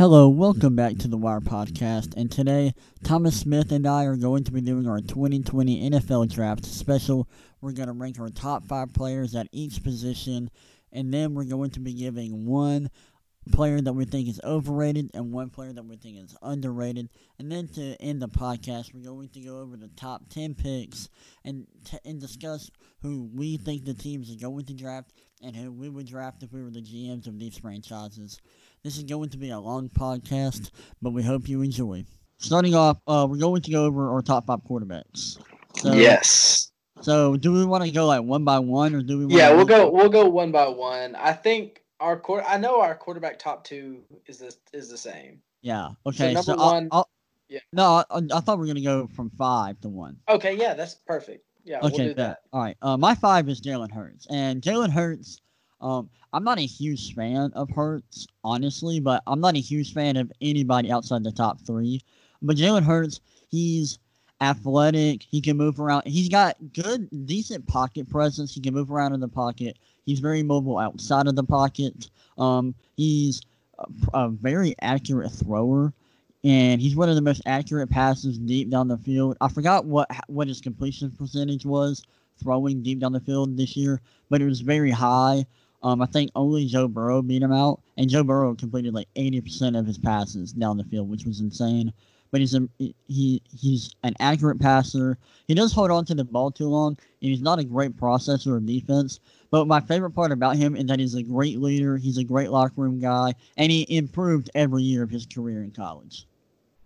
Hello, welcome back to the Wire Podcast. And today, Thomas Smith and I are going to be doing our 2020 NFL Draft special. We're going to rank our top five players at each position, and then we're going to be giving one player that we think is overrated and one player that we think is underrated. And then to end the podcast, we're going to go over the top 10 picks and, t- and discuss who we think the teams are going to draft and who we would draft if we were the GMs of these franchises. This is going to be a long podcast, but we hope you enjoy. Starting off, uh, we're going to go over our top five quarterbacks. So, yes. So, do we want to go like one by one, or do we? yeah, we'll go. We'll go one by one. I think our court. I know our quarterback top two is the is the same. Yeah. Okay. So, so one. I'll, I'll, yeah. No, I, I, thought we were gonna go from five to one. Okay. Yeah, that's perfect. Yeah. Okay. We'll do that. All right. Uh, my five is Jalen Hurts, and Jalen Hurts. Um, I'm not a huge fan of Hurts, honestly, but I'm not a huge fan of anybody outside the top three. But Jalen Hurts, he's athletic. He can move around. He's got good, decent pocket presence. He can move around in the pocket. He's very mobile outside of the pocket. Um, he's a, a very accurate thrower, and he's one of the most accurate passes deep down the field. I forgot what what his completion percentage was throwing deep down the field this year, but it was very high. Um, I think only Joe Burrow beat him out, and Joe Burrow completed like 80% of his passes down the field, which was insane. But he's a he he's an accurate passer. He does hold on to the ball too long, and he's not a great processor of defense. But my favorite part about him is that he's a great leader. He's a great locker room guy, and he improved every year of his career in college.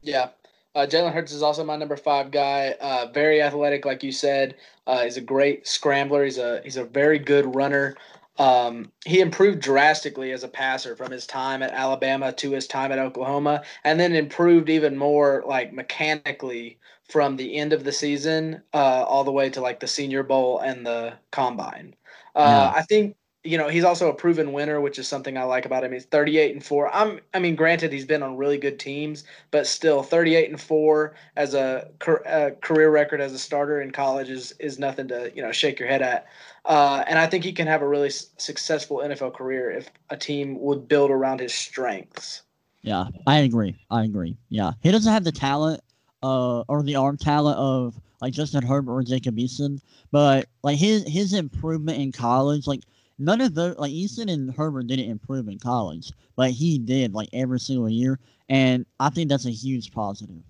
Yeah, uh, Jalen Hurts is also my number five guy. Uh, very athletic, like you said. Uh, he's a great scrambler. He's a he's a very good runner. Um, he improved drastically as a passer from his time at Alabama to his time at Oklahoma, and then improved even more like mechanically from the end of the season uh, all the way to like the Senior Bowl and the Combine. Uh, yeah. I think you know he's also a proven winner, which is something I like about him. He's 38 and four. I'm I mean, granted he's been on really good teams, but still 38 and four as a, a career record as a starter in college is is nothing to you know shake your head at. Uh, and I think he can have a really s- successful NFL career if a team would build around his strengths. Yeah, I agree. I agree. Yeah, he doesn't have the talent uh, or the arm talent of like Justin Herbert or Jacob Eason, but like his his improvement in college, like none of the like Eason and Herbert didn't improve in college, but he did like every single year, and I think that's a huge positive.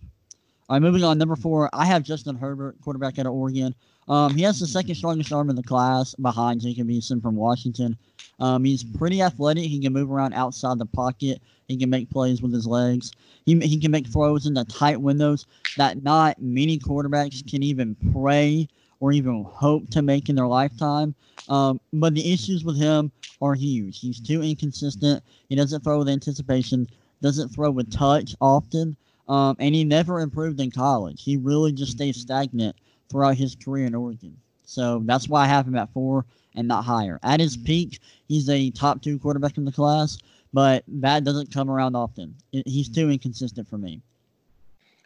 All right, moving on. Number four, I have Justin Herbert, quarterback out of Oregon. Um, he has the second strongest arm in the class behind Jacob Eason from Washington. Um, he's pretty athletic. He can move around outside the pocket. He can make plays with his legs. He, he can make throws in the tight windows that not many quarterbacks can even pray or even hope to make in their lifetime. Um, but the issues with him are huge. He's too inconsistent. He doesn't throw with anticipation, doesn't throw with touch often, um, and he never improved in college. He really just stays stagnant throughout his career in Oregon. So that's why I have him at four and not higher. At his peak, he's a top two quarterback in the class, but that doesn't come around often. He's too inconsistent for me.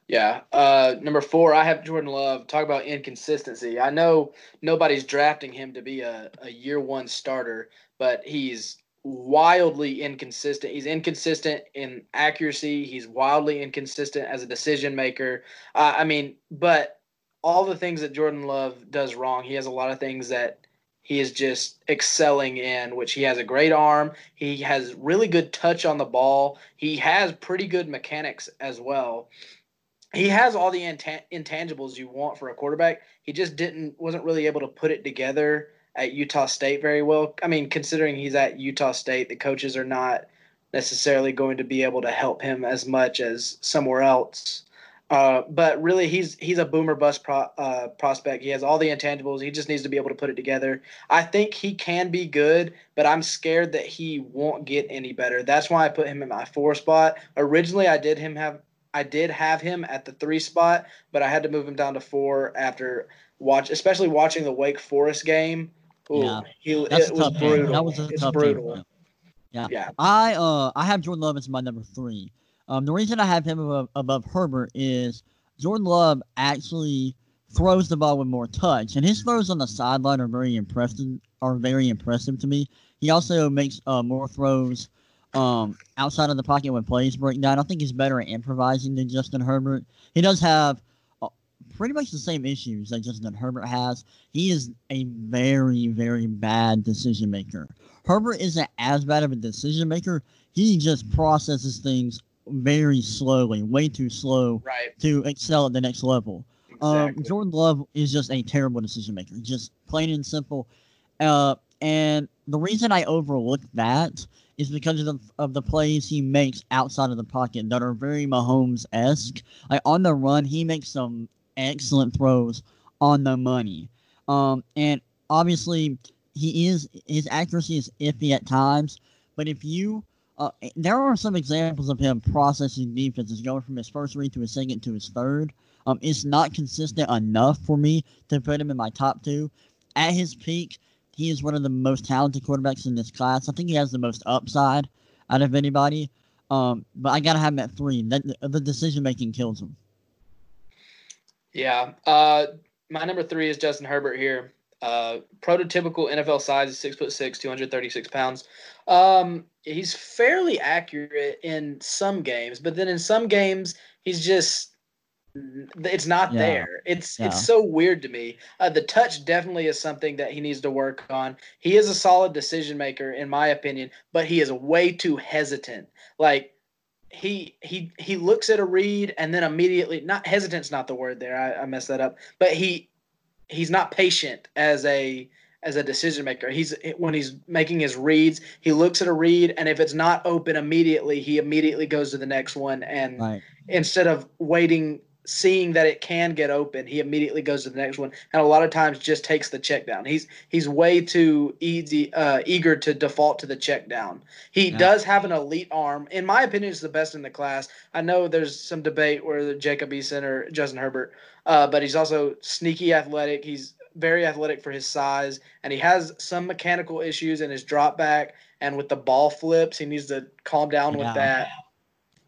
Yeah. Uh, number four, I have Jordan Love. Talk about inconsistency. I know nobody's drafting him to be a, a year one starter, but he's wildly inconsistent. He's inconsistent in accuracy. He's wildly inconsistent as a decision maker. Uh, I mean, but all the things that Jordan Love does wrong, he has a lot of things that he is just excelling in, which he has a great arm. He has really good touch on the ball. He has pretty good mechanics as well. He has all the intangibles you want for a quarterback. He just didn't wasn't really able to put it together at Utah State very well. I mean, considering he's at Utah State, the coaches are not necessarily going to be able to help him as much as somewhere else. Uh, but really, he's he's a boomer bust pro, uh, prospect. He has all the intangibles. He just needs to be able to put it together. I think he can be good, but I'm scared that he won't get any better. That's why I put him in my four spot. Originally, I did him have I did have him at the three spot, but I had to move him down to four after watch, especially watching the Wake Forest game. Ooh, yeah, he, That's it was brutal. Game. That was a it's tough brutal. Game. Yeah. yeah. I uh I have Jordan Love as my number three. Um, the reason I have him above, above Herbert is Jordan Love actually throws the ball with more touch, and his throws on the sideline are very impressive. Are very impressive to me. He also makes uh, more throws um, outside of the pocket when plays break down. I think he's better at improvising than Justin Herbert. He does have uh, pretty much the same issues that Justin Herbert has. He is a very, very bad decision maker. Herbert isn't as bad of a decision maker. He just processes things very slowly, way too slow Right. to excel at the next level. Um, Jordan Love is just a terrible decision maker, just plain and simple. Uh, and the reason I overlook that is because of the, of the plays he makes outside of the pocket that are very Mahomes esque. Like on the run, he makes some excellent throws on the money. Um, and obviously, he is his accuracy is iffy at times. But if you uh, there are some examples of him processing defenses, going from his first read to his second to his third. Um, it's not consistent enough for me to put him in my top two. At his peak, he is one of the most talented quarterbacks in this class. I think he has the most upside out of anybody. Um, but I gotta have him at three. That the decision making kills him. Yeah. Uh, my number three is Justin Herbert here. Uh, prototypical NFL size is six foot six, two hundred thirty six pounds. Um, he's fairly accurate in some games, but then in some games he's just it's not Yeah. there. It's Yeah. it's so weird to me. Uh, the touch definitely is something that he needs to work on. He is a solid decision maker in my opinion, but he is way too hesitant. Like he he he looks at a read and then immediately not hesitant's not the word there. I, I messed that up. But he he's not patient as a as a decision maker. He's when he's making his reads, he looks at a read and if it's not open immediately, he immediately goes to the next one and Right. instead of waiting seeing that it can get open he immediately goes to the next one and a lot of times just takes the check down. He's he's way too easy uh, eager to default to the check down. He Yeah. does have an elite arm. In my opinion is the best in the class. I know there's some debate whether jacob eason or justin herbert uh, but he's also sneaky athletic. He's very athletic for his size and he has some mechanical issues in his drop back and with the ball flips he needs to calm down Yeah. with that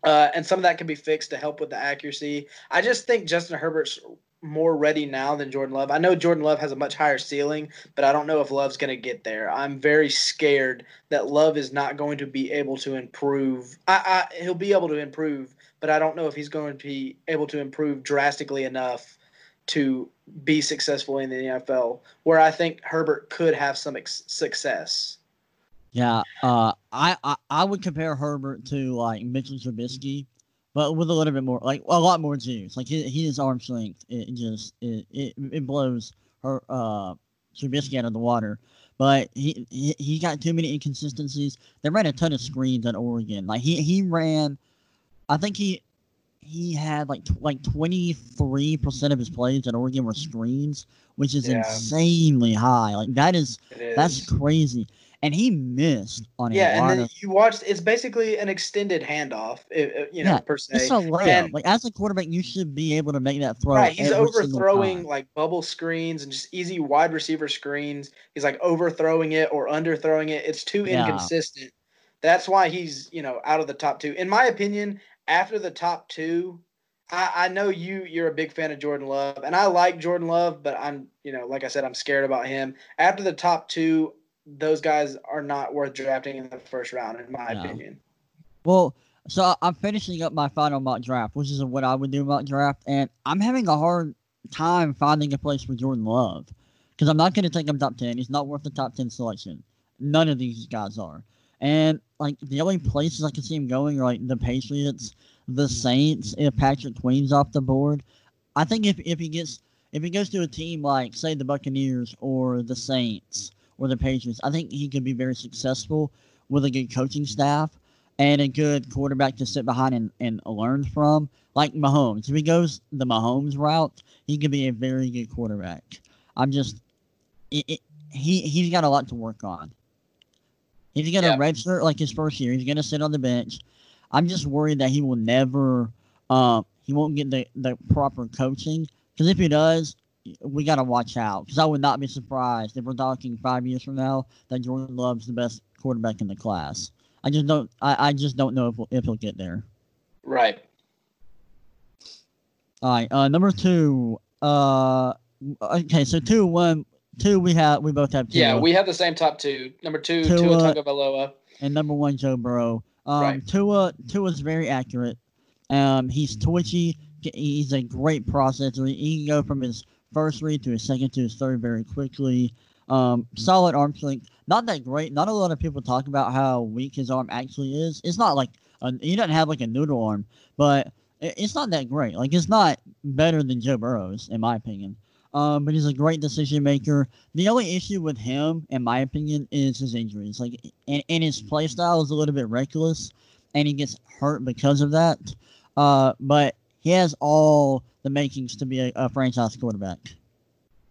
uh, and some of that can be fixed to help with the accuracy. I just think Justin Herbert's more ready now than Jordan Love. I know Jordan Love has a much higher ceiling, but I don't know if Love's going to get there. I'm very scared that Love is not going to be able to improve. I, I he'll be able to improve, but I don't know if he's going to be able to improve drastically enough to be successful in the NFL. Where I think Herbert could have some ex- success. Yeah, uh, I, I I would compare Herbert to like Mitchell Trubisky, but with a little bit more, like a lot more juice. Like his, his arm strength, it just it, it, it blows her uh Trubisky out of the water. But he, he he got too many inconsistencies. They ran a ton of screens at Oregon. Like he he ran, I think he he had like tw- like twenty three percent of his plays at Oregon were screens, which is Yeah. insanely high. Like that is is. that's crazy. And he missed on a Yeah, and then you watched. It's basically an extended handoff, you know, Yeah, per se. it's a layup. and- like as a quarterback, you should be able to make that throw. right, he's overthrowing like bubble screens and just easy wide receiver screens. He's like overthrowing it or underthrowing it. It's too Yeah. inconsistent. That's why he's you know out of the top two. In my opinion, after the top two, I, I know you you're a big fan of Jordan Love, and I like Jordan Love, but I'm you know like I said, I'm scared about him. After the top two, those guys are not worth drafting in the first round, in my No. opinion. Well, so I'm finishing up my final mock draft, which is what I would do mock draft, and I'm having a hard time finding a place for Jordan Love because I'm not going to take him top ten. He's not worth the top ten selection. None of these guys are. And like the only places I can see him going are like the Patriots, the Saints. If Patrick Queen's off the board, I think if if he gets if he goes to a team like say the Buccaneers or the Saints or the Patriots, I think he could be very successful with a good coaching staff and a good quarterback to sit behind and, and learn from, like Mahomes. If he goes the Mahomes route, he could be a very good quarterback. I'm just, it, it, he he's got a lot to work on. He's gonna Yeah. redshirt like his first year. He's gonna sit on the bench. I'm just worried that he will never, um, he won't get the the proper coaching. Because if he does, we gotta watch out. Because I would not be surprised if we're talking five years from now that Jordan Love's the best quarterback in the class. I just don't. I, I just don't know if we'll, if he'll get there. Right. All right. Uh, number two. Uh, okay. So two, one, two. We have. We both have two. Yeah, we have the same top two. Number two, Tua- Tua Tagovailoa. and number one Joe Burrow. Um, Right. Tua Tua's very accurate. Um, he's twitchy. He's a great processor. He can go from his first read to his second to his third very quickly. Um, solid arm strength. Not that great. Not a lot of people talk about how weak his arm actually is. It's not like a, he doesn't have like a noodle arm, but it- it's not that great. Like it's not better than Joe Burrow's, in my opinion. Um, but he's a great decision maker. The only issue with him, in my opinion, is his injuries. Like, and, and his play style is a little bit reckless, and he gets hurt because of that. Uh, but he has all the makings to be a, a franchise quarterback.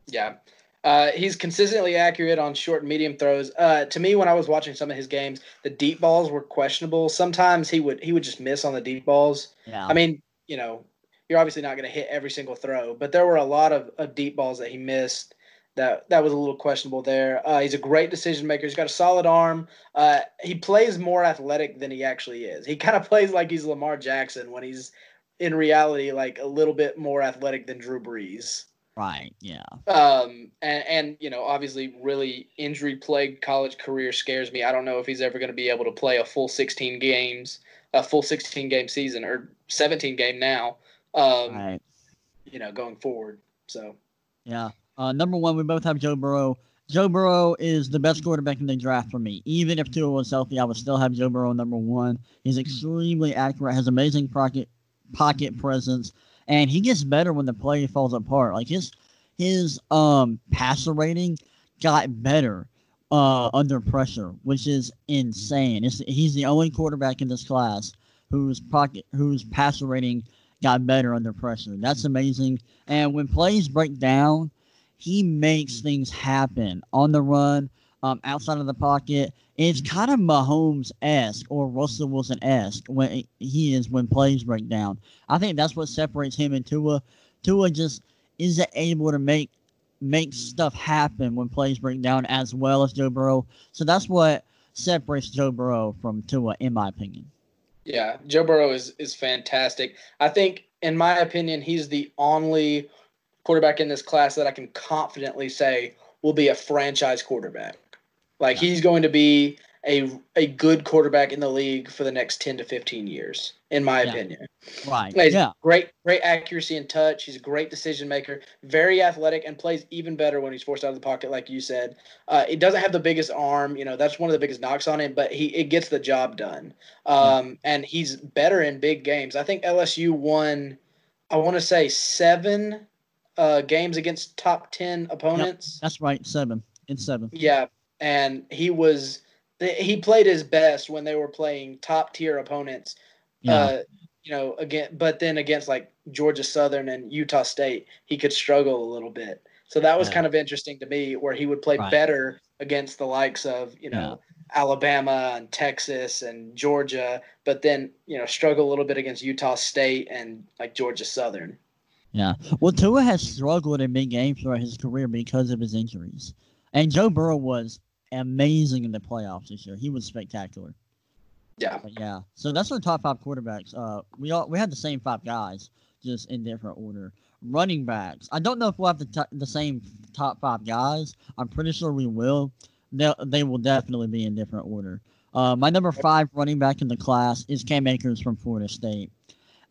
Yeah. Uh, he's consistently accurate on short and medium throws. Uh, to me, when I was watching some of his games, the deep balls were questionable. Sometimes he would he would just miss on the deep balls. Yeah. I mean, you know, you're obviously not going to hit every single throw, but there were a lot of, of deep balls that he missed. That that was a little questionable there. Uh, he's a great decision maker. He's got a solid arm. Uh, he plays more athletic than he actually is. He kind of plays like he's Lamar Jackson when he's in reality like a little bit more athletic than Drew Brees. right. Yeah. Um, and, and you know, obviously, really injury plagued college career scares me. I don't know if he's ever going to be able to play a full 16 games, a full 16 game season or 17 game now. Um, Right. you know, going forward. So Yeah. Uh, number one, we both have Joe Burrow. Joe Burrow is the best quarterback in the draft for me. Even if Tua was healthy, I would still have Joe Burrow number one. He's extremely accurate, has amazing pocket pocket presence, and he gets better when the play falls apart. Like his his um passer rating got better uh under pressure, which is insane. It's, he's the only quarterback in this class whose pocket whose passer rating got better under pressure. That's amazing. And when plays break down, he makes things happen on the run, um, outside of the pocket. It's kind of Mahomes esque or Russell Wilson esque when he is when plays break down. I think that's what separates him and Tua. Tua just isn't able to make make stuff happen when plays break down as well as Joe Burrow. So that's what separates Joe Burrow from Tua, in my opinion. yeah, Joe Burrow is is fantastic. I think, in my opinion, he's the only quarterback in this class that I can confidently say will be a franchise quarterback. Like Yeah. he's going to be a a good quarterback in the league for the next 10 to 15 years, in my Yeah. opinion. Right. He's Yeah. great, great accuracy and touch. He's a great decision maker, very athletic, and plays even better when he's forced out of the pocket, like you said. Uh, he doesn't have the biggest arm, you know, that's one of the biggest knocks on him, but he it gets the job done. Um, and he's better in big games. I think LSU won, I want to say seven uh, games against top ten opponents. That's right. Seven. in seven. Yeah, and he was he played his best when they were playing top tier opponents Yeah. uh, you know, again, but then against like Georgia Southern and Utah State, he could struggle a little bit. So that was Yeah. kind of interesting to me, where he would play Right. better against the likes of you know Alabama and Texas and Georgia, but then you know struggle a little bit against Utah State and like Georgia Southern. Yeah. Well, Tua has struggled in big games throughout his career because of his injuries. And Joe Burrow was amazing in the playoffs this year. He was spectacular. Yeah, But yeah. So that's our top five quarterbacks. Uh, we all we had the same five guys, just in different order. Running backs. I don't know if we'll have the t- the same top five guys. I'm pretty sure we will. They they will definitely be in different order. Uh, my number five running back in the class is Cam Akers from Florida State.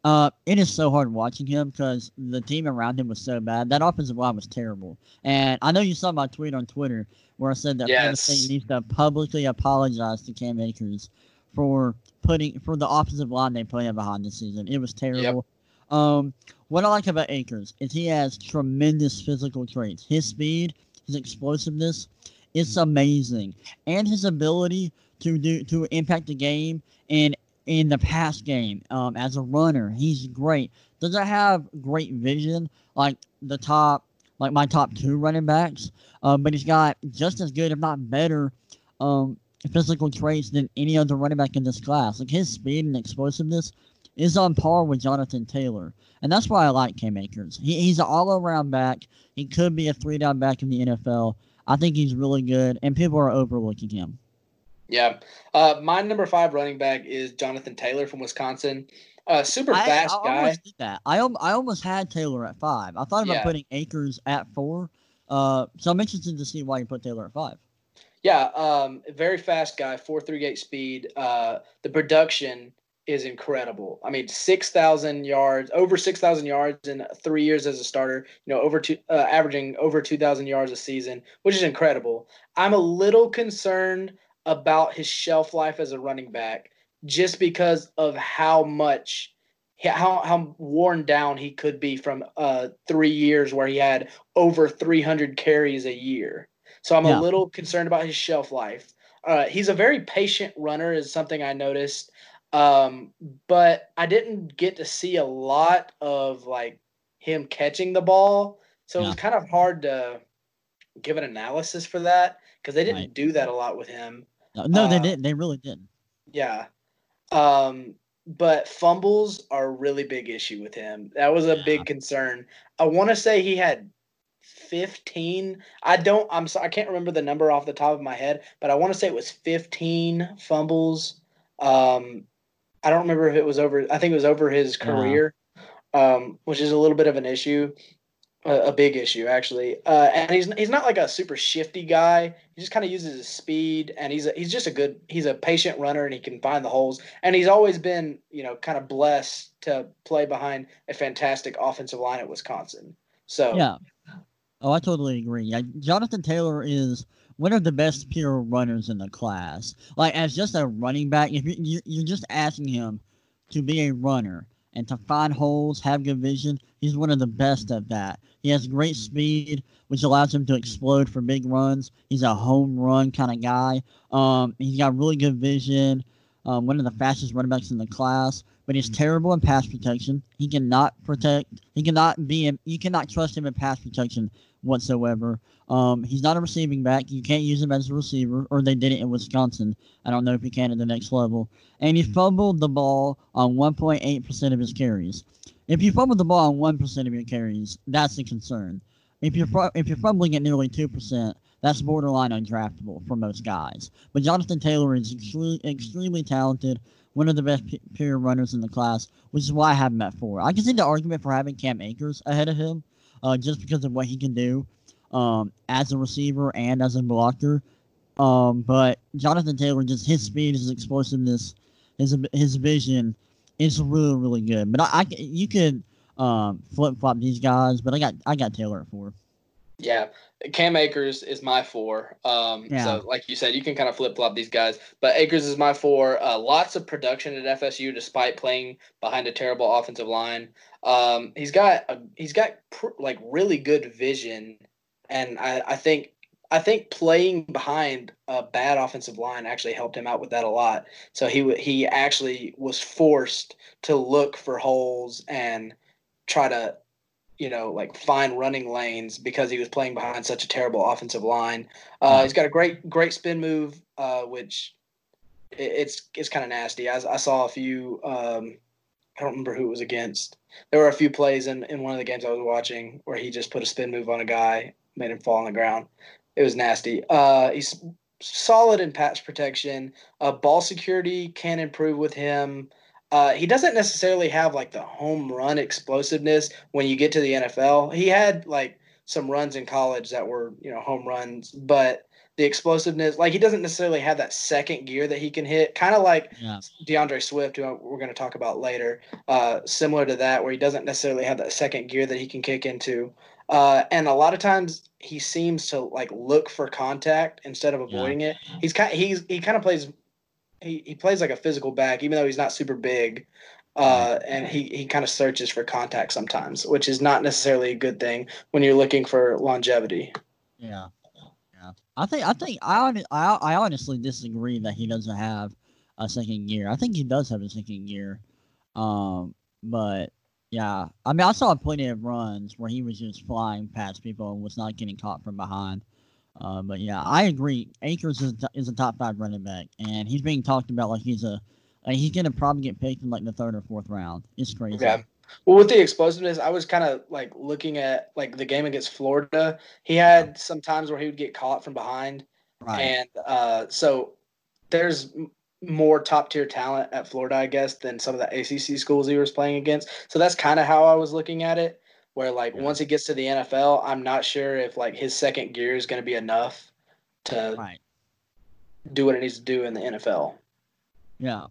Uh, it is so hard watching him because the team around him was so bad. That offensive line was terrible. And I know you saw my tweet on Twitter where I said that Yes. State needs to publicly apologize to Cam Akers for putting for the offensive line they him behind this season. It was terrible. Um, what I like about Akers is he has tremendous physical traits. His speed, his explosiveness, it's amazing, and his ability to do to impact the game and in the pass game um, as a runner, he's great. Doesn't have great vision like the top, like my top two running backs, um, but he's got just as good, if not better, um, physical traits than any other running back in this class. Like his speed and explosiveness is on par with Jonathan Taylor, and that's why I like Cam Akers. He, he's an all-around back. He could be a three-down back in the NFL. I think he's really good, and people are overlooking him. Yeah. Uh, my number five running back is Jonathan Taylor from Wisconsin. Uh, super I, fast I guy. almost did that. I, I almost had Taylor at five. I thought about Yeah. putting Akers at four. Uh, so I'm interested to see why you put Taylor at five. Yeah, um, very fast guy, four three eight speed. Uh, the production is incredible. I mean, six thousand yards, over six thousand yards in three years as a starter. You know, over two, uh, averaging over two thousand yards a season, which is incredible. I'm a little concerned about his shelf life as a running back, just because of how much how how worn down he could be from uh three years where he had over 300 carries a year. So I'm yeah. a little concerned about his shelf life. Uh, he's a very patient runner, is something I noticed. Um, but I didn't get to see a lot of like him catching the ball, so yeah. it was kind of hard to give an analysis for that because they didn't right. do that a lot with him. No, no uh, they didn't. They really didn't. Yeah. Um, but fumbles are a really big issue with him. That was a yeah. big concern. I want to say he had 15. I don't I'm sorry, I can't remember the number off the top of my head, but I want to say it was 15 fumbles. Um I don't remember if it was over I think it was over his career. Um, which is a little bit of an issue a, big issue actually. Uh, and he's he's not like a super shifty guy. He just kind of uses his speed, and he's a, he's just a good he's a patient runner, and he can find the holes. And he's always been you know kind of blessed to play behind a fantastic offensive line at Wisconsin. So yeah. Oh, I totally agree. Jonathan Taylor is one of the best pure runners in the class. Like as just a running back, if you, you're just asking him to be a runner and to find holes, have good vision, he's one of the best at that. He has great speed, which allows him to explode for big runs. He's a home run kind of guy. Um, he's got really good vision. Um, one of the fastest running backs in the class, but he's terrible in pass protection. He cannot protect. He cannot be. You cannot trust him in pass protection whatsoever. Um, he's not a receiving back. You can't use him as a receiver, or they did it in Wisconsin. I don't know if he can at the next level. And he fumbled the ball on 1.8% of his carries. If you fumble the ball on 1% of your carries, that's a concern. If you're if you're fumbling at nearly 2%, that's borderline undraftable for most guys. But Jonathan Taylor is extremely, extremely talented, one of the best pure runners in the class, which is why I have him at four. I can see the argument for having Cam Akers ahead of him, uh, just because of what he can do um, as a receiver and as a blocker. Um, but Jonathan Taylor, just his speed, his explosiveness, his his vision is really really good. But I, I you could um, flip flop these guys, but I got I got Taylor at four. Yeah, Cam Akers is my four. Um, yeah. So, like you said, you can kind of flip flop these guys, but Akers is my four. Uh, lots of production at FSU, despite playing behind a terrible offensive line. Um, he's got a, he's got pr- like really good vision, and I, I think I think playing behind a bad offensive line actually helped him out with that a lot. So he he actually was forced to look for holes and try to, you know, like find running lanes because he was playing behind such a terrible offensive line. Uh, he's got a great great spin move, uh, which it, it's it's kind of nasty. I, I saw a few. Um, I don't remember who it was against. There were a few plays in, in one of the games I was watching where he just put a spin move on a guy, made him fall on the ground it was nasty. Uh, he's solid in pass protection. Uh, ball security can improve with him. Uh, he doesn't necessarily have like the home run explosiveness when you get to the NFL. He had like some runs in college that were you know home runs, but the explosiveness, like he doesn't necessarily have that second gear that he can hit, kind of like yeah. D'Andre Swift, who we're going to talk about later. Uh, similar to that, where he doesn't necessarily have that second gear that he can kick into. Uh, and a lot of times he seems to like look for contact instead of avoiding yeah. it. He's kind he's he kind of plays he, he plays like a physical back, even though he's not super big. Uh, and he, he kind of searches for contact sometimes, which is not necessarily a good thing when you're looking for longevity. Yeah, yeah. I think I think I I, I honestly disagree that he doesn't have a second year. I think he does have a second year. um, but yeah, I mean, I saw plenty of runs where he was just flying past people and was not getting caught from behind. Uh, but yeah, I agree. Akers is, is a top five running back, and he's being talked about like he's a he's gonna probably get picked in like the third or fourth round. It's crazy. Yeah. Well, with the explosiveness, I was kind of like looking at like the game against Florida. He had some times where he would get caught from behind, right. and uh, so there's more top tier talent at Florida, I guess, than some of the ACC schools he was playing against. So that's kind of how I was looking at it. Where like yeah. once he gets to the NFL, I'm not sure if like his second gear is going to be enough to right. do what it needs to do in the NFL. Yeah.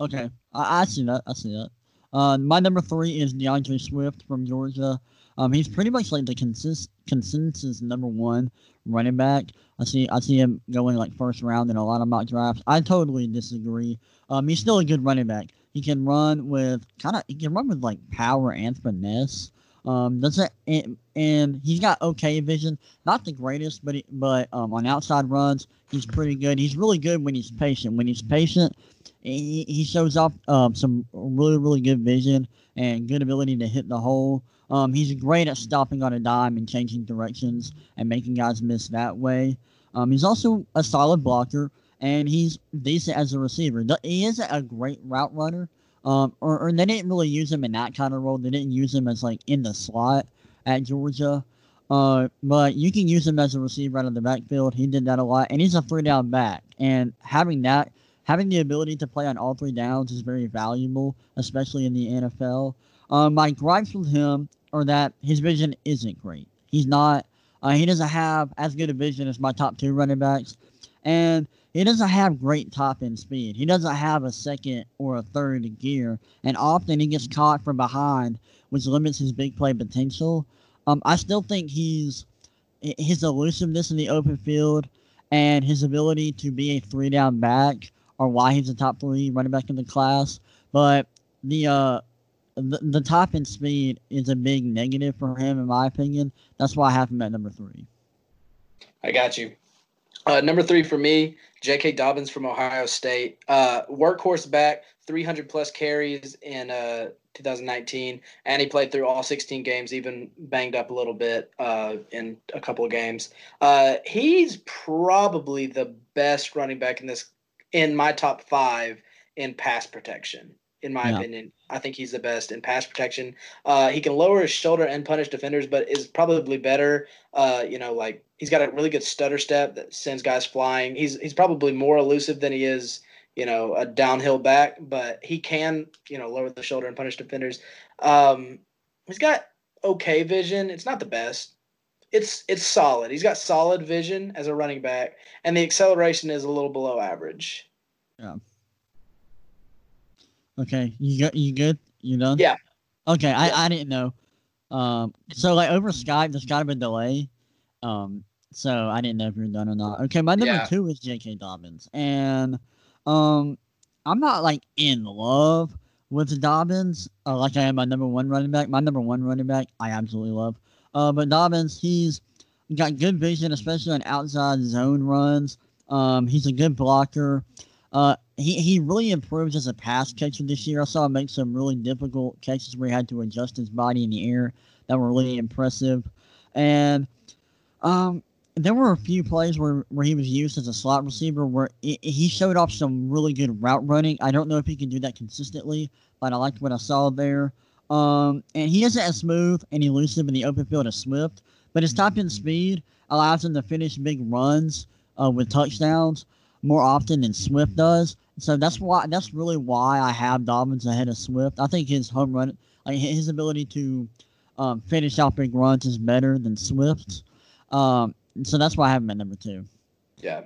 Okay, I, I see that. I see that. Uh, my number three is D'Andre Swift from Georgia. Um, he's pretty much like the consist consensus number one running back. I see I see him going like first round in a lot of mock drafts. I totally disagree. Um, he's still a good running back. He can run with kind of he can run with like power and finesse. Um, doesn't and, and he's got okay vision, not the greatest, but he, but um, on outside runs he's pretty good. He's really good when he's patient. When he's patient, he, he shows off um, some really really good vision and good ability to hit the hole. Um, he's great at stopping on a dime and changing directions and making guys miss that way. Um, he's also a solid blocker and he's decent as a receiver. He isn't a great route runner, um, or, or they didn't really use him in that kind of role. They didn't use him as like in the slot at Georgia. Uh, but you can use him as a receiver out of the backfield. He did that a lot, and he's a three down back. And having that, having the ability to play on all three downs is very valuable, especially in the NFL. Um, my gripes with him or that his vision isn't great. He's not. Uh, he doesn't have as good a vision as my top two running backs, and he doesn't have great top end speed. He doesn't have a second or a third gear, and often he gets caught from behind, which limits his big play potential. Um, I still think he's his elusiveness in the open field and his ability to be a three down back are why he's a top three running back in the class. But the uh, the, the top end speed is a big negative for him, in my opinion. That's why I have him at number three. I got you. Uh, number three for me, J.K. Dobbins from Ohio State. Uh, workhorse back, 300 plus carries in uh, 2019, and he played through all 16 games, even banged up a little bit uh, in a couple of games. Uh, he's probably the best running back in this in my top five in pass protection in my yeah. opinion. I think he's the best in pass protection. Uh, he can lower his shoulder and punish defenders, but is probably better. Uh, you know, like he's got a really good stutter step that sends guys flying. He's he's probably more elusive than he is, you know, a downhill back, but he can, you know, lower the shoulder and punish defenders. Um, he's got okay vision. It's not the best. It's it's solid. He's got solid vision as a running back, and the acceleration is a little below average. Yeah. Okay, you got you good? You done? Yeah. Okay. I I didn't know. Um, so like over Skype, there's got to be a delay. Um, so I didn't know if you're done or not. Okay, my number yeah. two is J.K. Dobbins, and um, I'm not like in love with Dobbins, uh, like I am my number one running back. My number one running back, I absolutely love. Uh, but Dobbins, he's got good vision, especially on outside zone runs. Um, he's a good blocker. Uh, he, he really improved as a pass catcher this year. I saw him make some really difficult catches where he had to adjust his body in the air that were really impressive. And um, there were a few plays where, where he was used as a slot receiver where he showed off some really good route running. I don't know if he can do that consistently, but I liked what I saw there. Um, and he isn't as smooth and elusive in the open field as Swift, but his top end speed allows him to finish big runs uh, with touchdowns more often than Swift does. So that's why that's really why I have Dobbins ahead of Swift. I think his home run, like his ability to um, finish off big runs, is better than Swift's. Um, so that's why I have him at number two. Yeah,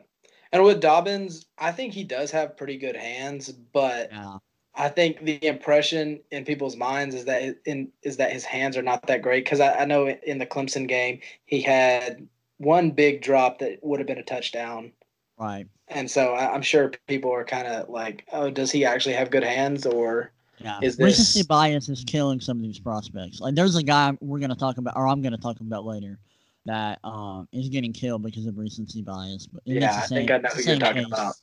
and with Dobbins, I think he does have pretty good hands, but yeah. I think the impression in people's minds is that in is that his hands are not that great. Because I, I know in the Clemson game he had one big drop that would have been a touchdown. Right. And so I, am sure people are kind of like, oh, does he actually have good hands or yeah. is this recency bias is killing some of these prospects? Like there's a guy we're going to talk about, or I'm going to talk about later, that um is getting killed because of recency bias. But yeah, I think I know who you're talking about.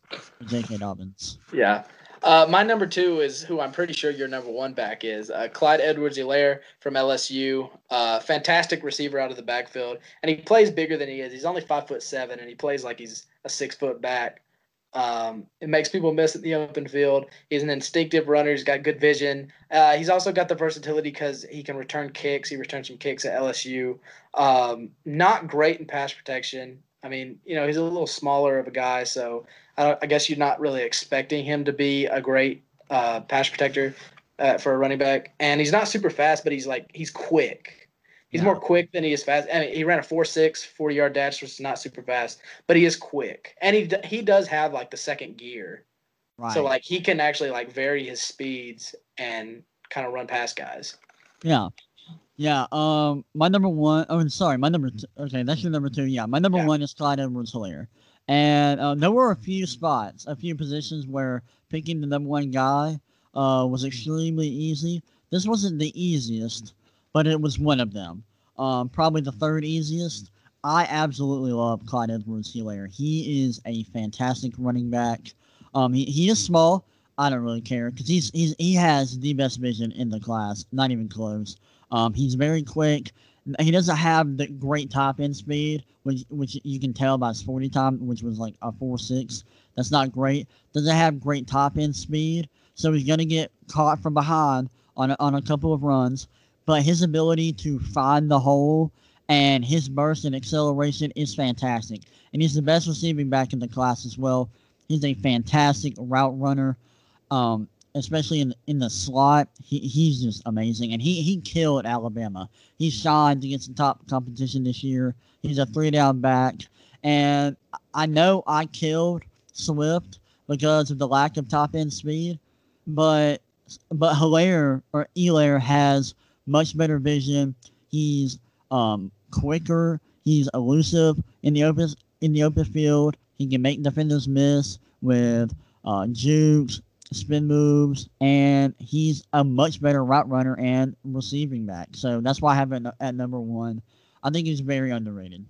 J.K. Dobbins. Yeah. Uh, my number two is who I'm pretty sure your number one back is uh, Clyde Edwards-Helaire from LSU. Uh, fantastic receiver out of the backfield, and he plays bigger than he is. He's only five foot seven, and he plays like he's a six foot back. Um, it makes people miss at the open field. He's an instinctive runner. He's got good vision. Uh, he's also got the versatility because he can return kicks. He returns some kicks at LSU. Um, not great in pass protection. I mean, you know, he's a little smaller of a guy, so I, I guess you're not really expecting him to be a great uh, pass protector uh, for a running back. And he's not super fast, but he's like he's quick He's Yeah. more quick than he is fast. I mean, he ran a 4.6 40 yard dash, which is not super fast, but he is quick, and he he does have like the second gear, Right. so like he can actually like vary his speeds and kind of run past guys. Yeah. Yeah. Um, my number one. Oh, sorry. My number. Two, okay, that's your number two. Yeah. My number Yeah. one is Clyde Edwards-Helaire, and uh, there were a few spots, a few positions where picking the number one guy uh, was extremely easy. This wasn't the easiest, but it was one of them. Um, probably the third easiest. I absolutely love Clyde Edwards-Helaire. He is a fantastic running back. Um, he, he is small. I don't really care because he's he's he has the best vision in the class. Not even close. Um, he's very quick. He doesn't have the great top end speed, which which you can tell by his forty time, which was like a four six. That's not great. Doesn't have great top end speed, so he's gonna get caught from behind on on a couple of runs. But his ability to find the hole and his burst and acceleration is fantastic. And he's the best receiving back in the class as well. He's a fantastic route runner, um, especially in in the slot. He, he's just amazing, and he he killed Alabama. He shined against the top competition this year. He's a three down back, and I know I killed Swift because of the lack of top end speed, but but Hilaire or Elaire has much better vision. He's um, quicker. He's elusive in the open in the open field. He can make defenders miss with uh, jukes, spin moves, and he's a much better route runner and receiving back. So that's why I have him at number one. I think he's very underrated.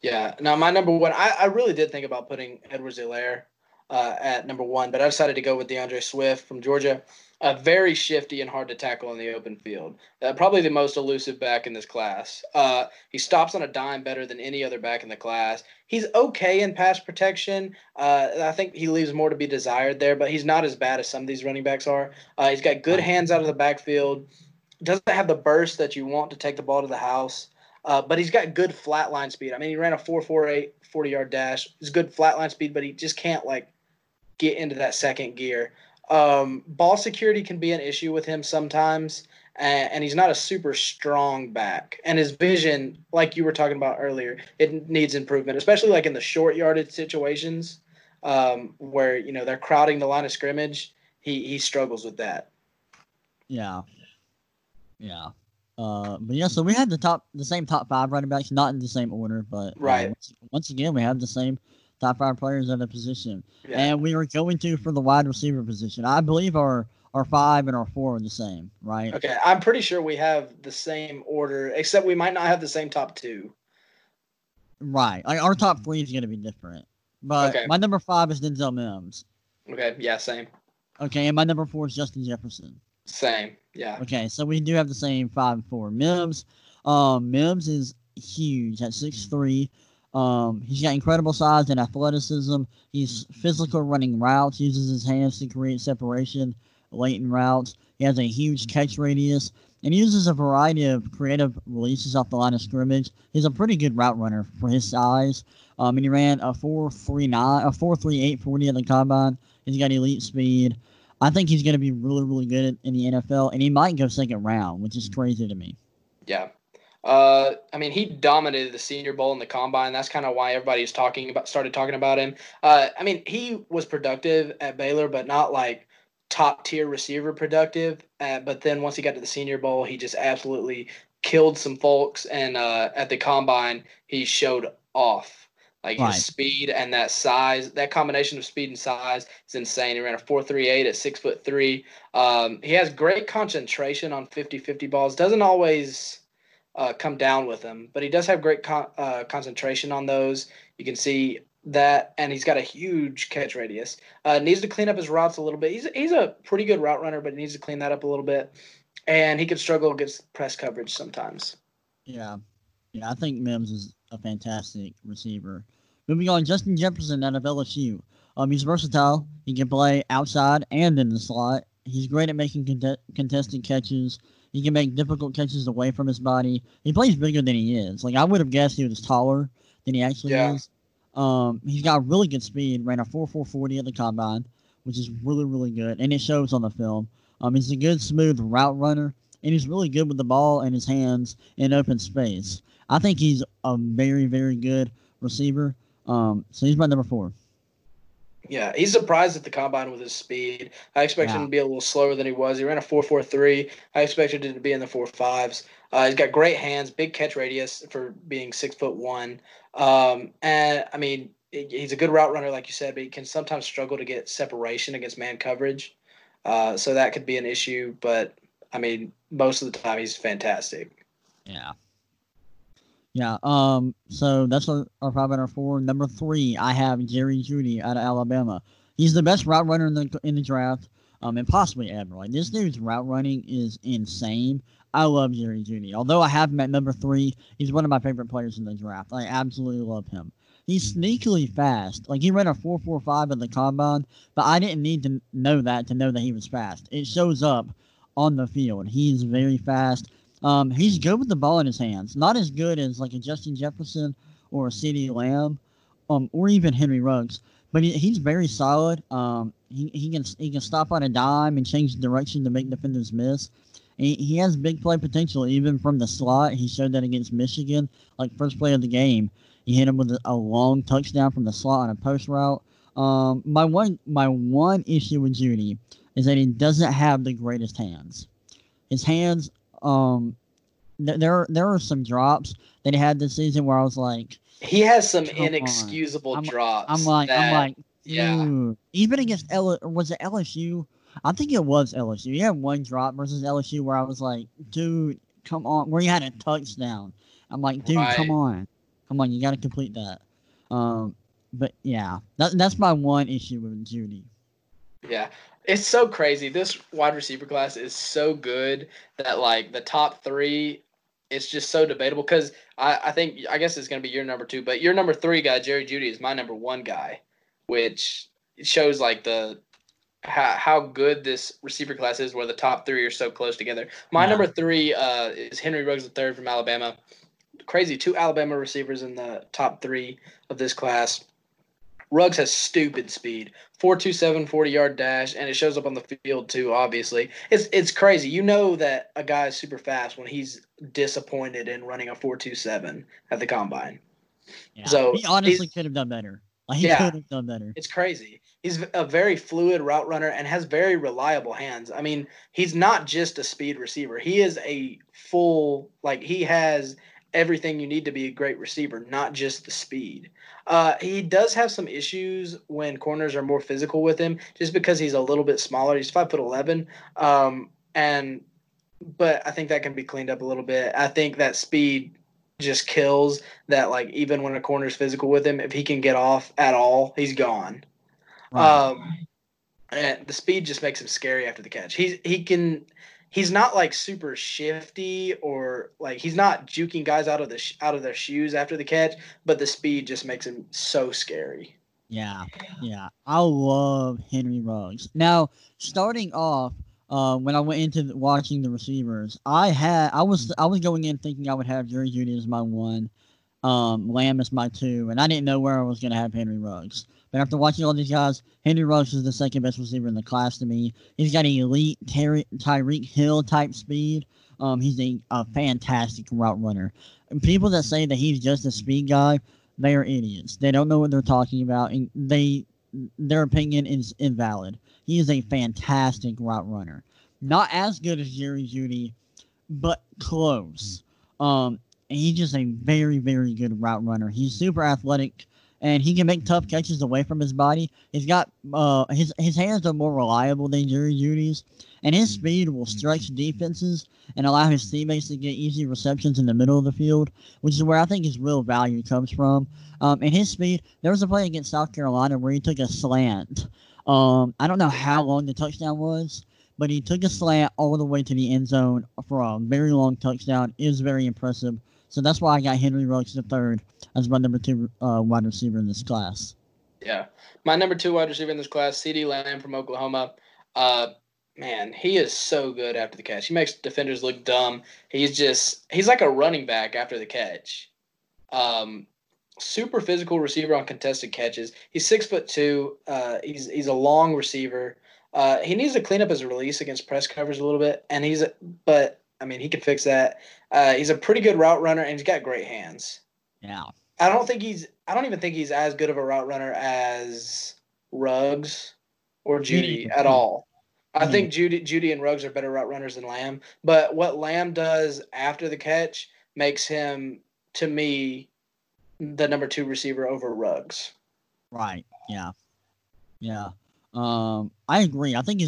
Yeah. Now my number one, I, I really did think about putting Edwards Helaire uh, at number one, but I decided to go with D'Andre Swift from Georgia. Uh, very shifty and hard to tackle in the open field. Uh, probably the most elusive back in this class. Uh, he stops on a dime better than any other back in the class. He's okay in pass protection. Uh, I think he leaves more to be desired there, but he's not as bad as some of these running backs are. Uh, he's got good hands out of the backfield. Doesn't have the burst that you want to take the ball to the house. Uh, but he's got good flat line speed. I mean, he ran a 4.48 40 yard dash. He's good flat line speed, but he just can't like get into that second gear. Um, ball security can be an issue with him sometimes, and, and he's not a super strong back. And his vision, like you were talking about earlier, it needs improvement, especially like in the short yardage situations um, where you know they're crowding the line of scrimmage. He he struggles with that. Yeah. Yeah. Uh, but yeah, so we had the top, the same top five running backs, not in the same order, but uh, Right. once, once again, we have the same top five players at a position, Yeah. and we are going to for the wide receiver position. I believe our our five and our four are the same, right? Okay, I'm pretty sure we have the same order, except we might not have the same top two. Right. Like our top three is going to be different, but Okay. my number five is Denzel Mims. Okay, yeah, same, Okay, and my number four is Justin Jefferson. same, yeah, Okay, so we do have the same five and four. Mims, um, Mims is huge at six three. Um, he's got incredible size and athleticism. He's physical running routes, uses his hands to create separation late in routes. He has a huge catch radius and uses a variety of creative releases off the line of scrimmage. He's a pretty good route runner for his size. Um, and he ran a four three nine, a four three eight forty at the combine. He's got elite speed. I think he's going to be really, really good in the NFL, and he might go second round, which is crazy to me. yeah. Uh, I mean, he dominated the Senior Bowl and the Combine. That's kind of why everybody's talking about, started talking about him. Uh, I mean, he was productive at Baylor, but not like top tier receiver productive. Uh, but then once he got to the Senior Bowl, he just absolutely killed some folks. And uh, at the Combine, he showed off. Like Right. his speed and that size, that combination of speed and size is insane. He ran a 4.38 at six foot three. Um, he has great concentration on 50-50 balls. Doesn't always uh, come down with him, but he does have great con- uh, concentration on those. You can see that, and he's got a huge catch radius. Uh, needs to clean up his routes a little bit. He's he's a pretty good route runner, but he needs to clean that up a little bit. And he could struggle against press coverage sometimes. Yeah. Yeah, I think Mims is a fantastic receiver. Moving on, Justin Jefferson out of LSU. Um, he's versatile. He can play outside and in the slot. He's great at making conte- contested catches. He can make difficult catches away from his body. He plays bigger than he is. Like I would have guessed he was taller than he actually Yeah. is. Um, he's got really good speed. Ran a four four forty at the combine, which is really really good, and it shows on the film. Um, he's a good smooth route runner. and he's really good with the ball in his hands in open space. I think he's a very, very good receiver. Um, so he's my number four. Yeah, he's surprised at the combine with his speed. I expected Yeah. him to be a little slower than he was. He ran a four four three. I expected him to be in the four fives. Uh, he's got great hands, big catch radius for being six foot one. Um, and I mean, he's a good route runner, like you said, but he can sometimes struggle to get separation against man coverage. Uh, so that could be an issue. But I mean, most of the time, he's fantastic. Yeah. Yeah. Um. So that's our, our five and our four. Number three, I have Jerry Jeudy out of Alabama. He's the best route runner in the in the draft, um, and possibly ever. Like this dude's route running is insane. I love Jerry Jeudy. Although I have him at number three, he's one of my favorite players in the draft. I absolutely love him. He's sneakily fast. Like he ran a four four five at the combine, but I didn't need to know that to know that he was fast. It shows up on the field. He's very fast. Um, he's good with the ball in his hands. Not as good as like a Justin Jefferson or a CeeDee Lamb, um, or even Henry Ruggs. But he, he's very solid. Um, he, he can he can stop on a dime and change direction to make defenders miss. He, he has big play potential even from the slot. He showed that against Michigan, like first play of the game. He hit him with a, a long touchdown from the slot on a post route. Um, my one my one issue with Jeudy is that he doesn't have the greatest hands. His hands um th- there there are some drops that he had this season where I was like He has some inexcusable I'm- drops. I'm like I'm that- like yeah. Even against L was it LSU? I think it was LSU. He had one drop versus LSU where I was like, dude, come on, where he had a touchdown. I'm like, dude, come on, come on, you got to complete that. Um, but yeah, that, that's my one issue with Jeudy. Yeah. It's so crazy. This wide receiver class is so good that like the top three, it's just so debatable because I, I think I guess it's gonna be your number two, but your number three guy, Jerry Jeudy, is my number one guy, which shows like the how, how good this receiver class is where the top three are so close together. My Yeah. number three uh, is Henry Ruggs the third from Alabama. Crazy, two Alabama receivers in the top three of this class. Ruggs has stupid speed. 427 40 yard dash and it shows up on the field too obviously it's it's crazy you know that a guy is super fast when he's disappointed in running a 427 at the combine Yeah. So, he honestly could have done better. Like, he Yeah. could have done better. it's crazy he's a very fluid route runner and has very reliable hands i mean he's not just a speed receiver he is a full like he has everything you need to be a great receiver not just the speed. Uh, he does have some issues when corners are more physical with him just because he's a little bit smaller. He's five foot 11 um, and but i think that can be cleaned up a little bit. I think that speed just kills that like even when a corner's physical with him if he can get off at all he's gone. Um, and the speed just makes him scary after the catch. He's he can he's not like super shifty or like he's not juking guys out of the sh- out of their shoes after the catch, but the speed just makes him so scary. Yeah, yeah. I love Henry Ruggs. Now, starting off, uh, when I went into the, watching the receivers, I had I was I was going in thinking I would have Jerry Jeudy as my one, um, Lamb as my two, and I didn't know where I was going to have Henry Ruggs. But after watching all these guys, Henry Ruggs is the second best receiver in the class to me. He's got an elite Terry, Tyreek Hill type speed. Um, he's a, a fantastic route runner. And people that say that he's just a speed guy, they are idiots. They don't know what they're talking about, and they their opinion is invalid. He is a fantastic route runner. Not as good as Jerry Jeudy, but close. Um, he's just a very, very good route runner. He's super athletic, and he can make tough catches away from his body. He's got uh his his hands are more reliable than Jerry Jeudy's, and his speed will stretch defenses and allow his teammates to get easy receptions in the middle of the field, which is where I think his real value comes from. Um, and his speed, there was a play against South Carolina where he took a slant. Um, I don't know how long the touchdown was, but he took a slant all the way to the end zone for a very long touchdown. It was very impressive. So that's why I got Henry Ruggs third as my number two uh, wide receiver in this class. Yeah, my number two wide receiver in this class, CeeDee Lamb from Oklahoma. Uh, man, he is so good after the catch. He makes defenders look dumb. He's just he's like a running back after the catch. Um, super physical receiver on contested catches. He's six foot two. Uh, he's he's a long receiver. Uh, he needs to clean up his release against press covers a little bit, and he's but I mean, he can fix that. Uh, he's a pretty good route runner, and he's got great hands. Yeah. I don't think he's. I don't even think he's as good of a route runner as Ruggs or Jeudy. at all. I Mhm. think Jeudy, Jeudy and Ruggs are better route runners than Lamb. But what Lamb does after the catch makes him, to me, the number two receiver over Ruggs. Right. Yeah. Yeah. Um, I agree. I think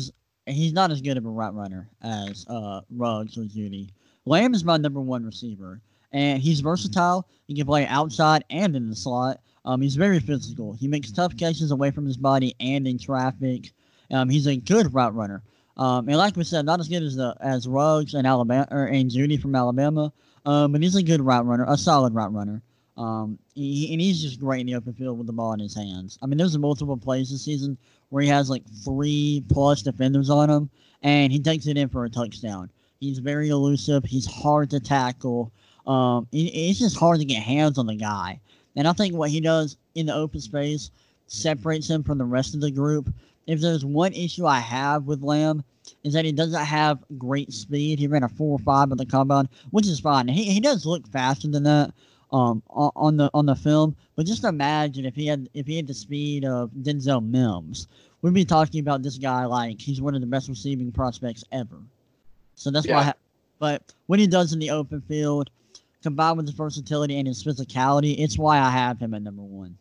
he's he's not as good of a route runner as uh Ruggs or Jeudy. Lamb is my number one receiver, and he's versatile. He can play outside and in the slot. Um, he's very physical. He makes tough catches away from his body and in traffic. Um, he's a good route runner. Um, and like we said, not as good as the as Ruggs and Alabama or and Jeudy from Alabama. Um, but he's a good route runner, a solid route runner. Um, he, and he's just great in the open field with the ball in his hands. I mean, there's multiple plays this season where he has like three plus defenders on him, and he takes it in for a touchdown. He's very elusive. He's hard to tackle. Um, it- it's just hard to get hands on the guy. And I think what he does in the open space separates him from the rest of the group. If there's one issue I have with Lamb, is that he doesn't have great speed. He ran a four or five at the combine, which is fine. He, he does look faster than that um on, on the on the film. But just imagine if he had if he had the speed of Denzel Mims, we'd be talking about this guy like he's one of the best receiving prospects ever. So that's why. I Yeah. ha- but what he does in the open field, combined with his versatility and his physicality, it's why I have him at number one.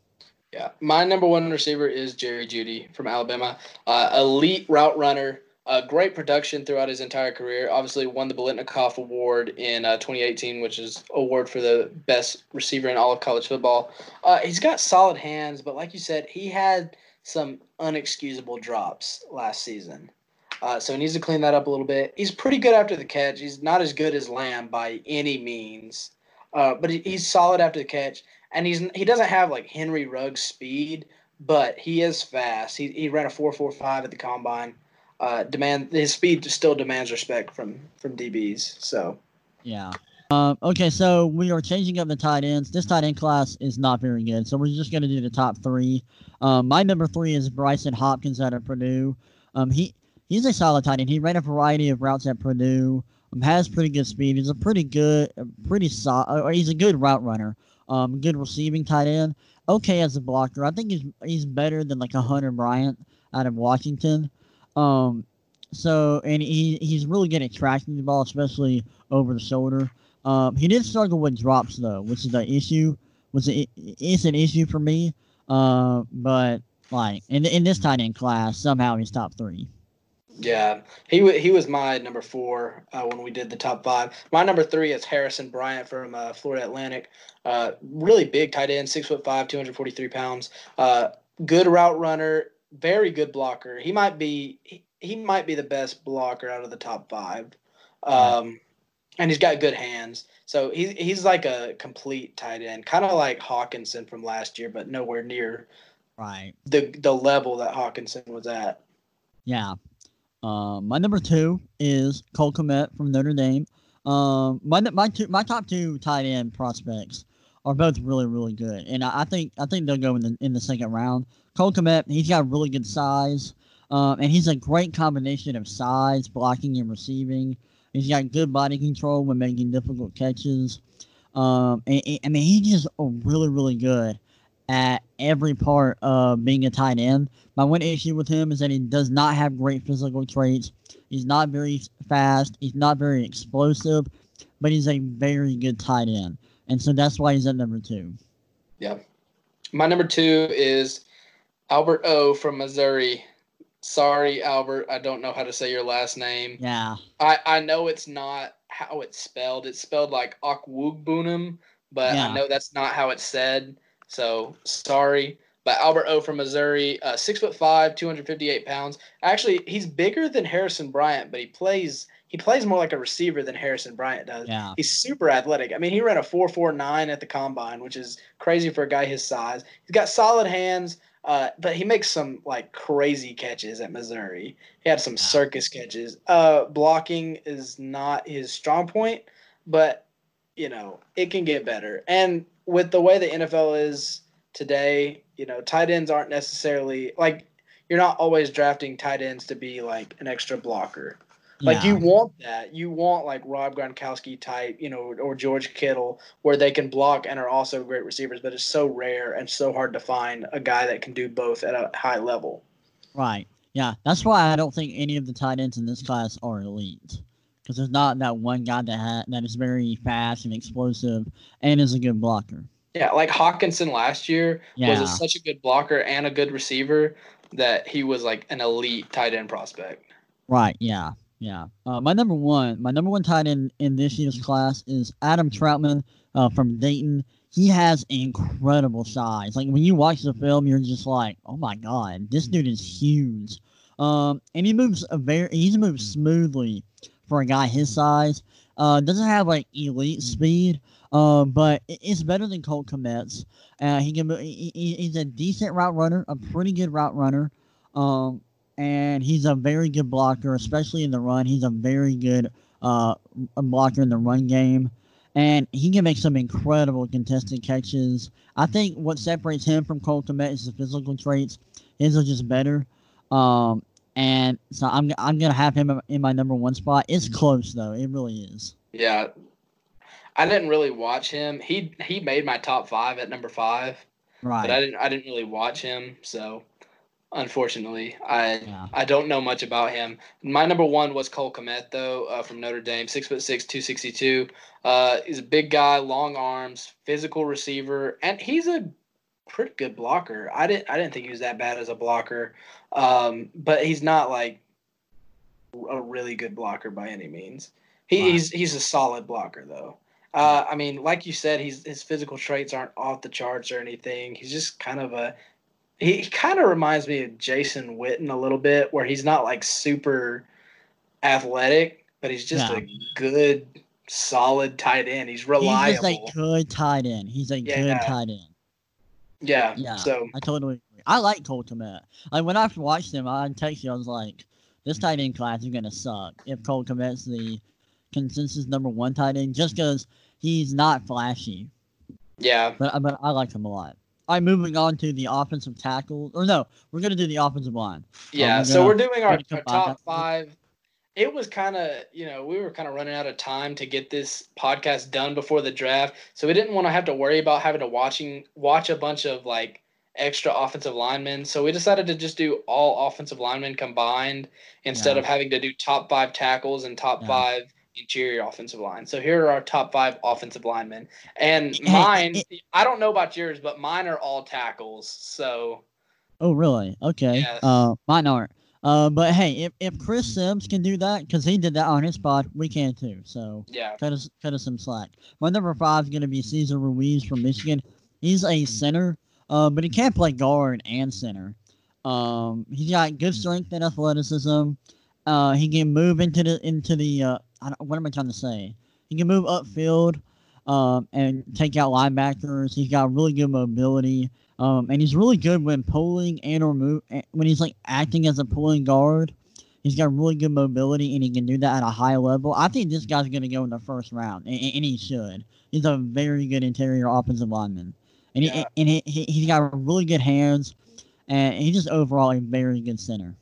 Yeah, my number one receiver is Jerry Jeudy from Alabama. Uh, elite route runner, uh, great production throughout his entire career. Obviously, won the Biletnikoff Award in uh, 2018, which is award for the best receiver in all of college football. Uh, he's got solid hands, but like you said, he had some unexcusable drops last season. Uh, so he needs to clean that up a little bit. He's pretty good after the catch. He's not as good as Lamb by any means, uh, but he, he's solid after the catch and he's he doesn't have like Henry Ruggs speed, but he is fast. He he ran a four four five at the combine. Uh, demand his speed still demands respect from from DBs. So Yeah. Um, okay, so we are changing up the tight ends. This tight end class is not very good, so we're just going to do the top three. Um, my number three is Brycen Hopkins out of Purdue. Um, he he's a solid tight end. He ran a variety of routes at Purdue. Um, has pretty good speed. He's a pretty good, uh, pretty solid. Or he's a good route runner. Um, good receiving tight end. Okay as a blocker. I think he's he's better than like a Hunter Bryant out of Washington. Um, so and he he's really good at tracking the ball, especially over the shoulder. Um, he did struggle with drops though, which is the issue. It? It's an issue for me. Uh, but like in in this tight end class, somehow he's top three. yeah, he wa he was my number four uh, when we did the top five. My number three is Harrison Bryant from uh, Florida Atlantic. Uh, really big tight end, six foot five, two hundred forty three pounds. Uh, good route runner, very good blocker. He might be he, he might be the best blocker out of the top five. Um, and he's got good hands. So he's he's like a complete tight end, kind of like Hockenson from last year, but nowhere near Right. the the level that Hockenson was at. Yeah. Um, my number two is Cole Kmet from Notre Dame. Um, my my two my top two tight end prospects are both really really good, and I, I think I think they'll go in the in the second round. Cole he's got really good size, um, and he's a great combination of size, blocking, and receiving. He's got good body control when making difficult catches. Um, and, and- I mean, he's just really really good at every part of being a tight end. My one issue with him is that he does not have great physical traits. He's not very fast. He's not very explosive, but he's a very good tight end, and so that's why he's at number two. Yeah. My number two is Albert O from Missouri. Sorry, Albert, I don't know how to say your last name. Yeah, I, I know it's not how it's spelled. It's spelled like Akwugbunum, but Yeah. I know that's not how it's said. So sorry. But Albert O from Missouri, uh, six foot five, two hundred fifty eight pounds. Actually, he's bigger than Harrison Bryant, but he plays he plays more like a receiver than Harrison Bryant does. yeah, He's super athletic. I mean, he ran a four four nine at the combine, which is crazy for a guy his size. He's got solid hands, uh, but he makes some like crazy catches at Missouri. He had some circus catches. Uh, blocking is not his strong point, but you know it can get better. And with the way the NFL is today, you know, tight ends aren't necessarily like you're not always drafting tight ends to be like an extra blocker. Like you want that. You want like Rob Gronkowski type, you know, or George Kittle, where they can block and are also great receivers. But it's so rare and so hard to find a guy that can do both at a high level. Right. Yeah. That's why I don't think any of the tight ends in this class are elite. Because there's not that one guy that ha- that is very fast and explosive and is a good blocker. Yeah, like Hockenson last year Yeah. was a, such a good blocker and a good receiver that he was like an elite tight end prospect. Right. Yeah. Yeah. Uh, my number one, my number one tight end in this year's class is Adam Trautman uh, from Dayton. He has incredible size. Like when you watch the film, you're just like, oh my god, this dude is huge. Um, and he moves a very, he moves smoothly for a guy his size. Uh, doesn't have like elite speed, uh, but it's better than Colt Kmet's. Uh, he can, he, he- he's a decent route runner, a pretty good route runner. Um, and he's a very good blocker, especially in the run. He's a very good uh, blocker in the run game, and he can make some incredible contested catches. I think what separates him from Cole Kmet is the physical traits. His are just better. Um, and so I'm I'm gonna have him in my number one spot. It's close though, it really is. Yeah. I didn't really watch him. He he made my top five at number five, but I Right. didn't I didn't really watch him, so unfortunately I Yeah. I don't know much about him. My number one was Cole Kmet though, uh, from Notre Dame, six foot six, two sixty two. Uh, he's a big guy, long arms, physical receiver, and he's a pretty good blocker. I didn't I didn't think he was that bad as a blocker, um, but he's not like a really good blocker by any means. He, Right. He's he's a solid blocker though. Uh, I mean, like you said, he's his physical traits aren't off the charts or anything. He's just kind of a he, kind of reminds me of Jason Witten a little bit, where he's not like super athletic, but he's just Yeah. a good, solid tight end. He's He's reliable. just a good tight end. He's a good Yeah. tight end. yeah. Yeah. So I totally agree. I like Cole Kmet. Like when I watched him, I text you. I was like, "This tight end class is gonna suck if Cole Kmet's the consensus number one tight end, just because he's not flashy." yeah, But but I like him a lot. Right, moving on to the offensive tackle. Or no, we're gonna do the offensive line. yeah. we're so gonna- we're doing our, our top five. It was kind of, you know, we were kind of running out of time to get this podcast done before the draft, so we didn't want to have to worry about having to watching watch a bunch of like extra offensive linemen. So we decided to just do all offensive linemen combined instead Yeah. of having to do top five tackles and top Yeah. five interior offensive line. So here are our top five offensive linemen, and mine. I don't know about yours, but mine are all tackles. So Oh, really? Okay. Yes. Uh, mine aren't. Uh, but hey, if, if Chris Simms can do that, because he did that on his spot, we can too. So yeah, cut us cut us some slack. My number five is gonna be Cesar Ruiz from Michigan. He's a center, uh, but he can't play guard and center. Um, he's got good strength and athleticism. Uh, he can move into the into the. I don't, what am I trying to say? He can move upfield, um, and take out linebackers. He's got really good mobility. Um, and he's really good when pulling and or move when he's like acting as a pulling guard. He's got really good mobility and he can do that at a high level. I think this guy's going to go in the first round, and, and he should. He's a very good interior offensive lineman, and he, Yeah. and he, he he's got really good hands, and he's just overall a very good center.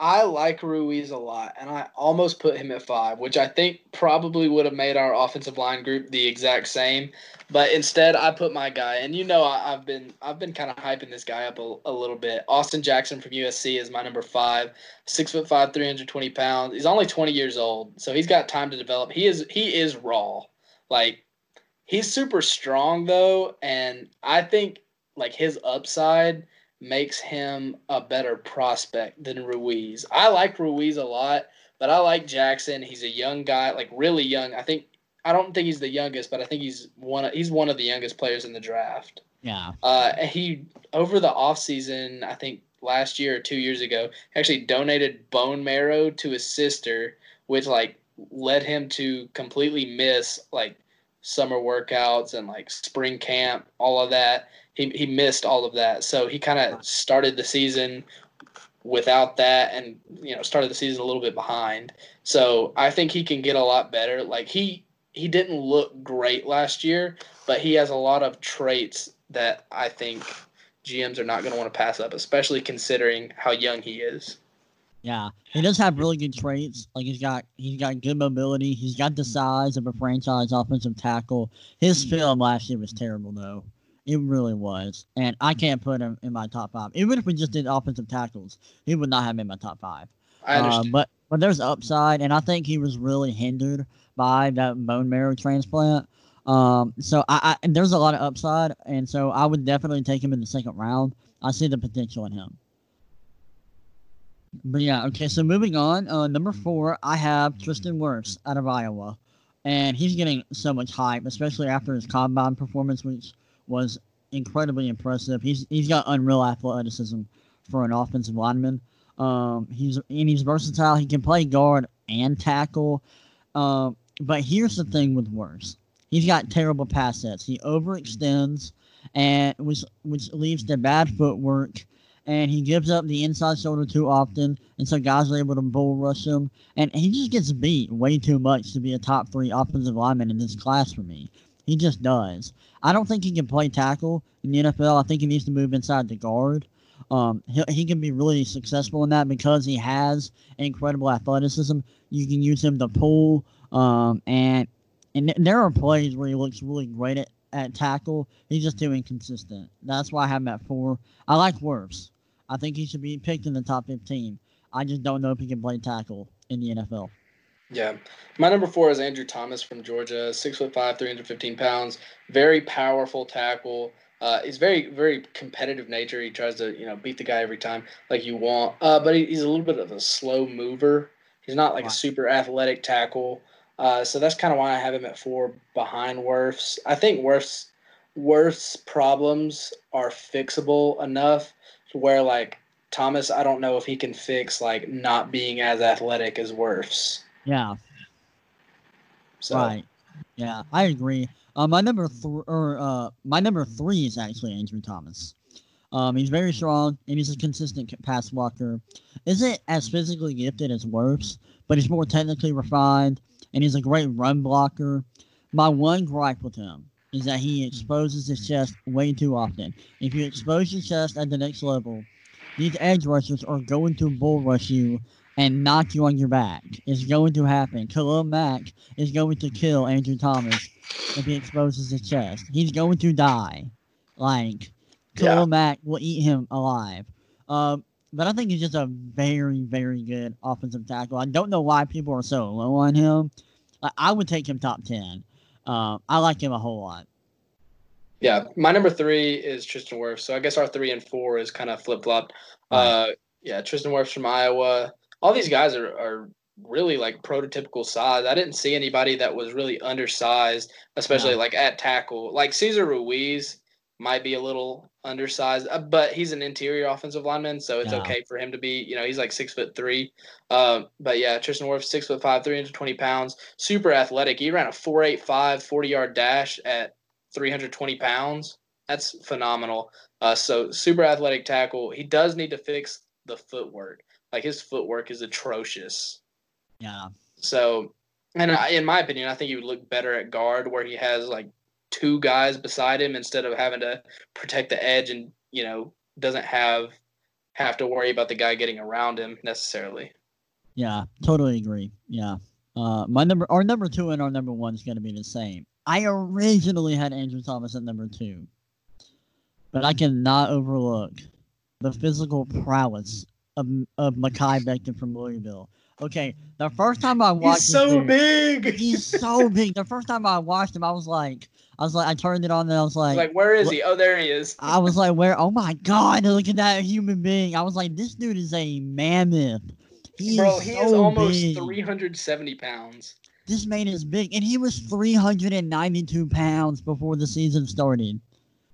I like Ruiz a lot, and I almost put him at five, which I think probably would have made our offensive line group the exact same. But instead, I put my guy, and you know I, I've been I've been kind of hyping this guy up a, a little bit. Austin Jackson from USC is my number five, six foot five, three hundred twenty pounds. He's only twenty years old, so he's got time to develop. He is he is raw, like he's super strong though, and I think like his upside makes him a better prospect than Ruiz. I like Ruiz a lot, but I like Jackson. He's a young guy, like really young. I think I don't think he's the youngest, but I think he's one of, he's one of the youngest players in the draft. Yeah, Uh, he over the offseason, I think last year or 2 years ago, actually donated bone marrow to his sister, which like led him to completely miss like summer workouts and like spring camp, all of that. He he missed all of that. So he kind of started the season without that and you know started the season a little bit behind. So I think he can get a lot better. Like he he didn't look great last year, but he has a lot of traits that I think GMs are not going to want to pass up, especially considering how young he is. Yeah, he does have really good traits. Like he's got he's got good mobility. He's got the size of a franchise offensive tackle. His film last year was terrible though. It really was, and I can't put him in my top five. Even if we just did offensive tackles, he would not have been my top five. I understand. Uh, but but there's upside, and I think he was really hindered by that bone marrow transplant. Um, so I, I there's a lot of upside, and so I would definitely take him in the second round. I see the potential in him. But yeah, okay. So moving on, uh, number four, I have Tristan Wirfs out of Iowa, and he's getting so much hype, especially after his combine performance, which was incredibly impressive. He's he's got unreal athleticism for an offensive lineman. Um, he's and he's versatile. He can play guard and tackle. Um, but here's the thing with Wirfs. He's got terrible pass sets. He overextends, and which which leads to bad footwork and he gives up the inside shoulder too often, and so guys are able to bull rush him, and he just gets beat way too much to be a top three offensive lineman in this class for me. He just does. I don't think he can play tackle in the NFL. I think he needs to move inside the guard. Um, he, he can be really successful in that because he has incredible athleticism. You can use him to pull, um, and and there are plays where he looks really great at, at tackle. He's just too inconsistent. That's why I have him at four. I like Wirfs. I think he should be picked in the top 15. I just don't know if he can play tackle in the NFL. Yeah. My number four is Andrew Thomas from Georgia, six foot five, 315 pounds, very powerful tackle. Uh, he's very, very competitive nature. He tries to, you know, beat the guy every time like you want. Uh, but he, he's a little bit of a slow mover. He's not like a super athletic tackle. Uh, so that's kind of why I have him at four behind Wirfs. I think Wirfs Wirfs problems are fixable enough to where like Thomas, I don't know if he can fix like not being as athletic as Wirfs. Yeah. So Right. Yeah, I agree. Uh, my number three, or uh, my number three is actually Andrew Thomas. Um, he's very strong and he's a consistent pass blocker. Isn't as physically gifted as Wirfs, but he's more technically refined and he's a great run blocker. My one gripe with him is that he exposes his chest way too often. If you expose your chest at the next level, these edge rushers are going to bull rush you and knock you on your back. It's going to happen. Khalil Mack is going to kill Andrew Thomas if he exposes his chest. He's going to die. Like, Khalil Yeah. Mack will eat him alive. Um, but I think he's just a very, very good offensive tackle. I don't know why people are so low on him. Like, I would take him top 10. Uh, I like him a whole lot. yeah, my number three is Tristan Wirfs. So I guess our three and four is kind of flip flopped. Right. Uh, yeah, Tristan Wirfs from Iowa. All these guys are, are really like prototypical size. I didn't see anybody that was really undersized, especially No. like at tackle. Like Cesar Ruiz might be a little undersized, uh, but he's an interior offensive lineman, so it's Yeah. okay for him to be. You know, he's like six foot three. Um, but yeah, Tristan Wirfs six foot five, three hundred twenty pounds, super athletic. He ran a 4.85 40 yard dash at three hundred twenty pounds. That's phenomenal. Uh, so super athletic tackle. He does need to fix the footwork. Like his footwork is atrocious. Yeah. So, and I, in my opinion, I think he would look better at guard where he has like two guys beside him instead of having to protect the edge and you know doesn't have have to worry about the guy getting around him necessarily. Yeah, totally agree. Yeah. Uh, my number, our number two and our number one is going to be the same. I originally had Andrew Thomas at number two, but I cannot overlook the physical prowess of, of Mekhi Becton from Louisville. Okay, the first time I watched, He's this so dude- big. He's so big. The first time I watched him, I was like, I was like, I turned it on and I was like, like, where is what- he? Oh, there he is. I was like, where? Oh my God, look at that human being. I was like, this dude is a mammoth. He Bro, is he so is almost big. 370 pounds. This man is big, and he was 392 pounds before the season started.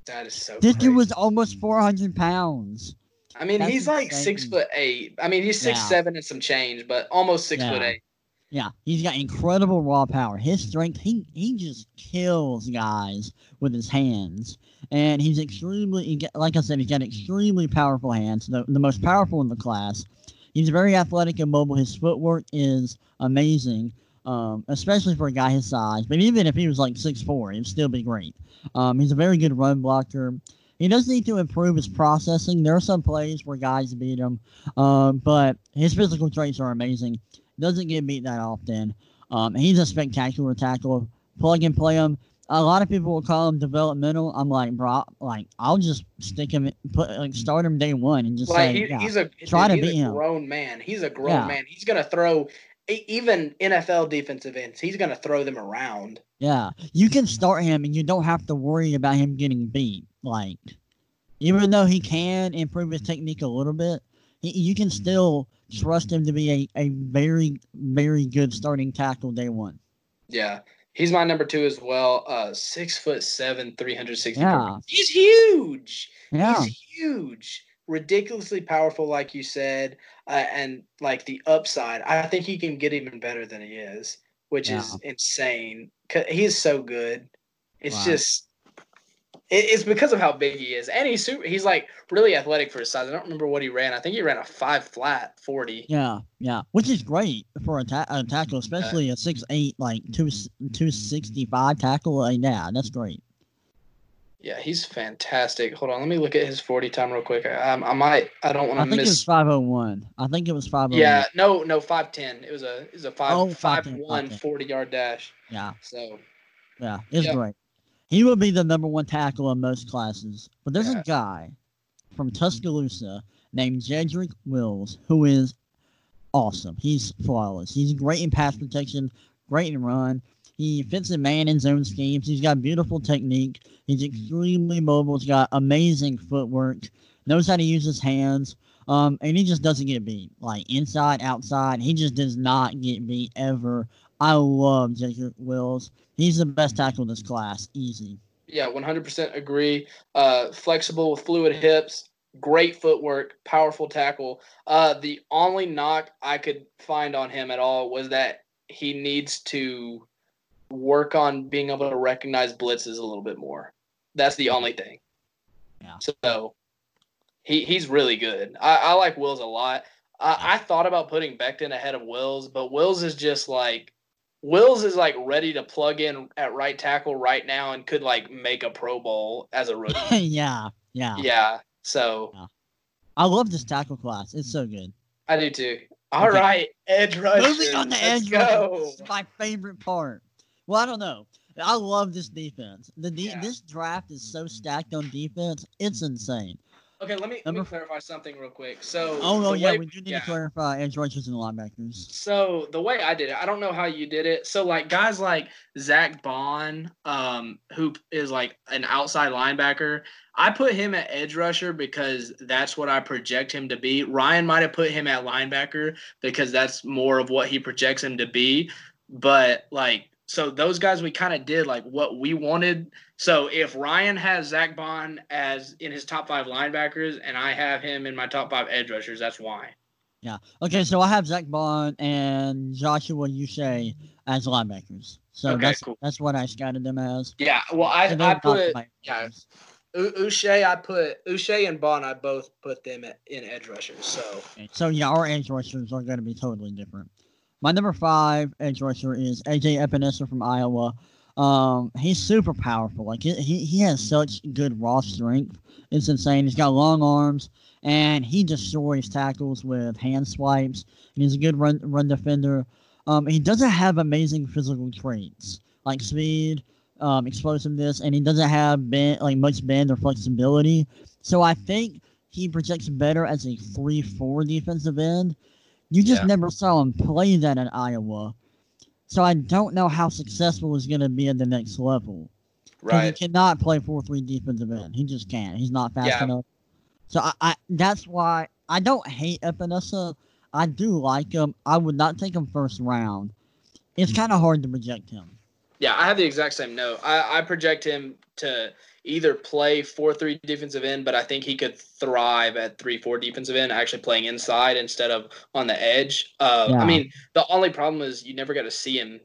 That is so. This crazy. dude was almost 400 pounds. I mean, that's he's like six foot eight. I mean, he's six Yeah. seven and some change, but almost six foot eight. Yeah, he's got incredible raw power. His strength, he he just kills guys with his hands, and he's extremely, like I said, he's got extremely powerful hands, the the most powerful in the class. He's very athletic and mobile. His footwork is amazing, um, especially for a guy his size. But even if he was like six four, it'd still be great. Um, he's a very good run blocker. He does need to improve his processing. There are some plays where guys beat him, um, but his physical traits are amazing. Doesn't get beat that often. Um, he's a spectacular tackle. Plug and play him. A lot of people will call him developmental. I'm like, bro, like I'll just stick him, put like start him day one and just Like say, he, yeah, he's a try to he's beat a him. grown man. He's a grown Yeah. man. He's gonna throw even NFL defensive ends. He's gonna throw them around. yeah. You can start him and you don't have to worry about him getting beat. Like, even though he can improve his technique a little bit, he, you can still trust him to be a, a very, very good starting tackle day one. Yeah. He's my number two as well. Uh, six foot seven, three hundred sixty. Yeah. He's huge. Yeah. He's huge, ridiculously powerful, like you said, uh, and like the upside. I think he can get even better than he is, which is insane. 'Cause He's so good. It's Wow. just, it's because of how big he is, and he's super. He's like really athletic for his size. I don't remember what he ran. I think he ran a five flat forty. Yeah, yeah, which is great for a, ta- a tackle, especially a six eight like two two sixty five tackle. Like, yeah, that's great. Yeah, he's fantastic. Hold on, let me look at his forty time real quick. I, I might. I don't want to think it was miss. five oh one. I think it was five oh. Yeah, no, no, five ten. It was a, it was a five, Oh, five 5'10", one 5'10". 40 yard dash. yeah, So yeah, it's Yeah. great. He will be the number one tackle in most classes. But there's Yeah. a guy from Tuscaloosa named Jedrick Wills who is awesome. He's flawless. He's great in pass protection, great in run. He fits in man and zone schemes. He's got beautiful technique. He's extremely mobile. He's got amazing footwork. Knows how to use his hands. Um, and he just doesn't get beat. Like inside, outside, he just does not get beat ever. I love Jedrick Wills. He's the best tackle in this class. Easy. yeah, one hundred percent agree. Uh, flexible with fluid hips, great footwork, powerful tackle. Uh, the only knock I could find on him at all was that he needs to work on being able to recognize blitzes a little bit more. That's the only thing. Yeah. So he he's really good. I, I like Wills a lot. I, I thought about putting Becton ahead of Wills, but Wills is just like Wills is like ready to plug in at right tackle right now and could like make a Pro Bowl as a rookie. yeah, yeah, yeah. So I love this tackle class. It's so good. I do too. All Okay. right, edge rushers. Moving on to edge go. my favorite part. Well, I don't know. I love this defense. The de- Yeah. this draft is so stacked on defense. It's insane. Okay, let me, let me clarify something real quick. So Oh no, yeah, way- we do need yeah. to clarify edge rushers and linebackers. So the way I did it, I don't know how you did it. So like guys like Zack Baun, um, who is like an outside linebacker, I put him at edge rusher because that's what I project him to be. Ryan might have put him at linebacker because that's more of what he projects him to be. But like, so those guys we kind of did like what we wanted. So if Ryan has Zack Baun as in his top five linebackers and I have him in my top five edge rushers, that's why. Yeah. Okay, so I have Zack Baun and Joshua Uche as linebackers. So Okay, that's cool. that's what I scouted them as. Yeah, well, I, And I put yeah. U- Uche, I put Uche and Baun. I both put them in edge rushers. So Okay, So yeah, our edge rushers are going to be totally different. My number five edge rusher is AJ Epenesa from Iowa. Um, he's super powerful. Like he, he has such good raw strength. It's insane. He's got long arms and he destroys tackles with hand swipes. And he's a good run run defender. Um, he doesn't have amazing physical traits like speed, um, explosiveness, and he doesn't have bend, like much bend or flexibility. So I think he projects better as a three-four defensive end. You just Yeah. never saw him play that at Iowa. So I don't know how successful he's going to be at the next level. 'Cause He cannot play 4-3 defensive end. He just can't. He's not fast Yeah. enough. So I, I that's why I don't hate Epenesa. I do like him. I would not take him first round. It's mm. kind of hard to project him. Yeah, I have the exact same note. I, I project him to either play four three defensive end, but I think he could thrive at three four defensive end, actually playing inside instead of on the edge. Uh, Yeah. I mean, the only problem is you never got to see him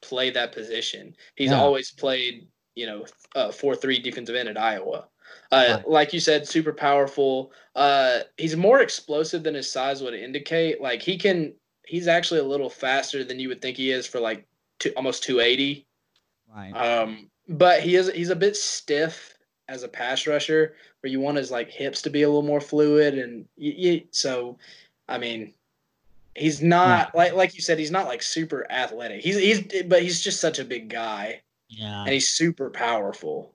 play that position. He's Yeah. always played, you know, uh, four three defensive end at Iowa. Uh, Right. Like you said, super powerful. Uh, he's more explosive than his size would indicate. Like he can, he's actually a little faster than you would think he is for like two, almost two eighty. Right. Um, but he is he's a bit stiff as a pass rusher, where you want his like hips to be a little more fluid, and so, I mean, he's not like like you said, he's not like super athletic. He's he's but he's just such a big guy, Yeah. and he's super powerful.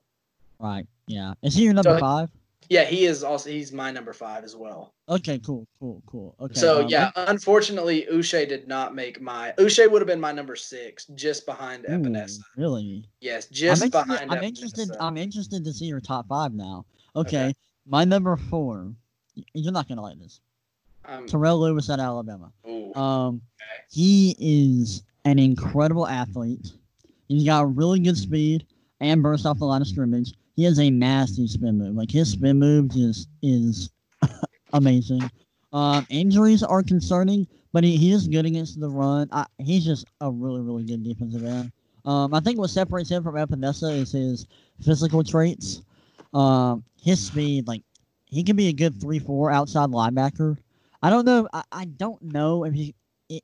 Right. Yeah. Is he your number So- five? Yeah, he is also he's my number five as well. Okay. Cool. Cool. Cool. Okay. so um, yeah, unfortunately, Uche did not make my Uche would have been my number six, just behind ooh, Epenesa. Really? Yes, just I'm interested, behind. I'm interested. I'm interested to see your top five now. Okay. Okay. My number four. You're not gonna like this. Um, Terrell Lewis at Alabama. ooh, Um, Okay. he is an incredible athlete. He's got really good speed and burst off the line of scrimmage. He has a nasty spin move. Like his spin move is is amazing. Um, injuries are concerning, but he, he is good against the run. I, he's just a really really good defensive end. Um, I think what separates him from Epenesa is his physical traits. Um, his speed, like he can be a good three four outside linebacker. I don't know. I, I don't know if he.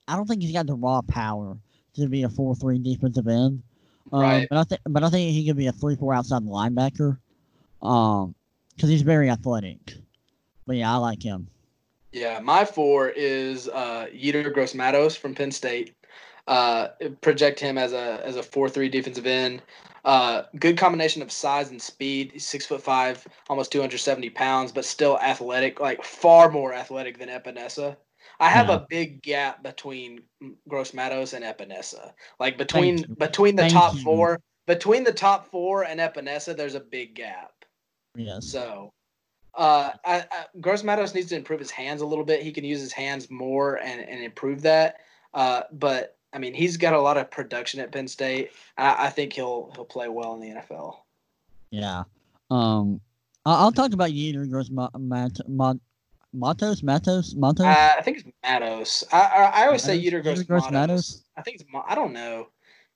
I don't think he's got the raw power to be a four three defensive end. Um, Right. But I think, but I think he could be a three four outside linebacker. Um, because he's very athletic. But yeah, I like him. Yeah, my four is uh, Yetur Gross Matos from Penn State. Uh, project him as a as a four three defensive end. Uh, good combination of size and speed. He's six foot five, almost two hundred seventy pounds, but still athletic. Like far more athletic than Epenesa. I have Yeah. a big gap between Gross Matos and Epenesa. Like between between the Thank top you. four, between the top four and Epenesa, there's a big gap. Yes. So, uh, I, I, Gross Matos needs to improve his hands a little bit. He can use his hands more and, and improve that. Uh, but I mean, he's got a lot of production at Penn State. I, I think he'll he'll play well in the NFL. Yeah. Um, I'll talk about Yeater Gross Ma- Mat- Ma- Matos Matos Matos. Uh, I think it's Matos. I I, I always say Matos? Yetur Gross Gross Matos. Matos? I think it's Ma- I don't know.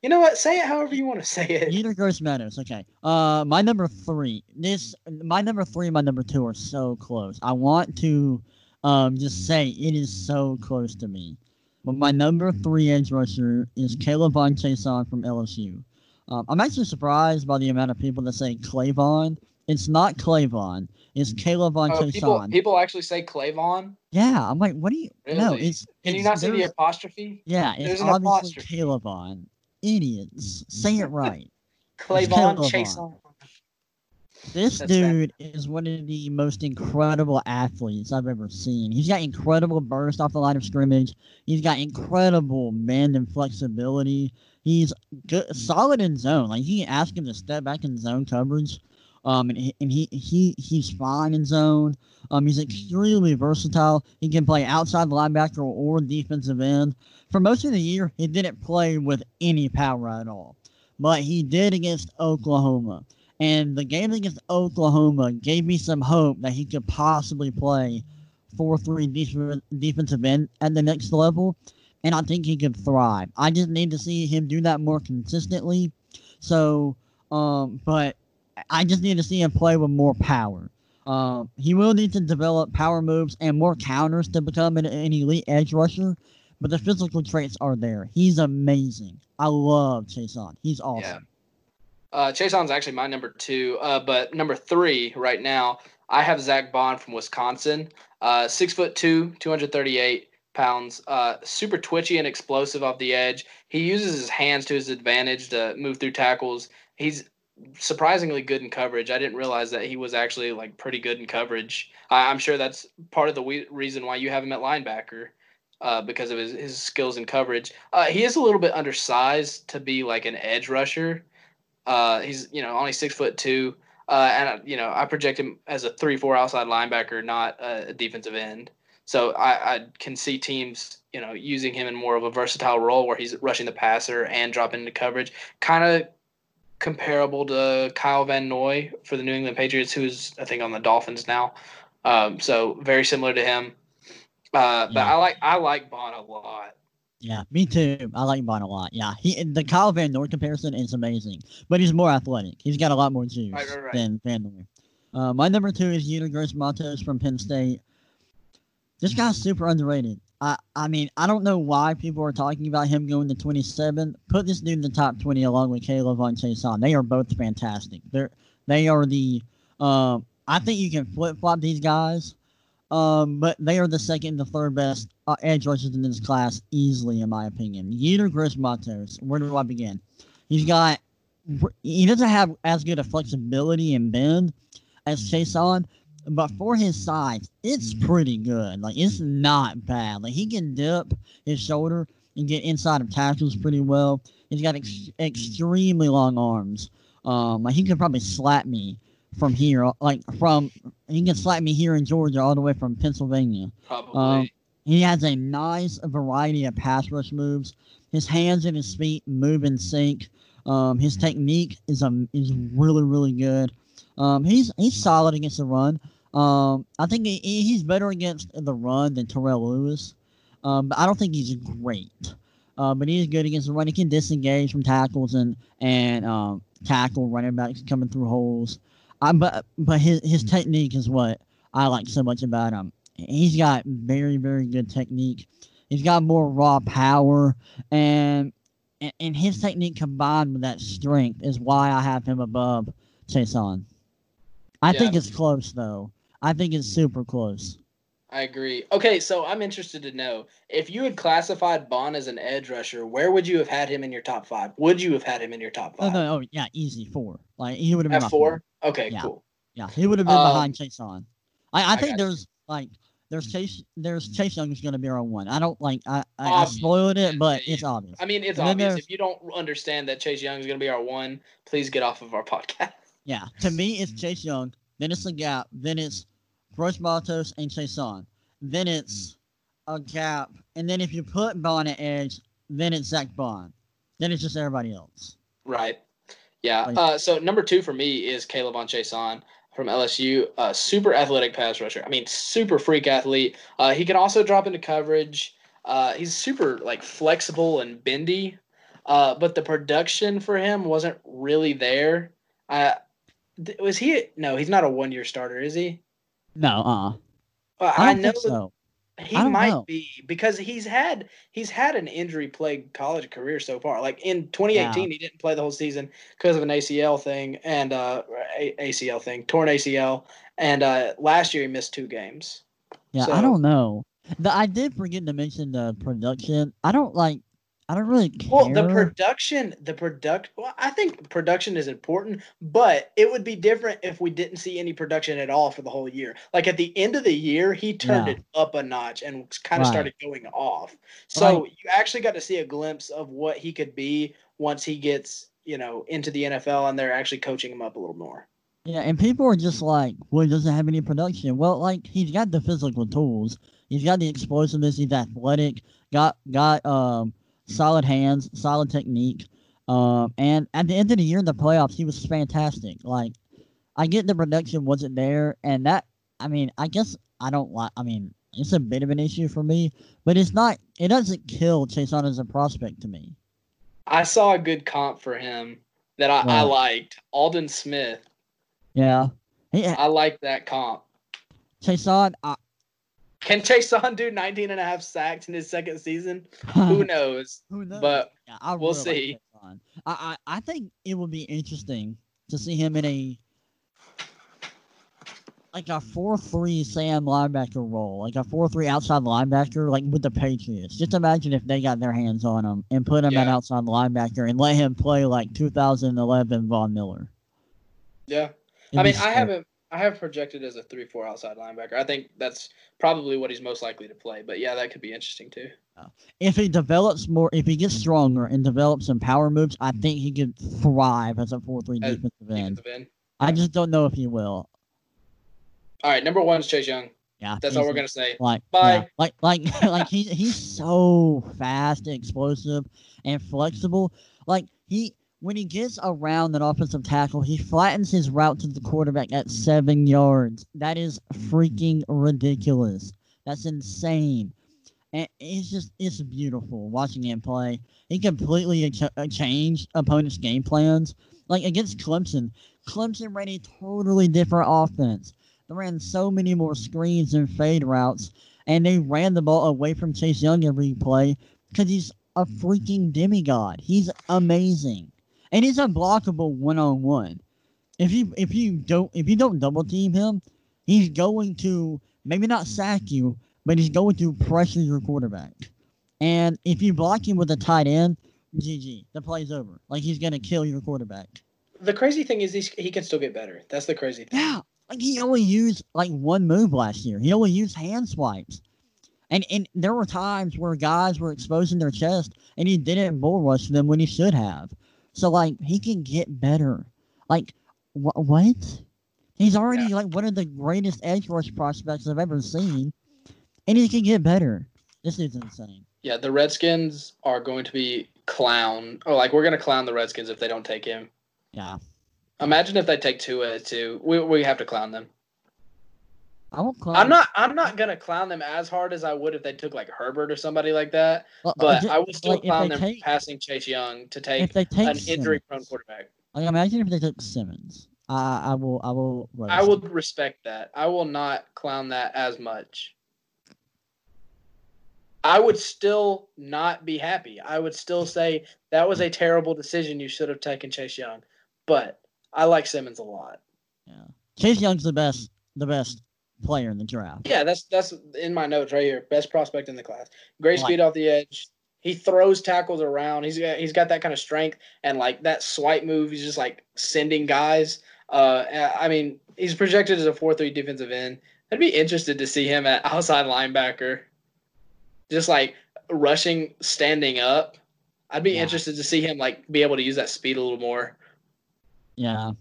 You know what? Say it however you want to say it. Yeater Gross Matos. Okay. Uh, my number three. This my number three and my number two are so close. I want to, um, just say it is so close to me. But my number three edge rusher is Caleb Von Chaisson from LSU. Um, I'm actually surprised by the amount of people that say Clavon. It's not Clavon. It's mm. Caleb Von Oh, people people actually say Clavon. Yeah, I'm like, what do you? No, Really? it's. Can you not see the apostrophe? Yeah, there's it's an obviously apostrophe. Calebon. Idiots. Say it right. Clavon Clavon. Chaisson. This That's dude is one of the most incredible athletes I've ever seen. He's got incredible burst off the line of scrimmage. He's got incredible bend and flexibility. He's good, solid in zone. Like you can ask him to step back in zone coverage, um, and he and he, he he's fine in zone. Um, he's extremely versatile. He can play outside linebacker or defensive end. For most of the year, he didn't play with any power at all, but he did against Oklahoma. And the game against Oklahoma gave me some hope that he could possibly play 4 3 def- defensive end at the next level. And I think he could thrive. I just need to see him do that more consistently. So, um, but I just need to see him play with more power. Um, he will need to develop power moves and more counters to become an, an elite edge rusher. But the physical traits are there. He's amazing. I love Chaisson. He's awesome. Yeah. Uh, Chaisson's actually my number two, uh, but number three right now, I have Zack Baun from Wisconsin. Uh, six foot two, 238 pounds, uh, super twitchy and explosive off the edge. He uses his hands to his advantage to move through tackles. He's surprisingly good in coverage. I didn't realize that he was actually like pretty good in coverage. I, I'm sure that's part of the we- reason why you have him at linebacker. Uh, because of his, his skills in coverage, uh, he is a little bit undersized to be like an edge rusher. Uh, he's you know only six foot two, uh, and you know I project him as a three four outside linebacker, not a defensive end. So I, I can see teams you know using him in more of a versatile role where he's rushing the passer and dropping into coverage, kind of comparable to Kyle Van Noy for the New England Patriots, who's I think on the Dolphins now. Um, so very similar to him. Uh, but Yeah. I like I like Baun a lot. Yeah, me too. I like Baun a lot. Yeah, he the Kyle Van Noy comparison is amazing, but he's more athletic. He's got a lot more juice Right, right, right. than Van Noy. Uh, my number two is Yetur Gross Matos from Penn State. This guy's super underrated. I, I mean, I don't know why people are talking about him going to 27. Put this dude in the top 20 along with K'Lavon Chaisson. They are both fantastic. They're they are the Um, I think you can flip flop these guys, um, but they are the second and the third best uh, edge rushers in this class easily, in my opinion. Yetur Gross Matos. Where do I begin? He's got he doesn't have as good a flexibility and bend as Chaisson, but for his size, it's pretty good. Like it's not bad. Like he can dip his shoulder and get inside of tackles pretty well. He's got ex- extremely long arms. Um, like he could probably slap me from here, like from he can slap me here in Georgia all the way from Pennsylvania. Probably. Um, he has a nice variety of pass rush moves. His hands and his feet move in sync. Um, his technique is um is really really good. Um, he's he's solid against the run. Um, I think he, he's better against the run than Terrell Lewis. Um, but I don't think he's great. Uh, but he's good against the run. He can disengage from tackles and and um, tackle running backs coming through holes. Um, but but his his technique is what I like so much about him. He's got very very good technique. He's got more raw power and and, and his technique combined with that strength is why I have him above Chaisson. I Yeah. think it's close though. I think it's super close. I agree. Okay, so I'm interested to know if you had classified Baun as an edge rusher, where would you have had him in your top five? Would you have had him in your top Oh five? no, oh yeah, easy four. Like he would have been At four? Okay, Yeah. cool. Yeah, he would have been Um, behind Chaisson. I, I I think got you. there's like there's Chase there's Chase Young is gonna be our one. I don't like I I, I spoiled it, but it's obvious. I mean, it's obvious. If you don't understand that Chase Young is going to be our one, please get off of our podcast. Yeah, to me it's Chase Young, then it's a gap, then it's Gross Matos and Chaisson, then it's a gap, and then if you put Baun at edge, then it's Zack Baun, then it's just everybody else. Right. Yeah. Like- Uh, so number two for me is K'Lavon Chaisson from LSU. Uh, super athletic pass rusher. I mean, super freak athlete. Uh, he can also drop into coverage. Uh, he's super like flexible and bendy. Uh, but the production for him wasn't really there. Uh, th- was he? No, he's not a one-year starter, is he? No, uh, Uh, I I, know think so. he might know. be because he's had he's had an injury plagued college career so far. Like in 2018, he didn't play the whole season because of an ACL thing and uh A- ACL thing, torn ACL, and uh last year he missed two games. Yeah, So- I don't know. The, I did forget to mention the production. I don't like. I don't really care. Well, the production, the product. Well, I think production is important, but it would be different if we didn't see any production at all for the whole year. Like at the end of the year, he turned Yeah. it up a notch and kind of Right. started going off. So you actually got to see a glimpse of what he could be once he gets, you know, into the NFL and they're actually coaching him up a little more. Yeah, and people are just like, well, he doesn't have any production. Well, like he's got the physical tools. He's got the explosiveness. He's athletic. Got got um solid hands, solid technique. Um, and at the end of the year in the playoffs, he was fantastic. Like, I get the production wasn't there, and that I mean, I guess I don't like. I mean, it's a bit of an issue for me, but it's not. It doesn't kill Chaisson as a prospect to me. I saw a good comp for him that I, I liked. Aldon Smith. Yeah, he, I like that comp. Chaisson. I, Can Chaisson do 19 and a half sacks in his second season? Who knows? Who knows? But Yeah, I We'll really see. Trayvon. I, I I think it would be interesting to see him in a like a four three Sam linebacker role, like a four three outside linebacker, like with the Patriots. Just imagine if they got their hands on him and put him at outside linebacker and let him play like 2011 Von Miller. yeah. It'd I mean, I sick. I have projected as a three-four outside linebacker. I think that's probably what he's most likely to play. But yeah, that could be interesting too. Uh, if he develops more, if he gets stronger and develops some power moves, I think he could thrive as a four three As defensive end. Defensive end. I just don't know if he will. All right, number one is Chase Young. Yeah, That's all we're gonna say. Like Bye. yeah, like like like he's he's so fast and explosive and flexible. Like he when he gets around an offensive tackle, he flattens his route to the quarterback at seven yards. That is freaking ridiculous. That's insane. And it's just it's beautiful watching him play. He completely ch- uh, changed opponents' game plans. Like against Clemson, Clemson ran a totally different offense. They ran so many more screens and fade routes, and they ran the ball away from Chase Young every play because he's a freaking demigod. He's amazing, and he's unblockable one on one. if you if you don't if you don't double team him, he's going to maybe not sack you, but he's going to pressure your quarterback. And if you block him with a tight end, GG, the play's over. Like he's gonna kill your quarterback. The crazy thing is he's, he can still get better. That's the crazy thing. Yeah, like he only used like one move last year. He only used hand swipes. And and there were times where guys were exposing their chest and he didn't bull rush them when he should have. So like he can get better. Like wh- what? He's already Yeah. like one of the greatest edge rush prospects I've ever seen, and he can get better. This is insane. Yeah, the Redskins are going to be clown. Or like we're gonna clown the Redskins if they don't take him. Yeah, Imagine if they take Tua too. We we have to clown them. I won't call. I'm not I'm not gonna clown them as hard as I would if they took like Herbert or somebody like that. Well, uh, But ju- I would still like, clown them take- passing Chase Young to take take an injury prone quarterback. like imagine if they took Simmons. I I will I will. I would respect that. I will not clown that as much. I would still not be happy. I would still say that was a terrible decision. You should have taken Chase Young. But I like Simmons a lot. Yeah, Chase Young's the best the best player in the draft. Yeah, that's that's in my notes right here. Best prospect in the class. Great Like- speed off the edge. He throws tackles around. He's got he's got that kind of strength and like that swipe move. He's just like sending guys. Uh, I mean, he's projected as a four three defensive end. I'd be interested to see him at outside linebacker, just like rushing, standing up. I'd be Yeah. interested to see him like be able to use that speed a little more. Yeah,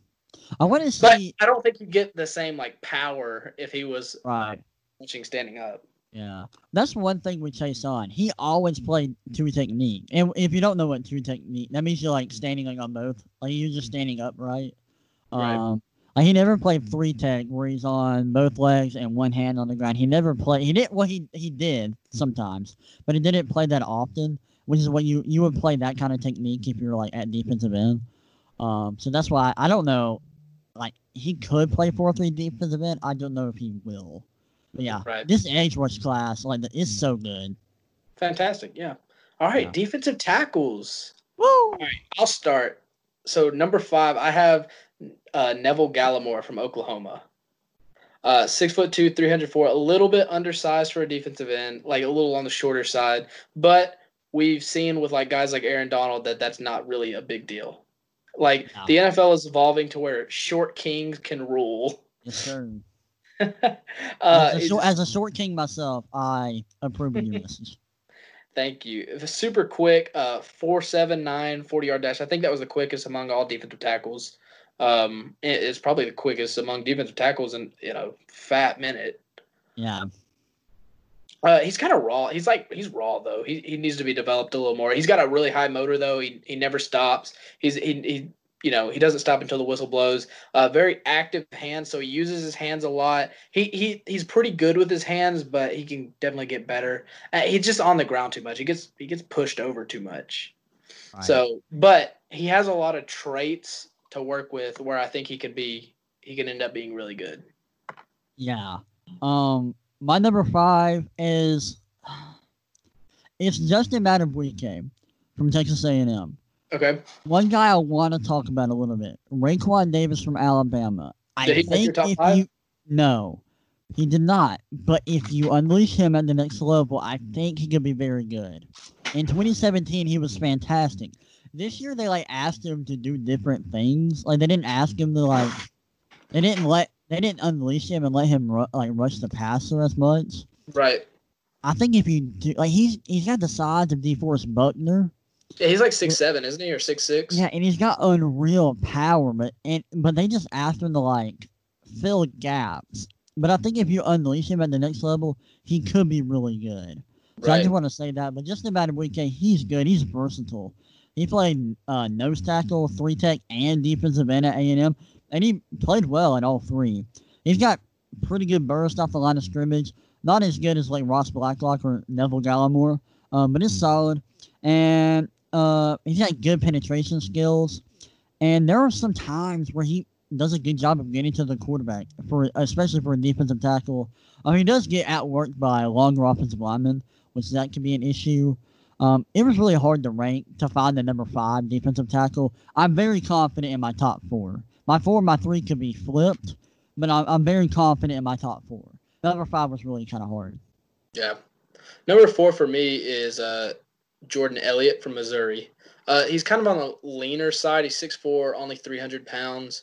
I want to see. But. I don't think you get the same like power if he was Right. rushing standing up. Yeah, that's one thing with Chaisson. He always played two technique, and if you don't know what two technique, that means you're like standing like on both, like you're just standing up, right? Right. Um, like he never played three tech where he's on both legs and one hand on the ground. He never played. He did. Well, he he did sometimes, but he didn't play that often. Which is what you you would play that kind of technique if you're like at defensive end. Um, so that's why I don't know. Like he could play four three defensive end. I don't know if he will. But yeah, Right. this edge rush class like is so good. Fantastic. Yeah. All right. Yeah. Defensive tackles. Woo! All right. I'll start. So number five, I have uh, Neville Gallimore from Oklahoma. Uh, six foot two, three hundred four, a little bit undersized for a defensive end, like a little on the shorter side. But we've seen with like guys like Aaron Donald that that's not really a big deal. Like No. the NFL is evolving to where short kings can rule. Yes, sir. uh, as, a short, as a short king myself, I approve of your message. Thank you. Super quick, uh, 479 40 yard dash. I think that was the quickest among all defensive tackles. Um, it- it's probably the quickest among defensive tackles in you know fat minute. Yeah, Uh, he's kind of raw. He's like he's raw though. He he needs to be developed a little more. He's got a really high motor though. He he never stops. He's he, he you know he doesn't stop until the whistle blows. Uh, very active hands, so he uses his hands a lot. He he he's pretty good with his hands, but he can definitely get better. Uh, he's just on the ground too much. He gets he gets pushed over too much. right. So, but he has a lot of traits to work with where I think he could be he can end up being really good. yeah. Um, my number five is it's Justin Madubuike from Texas A&M. Okay. One guy I want to talk about a little bit, Raekwon Davis from Alabama. I Did he make your think top if five? you no, he did not. But if you unleash him at the next level, I think he could be very good. In 2017, he was fantastic. This year, they like asked him to do different things. Like they didn't ask him to like, they didn't let, they didn't unleash him and let him ru- like rush the passer as much. Right. I think if you do, like he's he's got the size of DeForest Buckner. Yeah, he's like six seven, isn't he, or six six? Yeah, and he's got unreal power, but and but they just asked him to like fill gaps. But I think if you unleash him at the next level, he could be really good. So I just want to say that. But just about Weekend, he's good. He's versatile. He played uh, nose tackle, three tech, and defensive end at A and M, and he played well in all three. He's got pretty good burst off the line of scrimmage. Not as good as like Ross Blacklock or Neville Gallimore, um, but it's solid. And uh, he's got good penetration skills. And there are some times where he does a good job of getting to the quarterback, for especially for a defensive tackle. I mean, he does get outworked by longer offensive linemen, which that can be an issue. Um, it was really hard to rank to find the number five defensive tackle. I'm very confident in my top four, my four and my three could be flipped, but I'm, I'm very confident in my top four. Number five was really kind of hard. Yeah. Number four for me is uh, Jordan Elliott from Missouri. Uh, he's kind of on the leaner side. He's 6'4", only 300 pounds.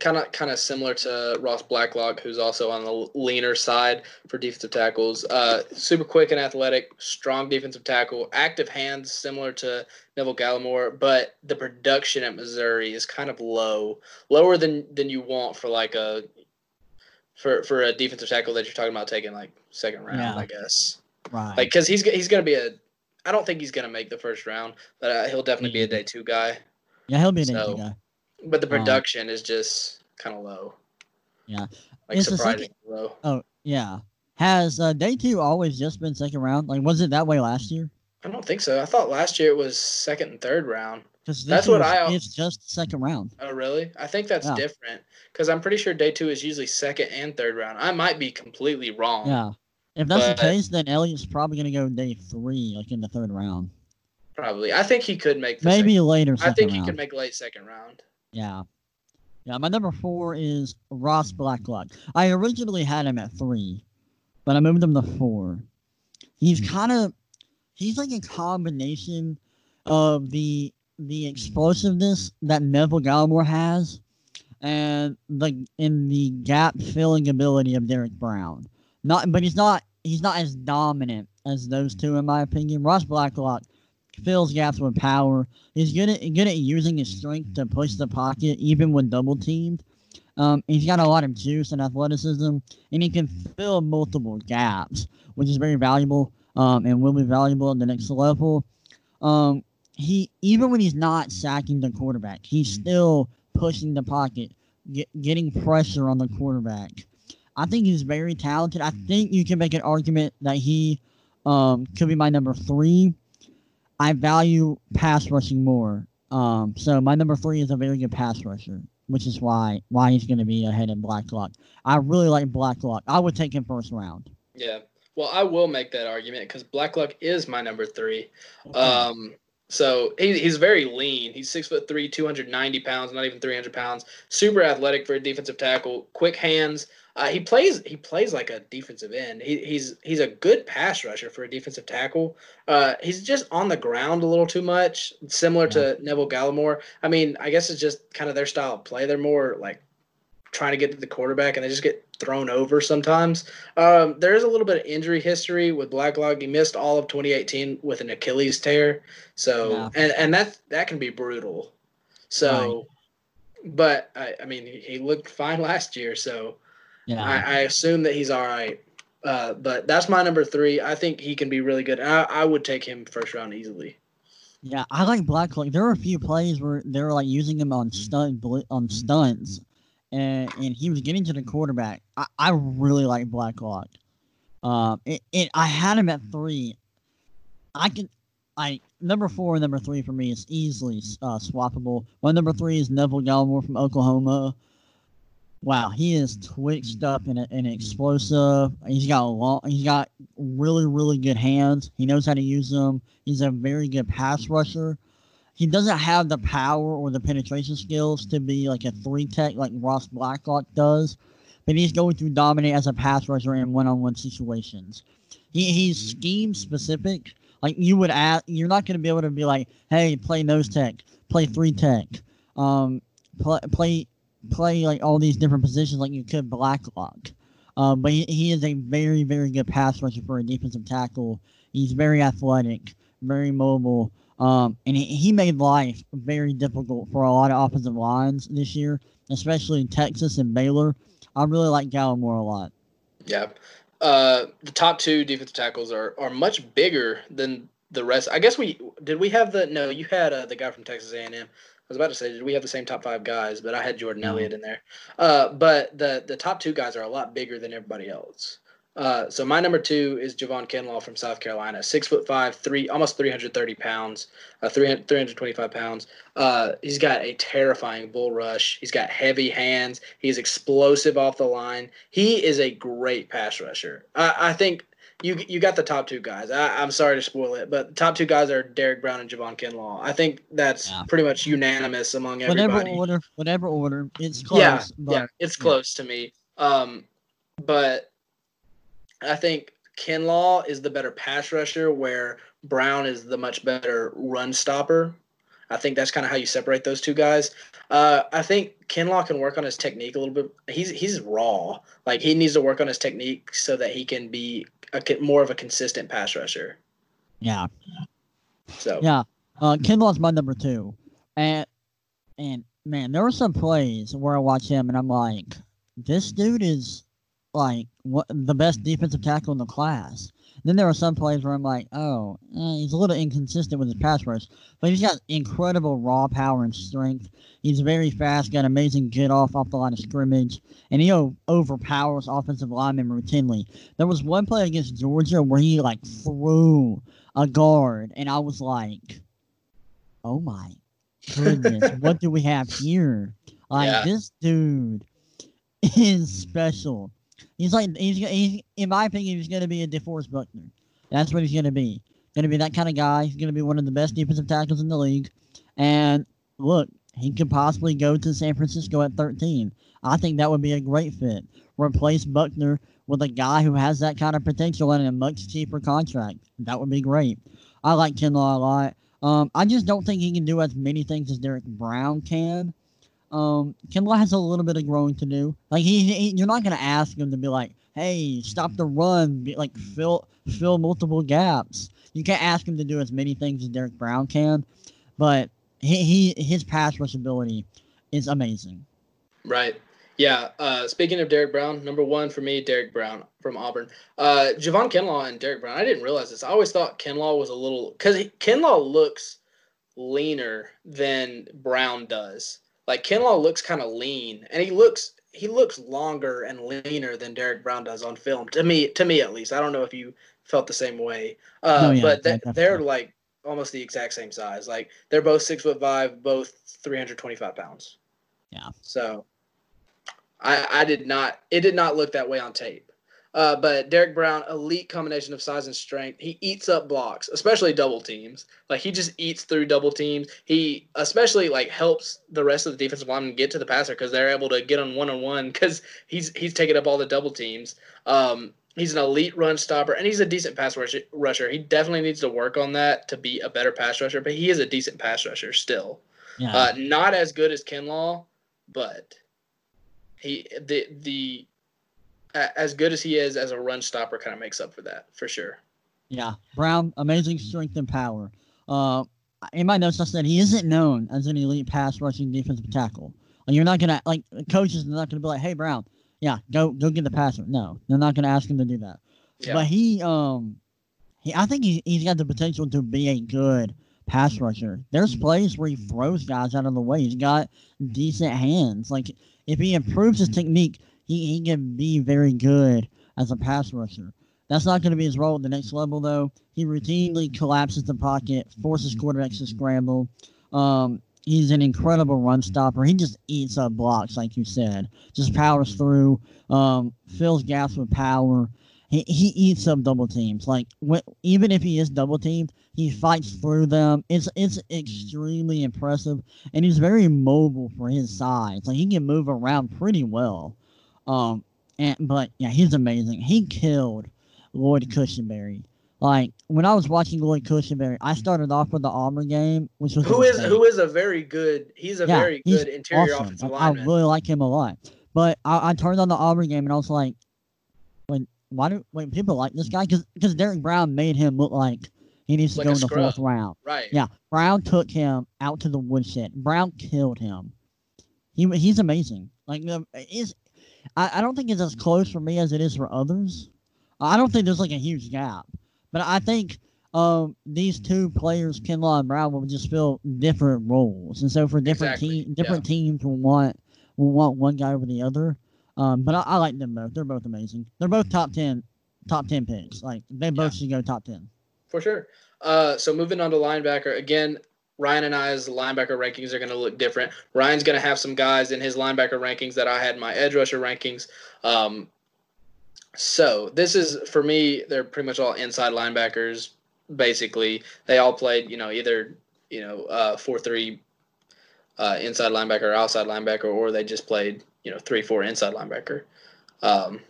Kind of kind of similar to Ross Blacklock, who's also on the leaner side for defensive tackles. Uh, super quick and athletic, strong defensive tackle, active hands, similar to Neville Gallimore. But the production at Missouri is kind of low, lower than than you want for like a for for a defensive tackle that you're talking about taking like second round, yeah. I guess. Right. Like, cause he's he's gonna be a. I don't think he's gonna make the first round, but uh, he'll definitely be a day two guy. Yeah, he'll be a day so, two guy. But the um, production um, is just kind of low. Yeah. Like it's surprisingly low. Oh yeah. Has uh, day two always just been second round? Like, was it that way last year? I don't think so. I thought last year it was second and third round. Because That's what I. It's just second round. Oh really? I think that's yeah. different because I'm pretty sure day two is usually second and third round. I might be completely wrong. Yeah. If that's but, the case, then Elliott's probably going to go day three, like in the third round. Probably. I think he could make. Maybe second. later. I think round. he could make late second round. Yeah. Yeah, my number four is Ross Blacklock. I originally had him at three, but I moved him to four. He's hmm. kind of, he's like a combination of the the explosiveness that Neville Gallimore has, and the in the gap filling ability of Derrick Brown. Not, but he's not he's not as dominant as those two in my opinion. Ross Blacklock fills gaps with power. He's good at good at using his strength to push the pocket, even when double teamed. Um, he's got a lot of juice and athleticism, and he can fill multiple gaps, which is very valuable um, and will be valuable at the next level. Um, he even when he's not sacking the quarterback, he's still pushing the pocket, get, getting pressure on the quarterback. I think he's very talented. I think you can make an argument that he um, could be my number three I value pass rushing more. Um, so my number three is a very good pass rusher, which is why why he's going to be ahead of Blacklock. I really like Blacklock. I would take him first round. Yeah. Well, I will make that argument because Blacklock is my number three. Okay. Um, so he, he's very lean. He's six foot three, two hundred ninety pounds, not even three hundred pounds. Super athletic for a defensive tackle. Quick hands. Uh, he plays he plays like a defensive end. He, he's he's a good pass rusher for a defensive tackle. Uh, he's just on the ground a little too much, similar yeah. to Neville Gallimore. I mean, I guess it's just kind of their style of play. They're more like trying to get to the quarterback, and they just get thrown over sometimes. Um, there is a little bit of injury history with Blacklock. He missed all of 2018 with an Achilles tear, so yeah. and and that that can be brutal. So, right. but I, I mean, he, he looked fine last year, so. Yeah. I, I assume that he's all right. Uh, but that's my number three. I think he can be really good. I, I would take him first round easily. Yeah, I like Blacklock. There were a few plays where they were like using him on stunt on stunts, and and he was getting to the quarterback. I, I really like Blacklock. Um, it, it I had him at three. I can, I number four and number three for me is easily uh, swappable. My number three is Neville Gallimore from Oklahoma wow, he is mm-hmm. twitched up and, and mm-hmm. explosive. He's got a long, he's got really really good hands. He knows how to use them. He's a very good pass mm-hmm. rusher. He doesn't have the power or the penetration skills to be like a three tech like Ross Blacklock does, but he's going to dominate as a pass rusher in one on one situations. He, he's scheme specific. Like you would ask, you're not going to be able to be like, hey, play nose tech, play three tech, um, play, play play like all these different positions like you could Blacklock. Um, but he, he is a very, very good pass rusher for a defensive tackle. He's very athletic, very mobile, um, and he, he made life very difficult for a lot of offensive lines this year, especially Texas and Baylor. I really like Gallimore a lot. Yeah. Uh, the top two defensive tackles are, are much bigger than the rest. I guess we did we have the no, you had uh, the guy from Texas A&M. I was about to say, did we have the same top five guys? But I had Jordan Elliott in there. Uh, but the the top two guys are a lot bigger than everybody else. Uh, so my number two is Javon Kinlaw from South Carolina, six foot five, three almost 330 pounds, uh, 300, 325 pounds. Uh, he's got a terrifying bull rush. He's got heavy hands. He's explosive off the line. He is a great pass rusher. I, I think you you got the top two guys. I, am sorry to spoil it, but the top two guys are Derrick Brown and Javon Kinlaw. I think that's yeah. pretty much unanimous among everybody. Whatever order, whatever order, it's close. Yeah, yeah, it's close to me. Um, but I think Kinlaw is the better pass rusher, where Brown is the much better run stopper. I think that's kind of how you separate those two guys. Uh, I think Kinlaw can work on his technique a little bit. He's he's raw. Like he needs to work on his technique so that he can be a more of a consistent pass rusher. Yeah. So yeah, uh, Kinlaw's my number two, and and man, there were some plays where I watch him and I'm like, this dude is like what the best defensive tackle in the class. Then there are some plays where I'm like, oh, eh, he's a little inconsistent with his pass rush, but he's got incredible raw power and strength. He's very fast, got amazing get off off the line of scrimmage, and he overpowers offensive linemen routinely. There was one play against Georgia where he like threw a guard, and I was like, oh my goodness, what do we have here? Like yeah. this dude is special. He's like he's, he's in my opinion he's going to be a DeForest Buckner. That's what he's going to be. Going to be that kind of guy. He's going to be one of the best defensive tackles in the league. And look, he could possibly go to San Francisco at 13. I think that would be a great fit. Replace Buckner with a guy who has that kind of potential and a much cheaper contract. That would be great. I like Kinlaw a lot. Um, I just don't think he can do as many things as Derrick Brown can. Um, has a little bit of growing to do. Like he, he you're not gonna ask him to be like, "Hey, stop the run," be like fill fill multiple gaps. You can't ask him to do as many things as Derrick Brown can, but he, he his pass rush ability is amazing. Right. Yeah. Uh, speaking of Derrick Brown, number one for me, Derrick Brown from Auburn. Uh, Javon Kinlaw and Derrick Brown. I didn't realize this. I always thought Kinlaw was a little because Kinlaw looks leaner than Brown does. Like Kinlaw looks kind of lean, and he looks he looks longer and leaner than Derrick Brown does on film. To me, to me at least. I don't know if you felt the same way, uh, oh, yeah, but th- they're like almost the exact same size. Like they're both six foot five, both three hundred twenty five pounds. Yeah. So, I I did not. It did not look that way on tape. Uh, but Derrick Brown, elite combination of size and strength. He eats up blocks, especially double teams. Like he just eats through double teams. He especially like helps the rest of the defensive linemen get to the passer because they're able to get on one on one because he's he's taking up all the double teams. Um, he's an elite run stopper and he's a decent pass rusher. He definitely needs to work on that to be a better pass rusher, but he is a decent pass rusher still. Yeah. Uh, not as good as Kinlaw, but he the the as good as he is as a run stopper, kind of makes up for that for sure. Yeah, Brown, amazing strength and power. Uh, in my notes, I said he isn't known as an elite pass rushing defensive tackle. Like you're not gonna like coaches are not gonna be like, "Hey Brown, yeah, go go get the passer." No, they're not gonna ask him to do that. Yeah. But he, um, he, I think he, he's got the potential to be a good pass rusher. There's plays where he throws guys out of the way. He's got decent hands. Like if he improves his technique, he, he can be very good as a pass rusher. That's not going to be his role at the next level, though. He routinely collapses the pocket, forces quarterbacks to scramble. Um, he's an incredible run stopper. He just eats up blocks, like you said. Just powers through, um, fills gaps with power. He, he eats up double teams. Like when, even if he is double teamed, he fights through them. It's it's extremely impressive, and he's very mobile for his size. Like he can move around pretty well. Um, and but yeah, he's amazing. He killed Lloyd Cushenberry. Like when I was watching Lloyd Cushenberry, I started off with the Auburn game, which was who is who is a very good. He's a yeah, very good interior awesome. offensive lineman. I really like him a lot. But I, I turned on the Auburn game and I was like, "Wait, why do wait people like this guy? Because because Derrick Brown made him look like he needs to like go in the fourth round. Right. Yeah. Brown took him out to the woodshed. Brown killed him. He he's amazing. Like is I, I don't think it's as close for me as it is for others. I don't think there's like a huge gap, but I think um, these two players, Kinlaw and Brown, will just fill different roles, and so for different exactly. team, different yeah. teams will want will want one guy over the other. Um, but I, I, like them both. They're both amazing. They're both top ten top ten picks. Like they both yeah. should go top ten. For sure. Uh, so moving on to linebacker again. Ryan and I's linebacker rankings are going to look different. Ryan's going to have some guys in his linebacker rankings that I had in my edge rusher rankings. Um, so this is for me. They're pretty much all inside linebackers. Basically, they all played. You know, either you know uh, four three uh, inside linebacker or outside linebacker, or they just played you know three four inside linebacker. Um,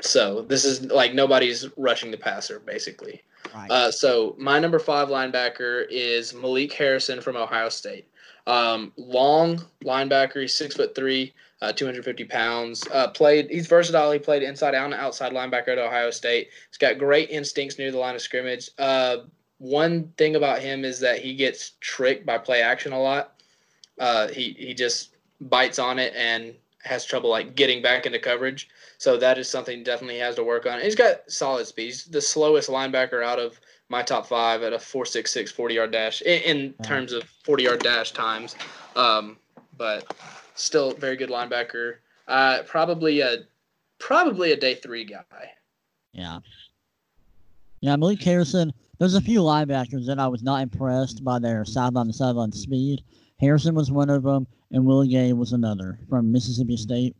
so this is like nobody's rushing the passer basically. Right. Uh, so my number five linebacker is Malik Harrison from Ohio State. Um, long linebacker, he's six foot three, uh, 250 pounds. Uh, played, he's versatile. He played inside out and outside linebacker at Ohio State. He's got great instincts near the line of scrimmage. Uh, one thing about him is that he gets tricked by play action a lot. Uh, he he just bites on it and has trouble like getting back into coverage. So that is something definitely has to work on. He's got solid speed. He's the slowest linebacker out of my top five at a 4.66 40 yard dash in, in terms of 40 yard dash times. Um, but still very good linebacker. Uh, probably a probably a day three guy. Yeah. Yeah, Malik Harrison. There's a few linebackers that I was not impressed by their sideline to sideline speed. Harrison was one of them, and Willie Gay was another from Mississippi State.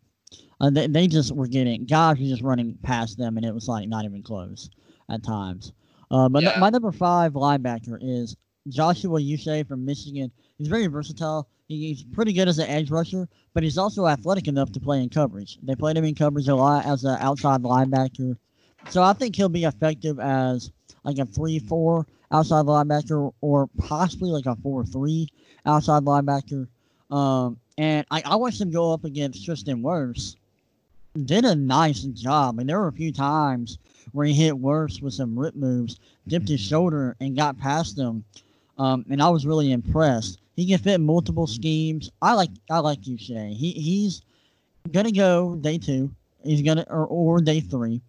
Uh, they, they just were getting guys were just running past them, and it was like not even close at times. Uh, but yeah. my number five linebacker is Joshua Uche from Michigan. He's very versatile. He's pretty good as an edge rusher, but he's also athletic enough to play in coverage. They played him in coverage a lot as an outside linebacker. So I think he'll be effective as like a 3 4 outside linebacker or possibly like a 4 3 outside linebacker. Um, and I, I watched him go up against Tristan Wirfs. Did a nice job. Mean, there were a few times where he hit Wirfs with some rip moves, dipped his shoulder, and got past him. Um, and I was really impressed. He can fit multiple schemes. I like I like Uche. He he's gonna go day two. He's gonna or, or day three.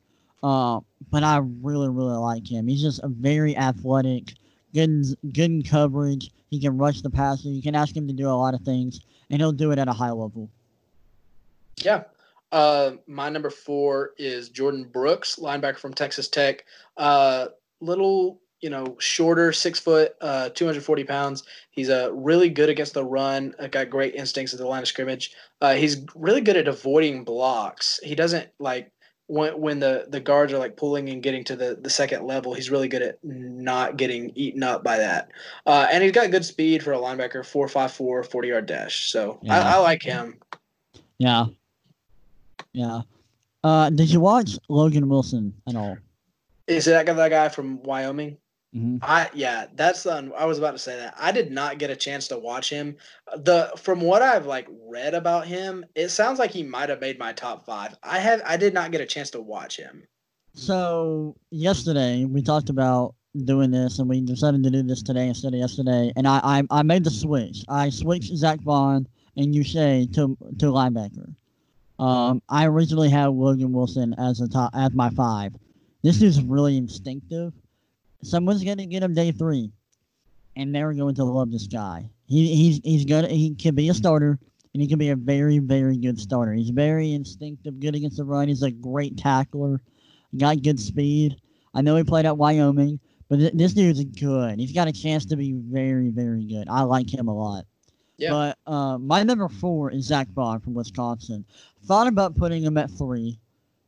Uh, but I really really like him. He's just a very athletic, good good coverage. He can rush the passer. You can ask him to do a lot of things, and he'll do it at a high level. Yeah. Uh, my number four is Jordan Brooks, linebacker from Texas Tech. Uh, little, you know, shorter, six foot, uh, 240 pounds. He's uh, really good against the run. Uh, got great instincts at the line of scrimmage. Uh, he's really good at avoiding blocks. He doesn't like when when the the guards are like pulling and getting to the the second level, he's really good at not getting eaten up by that. Uh, and he's got good speed for a linebacker, 4.54, 40 yard dash. So yeah. I, I, like him. Yeah. Yeah. Uh, did you watch Logan Wilson at all? Is that guy, that guy from Wyoming? Mm-hmm. I yeah, that's the I was about to say that. I did not get a chance to watch him. The from what I've like read about him, it sounds like he might have made my top five. I have I did not get a chance to watch him. So yesterday we talked about doing this, and we decided to do this today instead of yesterday. And I I, I made the switch. I switched Zack Baun and Uche to to linebacker. Um, I originally had Logan Wilson as a top as my five. This is really instinctive someone's gonna get him day three, and they're going to love this guy. He he's he's gonna he can be a starter, and he can be a very very good starter. He's very instinctive, good against the run. He's a great tackler, got good speed. I know he played at Wyoming, but th- this dude's good. He's got a chance to be very very good. I like him a lot. Yeah. But uh, my number four is Zack Baun from Wisconsin. Thought about putting him at three.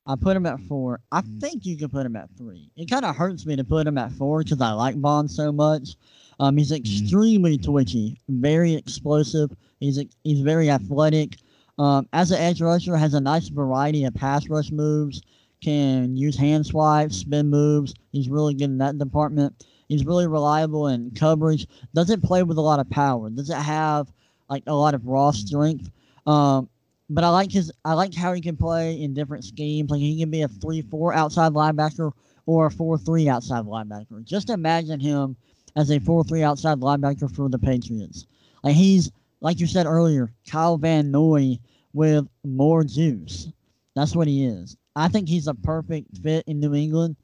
I put him at four. I mm. think you can put him at three. It kind of hurts me to put him at four because I like Baun so much. Um, he's mm. extremely twitchy, very explosive. He's he's very athletic. Um, as an edge rusher, has a nice variety of pass rush moves. Can use hand swipes, spin moves. He's really good in that department. He's really reliable in coverage. Doesn't play with a lot of power. Doesn't have like a lot of raw strength. Um, but I like his. I like how he can play in different schemes. Like he can be a three-four outside linebacker or a four-three outside linebacker. Just imagine him as a four-three outside linebacker for the Patriots. Like he's like you said earlier, Kyle Van Noy with more juice. That's what he is. I think he's a perfect fit in New England.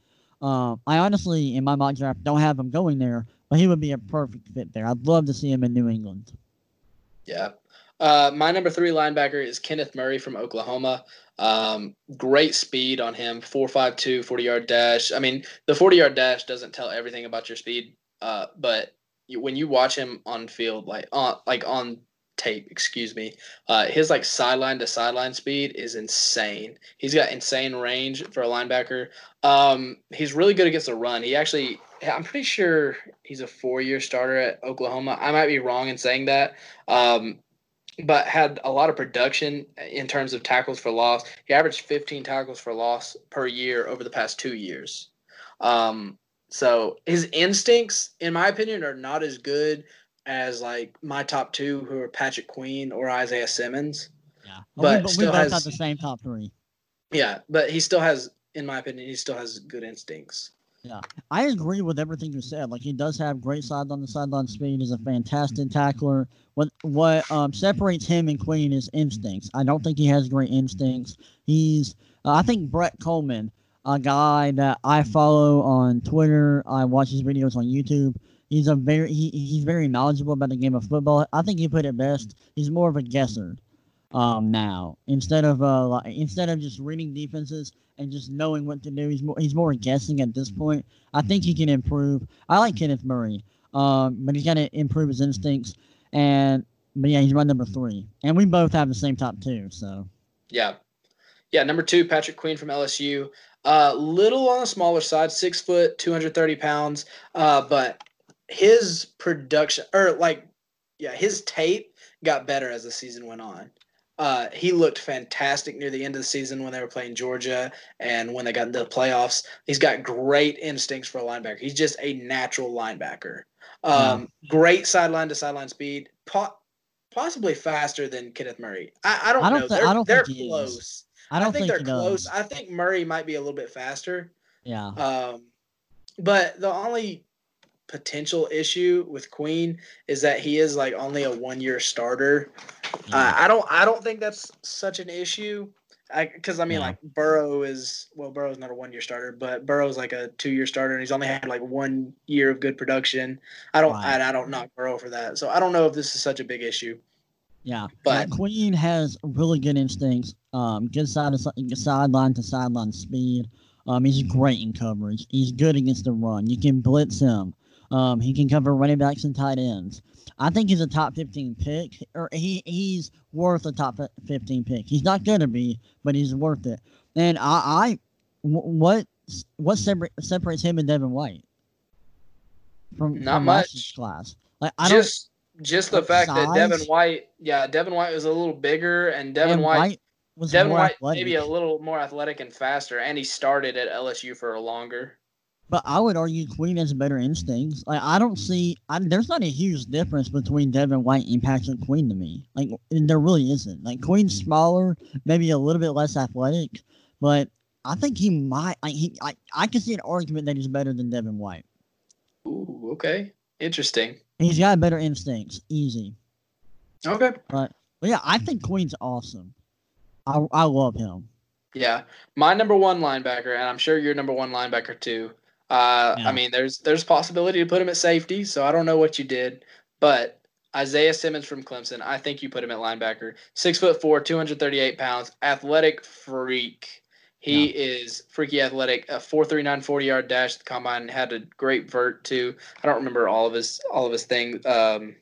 Uh, I honestly, in my mock draft, don't have him going there, but he would be a perfect fit there. I'd love to see him in New England. Yeah, uh, my number three linebacker is Kenneth Murray from Oklahoma. Um, great speed on him, 4.52, 40 yard dash. I mean, the 40 yard dash doesn't tell everything about your speed, uh, but you, when you watch him on field, like on like on tape, excuse me, uh, his like sideline to sideline speed is insane. He's got insane range for a linebacker. Um, he's really good against the run. He actually, I'm pretty sure he's a four year starter at Oklahoma. I might be wrong in saying that. Um, but had a lot of production in terms of tackles for loss. He averaged 15 tackles for loss per year over the past two years. Um, so his instincts, in my opinion, are not as good as like my top two, who are Patrick Queen or Isaiah Simmons. Yeah, But we, still we both has- got the same top three. Yeah, but he still has, in my opinion, he still has good instincts. I agree with everything you said. Like he does have great side on the sideline speed. He's a fantastic tackler. What what um, separates him and Queen is instincts. I don't think he has great instincts. He's uh, I think Brett Kollmann, a guy that I follow on Twitter. I watch his videos on YouTube. He's a very he, he's very knowledgeable about the game of football. I think he put it best. He's more of a guesser um, now instead of uh instead of just reading defenses and just knowing what to do. He's more he's more guessing at this point. I think he can improve. I like Kenneth Murray, um, but he's got to improve his instincts. And but yeah, he's my number three, and we both have the same top two. So Yeah. Yeah, number two, Patrick Queen from LSU. Uh, little on the smaller side, six foot, 230 pounds. Uh, but his production, or like, yeah, his tape got better as the season went on. Uh, he looked fantastic near the end of the season when they were playing Georgia and when they got into the playoffs. He's got great instincts for a linebacker. He's just a natural linebacker. Um, Great sideline to sideline speed, po- possibly faster than Kenneth Murray. I, I don't, I don't know. thi- they're I don't they're think he is. close. I don't think, think, they're he close. does. I think Murray might be a little bit faster. Yeah, Um, but the only potential issue with Queen is that he is like only a one year starter. yeah. Uh, I don't I don't think that's such an issue. Because I, mean, Yeah. like Burrow is well, Burrow's not a one year starter, but Burrow's like a two year starter, and he's only had like one year of good production. I don't Right. and I don't knock Burrow for that, so I don't know if this is such a big issue. Yeah, But- but Queen has really good instincts. Um, good side to si- sideline to sideline speed. Um, he's great in coverage. He's good against the run. You can blitz him. Um, he can cover running backs and tight ends. I think he's a top fifteen pick, or he he's worth a top fifteen pick. He's not gonna be, but he's worth it. And I, I what what separ- separates him and Devin White from Not from much. class? Like I don't. just just the fact that Devin? White, yeah, Devin White was a little bigger, and Devin and White, was Devin White athletic. maybe a little more athletic and faster, and he started at LSU for a longer. But I would argue Queen has better instincts. Like I don't see, I, there's not a huge difference between Devin White and Patrick Queen to me. Like there really isn't. Like Queen's smaller, maybe a little bit less athletic, but I think he might. Like he, I, I can see an argument that he's better than Devin White. Ooh, okay, interesting. He's got better instincts, easy. Okay, But yeah, I think Queen's awesome. I, I love him. yeah, my number one linebacker, and I'm sure your number one linebacker too. Uh, Yeah. I mean, there's there's possibility to put him at safety, so I don't know what you did, but Isaiah Simmons from Clemson, I think you put him at linebacker. Six foot four, 238 pounds, athletic freak. He is freaky athletic. A 439 40 yard dash at the combine had a great vert too. I don't remember all of his all of his thing um,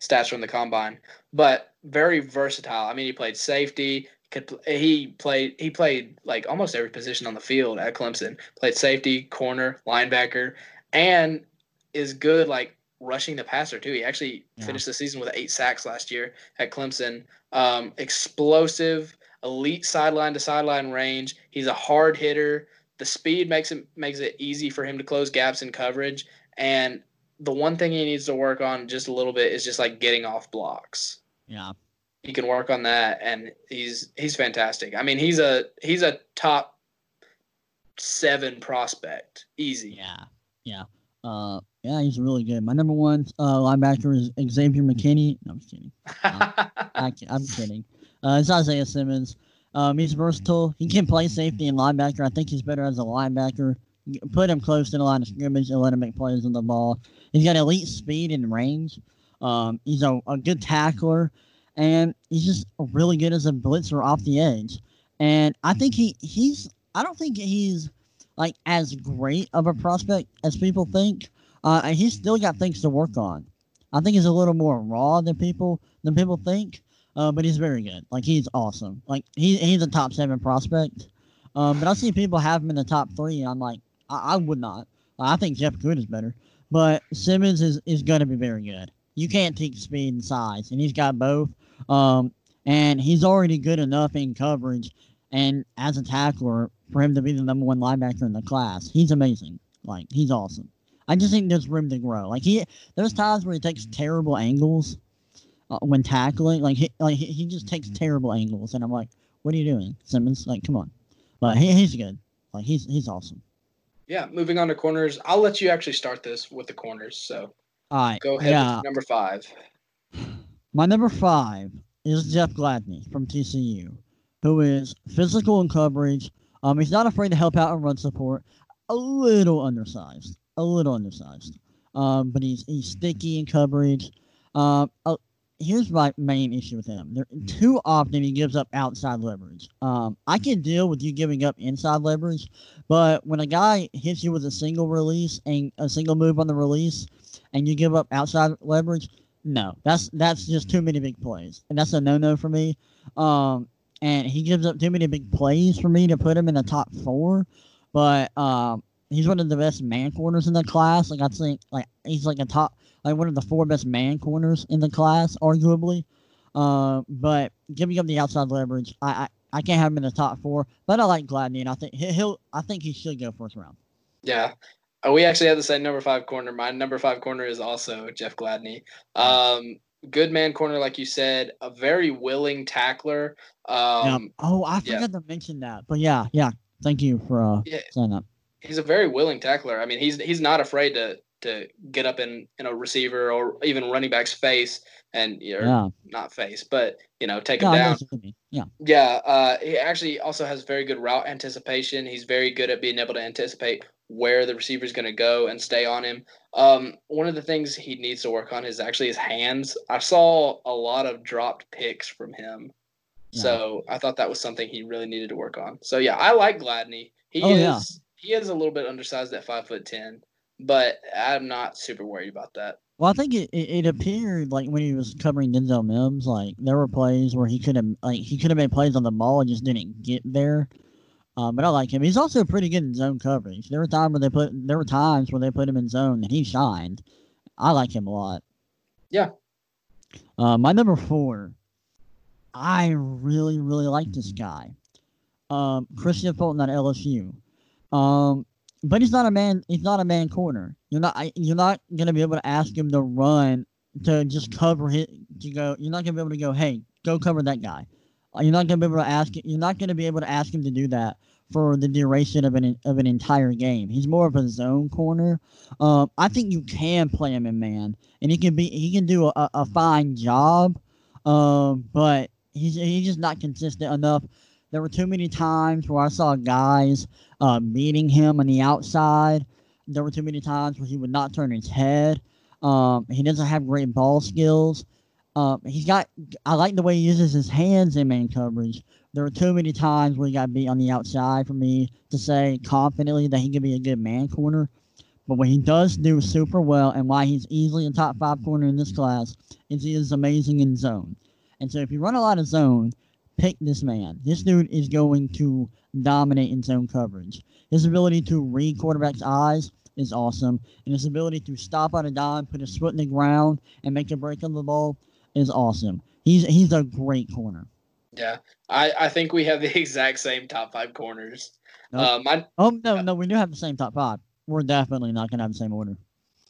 stats from the combine, but very versatile. I mean, he played safety. Could he played he played like almost every position on the field at Clemson. Played safety, corner, linebacker, and is good like rushing the passer too. He actually Yeah. finished the season with eight sacks last year at Clemson. Um, explosive, elite sideline to sideline range. He's a hard hitter. The speed makes it makes it easy for him to close gaps in coverage. And the one thing he needs to work on just a little bit is just like getting off blocks. Yeah. He can work on that, and he's he's fantastic. I mean, he's a he's a top seven prospect, easy. Yeah, yeah, uh, yeah. He's really good. My number one uh, linebacker is Xavier McKinney. No, I'm just kidding. I, i'm kidding. Uh, it's Isaiah Simmons. Um, he's versatile. He can play safety and linebacker. I think he's better as a linebacker. Put him close to the line of scrimmage and let him make plays on the ball. He's got elite speed and range. Um, he's a, a good tackler, and he's just really good as a blitzer off the edge. and I think he he's I don't think he's like as great of a prospect as people think. Uh, and he's still got things to work on. I think he's a little more raw than people than people think. Uh, but he's very good. Like he's awesome. Like he he's a top seven prospect. Um, but I see people have him in the top three. and I'm like, I, I would not. I think Jeff Good is better. But Simmons is, is going to be very good. You can't teach speed and size, and he's got both. Um, and he's already good enough in coverage and as a tackler for him to be the number one linebacker in the class. He's amazing. Like he's awesome. I just think there's room to grow. Like he, there's times where he takes terrible angles uh, when tackling. Like he, like he, he just takes terrible angles, and I'm like, what are you doing, Simmons? Like, come on. But he, he's good. Like he's he's awesome. Yeah, moving on to corners. I'll let you actually start this with the corners. So, all right, go ahead. Yeah. number five. My number five is Jeff Gladney from TCU, who is physical in coverage. Um, he's not afraid to help out and run support. A little undersized, a little undersized. Um, but he's he's sticky in coverage. Um, uh, here's my main issue with him. There, too often he gives up outside leverage. Um, I can deal with you giving up inside leverage, but when a guy hits you with a single release and a single move on the release, and you give up outside leverage, no, that's that's just too many big plays, and that's a no-no for me. Um, and he gives up too many big plays for me to put him in the top four. But um, he's one of the best man corners in the class. Like I think, like he's like a top like one of the four best man corners in the class, arguably. Uh, but giving up the outside leverage, I, I, I can't have him in the top four. But I like Gladney, and I think he'll I think he should go first round. Yeah, we actually have the same number five corner. My number five corner is also Jeff Gladney. Um, good man corner, like you said, a very willing tackler. Um, yeah. Oh, I forgot yeah. to mention that. But yeah, yeah. Thank you for uh, yeah. saying that. He's a very willing tackler. I mean, he's he's not afraid to to get up in, in a receiver or even running back's face and know, yeah. not face, but you know, take him down. Yeah. Yeah. Uh, he actually also has very good route anticipation. He's very good at being able to anticipate where the receiver is going to go and stay on him. Um, one of the things he needs to work on is actually his hands. I saw a lot of dropped picks from him. Yeah. So I thought that was something he really needed to work on. So yeah, I like Gladney. He oh, is yeah. he is a little bit undersized at five foot ten but I'm not super worried about that. Well, I think it, it, it, appeared like when he was covering Denzel Mims, like there were plays where he could have like he could have made plays on the ball and just didn't get there. Um, but I like him. He's also pretty good in zone coverage. There were times when they put there were times where they put him in zone and he shined. I like him a lot. Yeah. Uh, my number four, I really really like this guy, um, Kristian Fulton at LSU. Um, but he's not a man. He's not a man corner. You're not. You're not gonna be able to ask him to run to just cover it. To go. You're not gonna be able to go. Hey, go cover that guy. You're not gonna be able to ask. You're not gonna be able to ask him to do that for the duration of an of an entire game. He's more of a zone corner. Um, I think you can play him in man, and he can be. He can do a, a fine job. Um, but he's he's just not consistent enough there were too many times where I saw guys uh, meeting him on the outside. There were too many times where he would not turn his head. Um, he doesn't have great ball skills. Um, he's got. I like the way he uses his hands in man coverage. There were too many times where he got beat on the outside for me to say confidently that he could be a good man corner. But what he does do super well, and why he's easily a top five corner in this class, is he is amazing in zone. And so if you run a lot of zone, pick this man. This dude is going to dominate in zone coverage. His ability to read quarterback's eyes is awesome, and his ability to stop on a dime, put his foot in the ground, and make a break on the ball is awesome. He's he's a great corner. Yeah, I, I think we have the exact same top five corners. Nope. Um, oh no, no, we do have the same top five. We're definitely not gonna have the same order.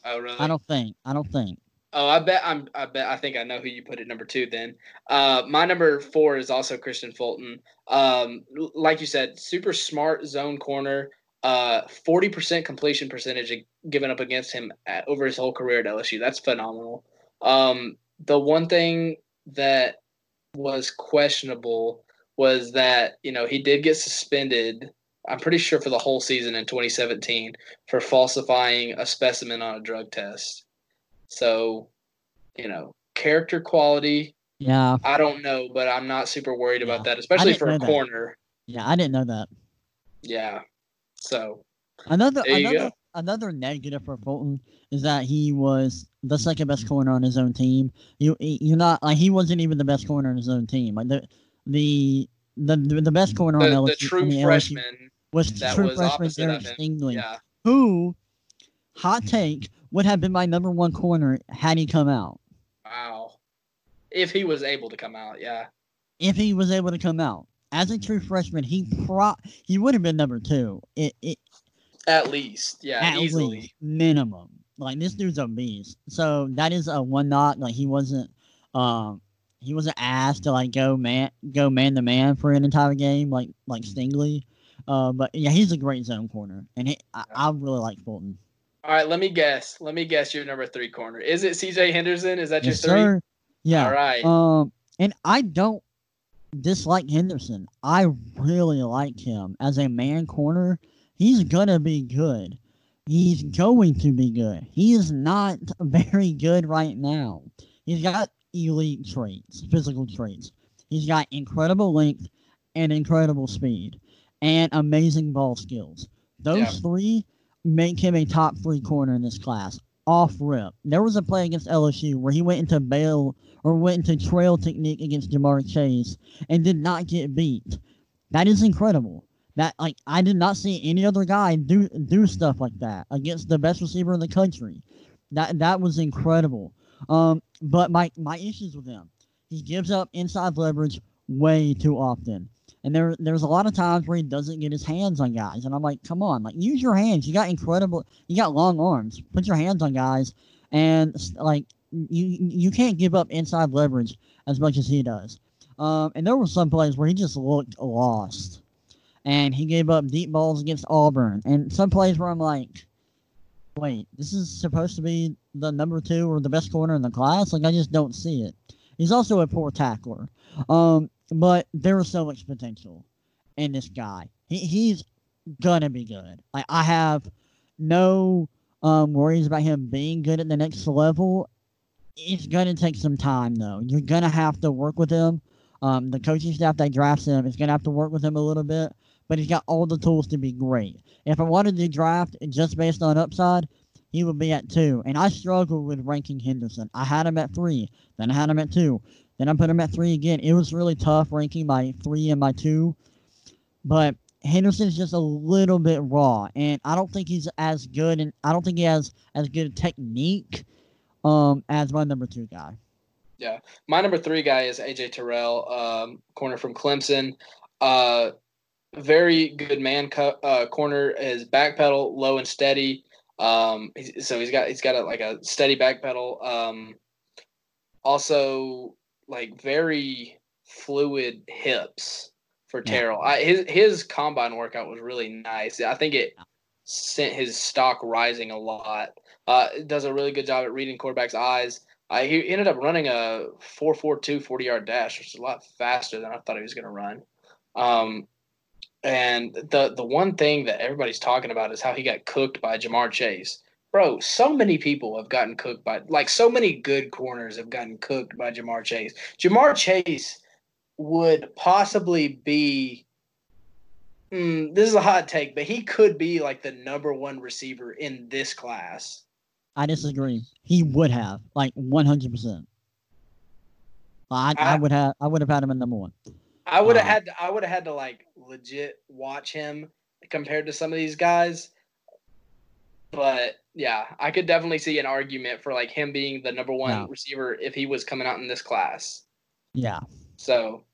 Oh really? I don't think. I don't think. Oh, I bet I'm. I bet I think I know who you put at number two. Then, uh, my number four is also Kristian Fulton. Um, like you said, super smart zone corner. Uh, forty percent completion percentage given up against him at, over his whole career at LSU. That's phenomenal. Um, the one thing that was questionable was that you know he did get suspended. I'm pretty sure for the whole season in 2017 for falsifying a specimen on a drug test. So, you know, character quality. Yeah. I don't know, but I'm not super worried about that, especially for a corner. Yeah, I didn't know that. Yeah. So Another another go. another negative for Fulton is that he was the second best mm-hmm. corner on his own team. You you- you're not like he wasn't even the best corner on his own team. Like the the the, the best corner on the, LSU the true on the freshman, was that true was freshman Derek. Stingley, yeah, who hot take would have been my number one corner had he come out. wow. If he was able to come out, yeah, If he was able to come out as a true freshman, he pro he would have been number two. It, it at least, yeah, at easily. least minimum. Like this dude's a beast. So that is a one knock. Like he wasn't um he wasn't asked to like go man go man to man for an entire game like like Stingley. Uh, but yeah, he's a great zone corner, and he, I, I really like Fulton. All right, let me guess. Let me guess your number three corner. Is it C.J. Henderson? Is that Yes, your three? sir. Yeah. All right. Um, and I don't dislike Henderson. I really like him as a man corner. He's gonna be good. He's going to be good. He is not very good right now. He's got elite traits, physical traits. He's got incredible length and incredible speed and amazing ball skills. Those Yeah. three make him a top three corner in this class. Off rip. There was a play against LSU where he went into bail or went into trail technique against Ja'Marr Chase and did not get beat. That is incredible. That like I did not see any other guy do do stuff like that against the best receiver in the country. That that was incredible. Um, but my my issues with him, he gives up inside leverage way too often. And there there's a lot of times where he doesn't get his hands on guys, and I'm like, come on, like use your hands. You got incredible, you got long arms. Put your hands on guys, and like you you can't give up inside leverage as much as he does. Um, and there were some plays where he just looked lost, and he gave up deep balls against Auburn, and some plays where I'm like, wait, this is supposed to be the number two or the best corner in the class. Like I just don't see it. He's also a poor tackler. Um, but there is so much potential in this guy. He, he's gonna be good. Like I have no um, worries about him being good at the next level. It's gonna take some time though. You're gonna have to work with him. Um, the coaching staff that drafts him is gonna have to work with him a little bit, but he's got all the tools to be great. If I wanted to draft just based on upside, he would be at two. And I struggled with ranking Henderson. I had him at three, then I had him at two, then I put him at three again. It was really tough ranking my three and my two, but Henderson's just a little bit raw, and I don't think he's as good, and I don't think he has as good a technique um, as my number two guy. Yeah, my number three guy is AJ Terrell, um, corner from Clemson. Uh, very good man co- uh, corner. His back pedal low and steady. Um, he's, so he's got he's got a, like a steady back pedal. Um, also like very fluid hips for. Terrell. I, his his combine workout was really nice. I think it sent his stock rising a lot. Uh, does a really good job at reading quarterbacks' eyes. Uh, he ended up running a 4.42 40 yard dash, which is a lot faster than I thought he was going to run. Um, and the the one thing that everybody's talking about is how he got cooked by Ja'Marr Chase. Bro, so many people have gotten cooked by like so many good corners have gotten cooked by Ja'Marr Chase. Ja'Marr Chase would possibly be mm, this is a hot take, but he could be like the number one receiver in this class. I disagree. He would have like one hundred percent. I, I would have I would have had him at number one. I would have Uh, had to, I would have had to like legit watch him compared to some of these guys. But yeah, I could definitely see an argument for like him being the number one receiver if he was coming out in this class. Yeah, So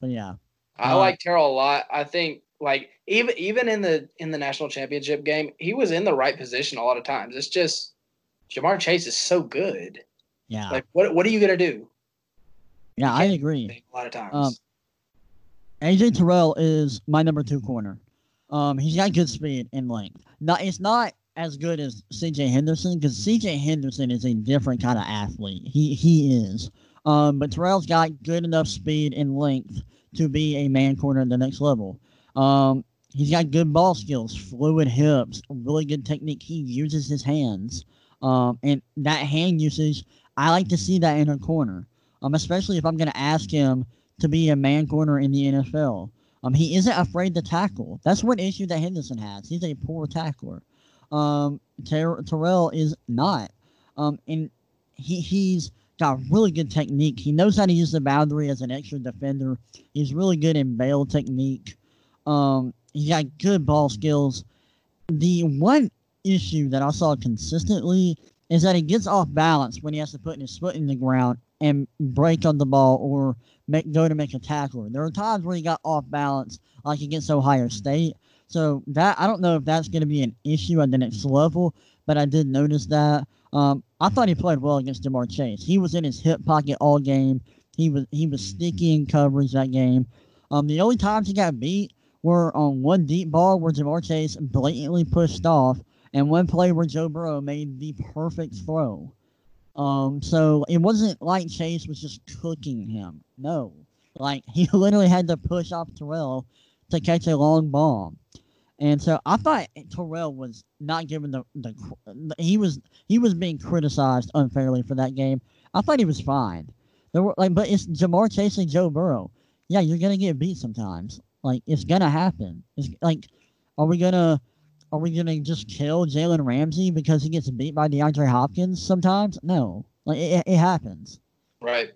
but yeah, I Uh, like Terrell a lot. I think like even even in the in the national championship game, he was in the right position a lot of times. It's just Ja'Marr Chase is so good. yeah, Like what what are you gonna do? Yeah. I agree. A lot of times. Um, AJ Terrell is my number two corner. Um, he's got good speed and length. Not, it's not as good as CJ Henderson because CJ Henderson is a different kind of athlete. He he is. Um, but Terrell's got good enough speed and length to be a man corner at the next level. Um, he's got good ball skills, fluid hips, really good technique. He uses his hands. Um, and that hand usage, I like to see that in a corner. Um, especially if I'm going to ask him to be a man corner in the NFL. Um, he isn't afraid to tackle. That's one issue that Henderson has. He's a poor tackler. Um, Ter- Terrell is not. Um, and he he's got really good technique. He knows how to use the boundary as an extra defender. He's really good in bail technique. Um, he's got good ball skills. The one issue that I saw consistently is that he gets off balance when he has to put his foot in the ground and break on the ball or make, go to make a tackler. There are times where he got off balance, like against Ohio State. So that I don't know if that's going to be an issue at the next level, but I did notice that. Um, I thought he played well against Ja'Marr Chase. He was in his hip pocket all game. He was he was sticky in coverage that game. Um, the only times he got beat were on one deep ball where Ja'Marr Chase blatantly pushed off, and one play where Joe Burrow made the perfect throw. Um, so it wasn't like Chase was just cooking him. No, like he literally had to push off Terrell to catch a long bomb. And so I thought Terrell was not given the, the he was he was being criticized unfairly for that game. I thought he was fine. There were like, but it's Ja'Marr Chase and Joe Burrow. Yeah, you're gonna get beat sometimes. Like it's gonna happen. It's like, are we gonna are we gonna just kill Jalen Ramsey because he gets beat by DeAndre Hopkins sometimes? No, like it, it happens. Right.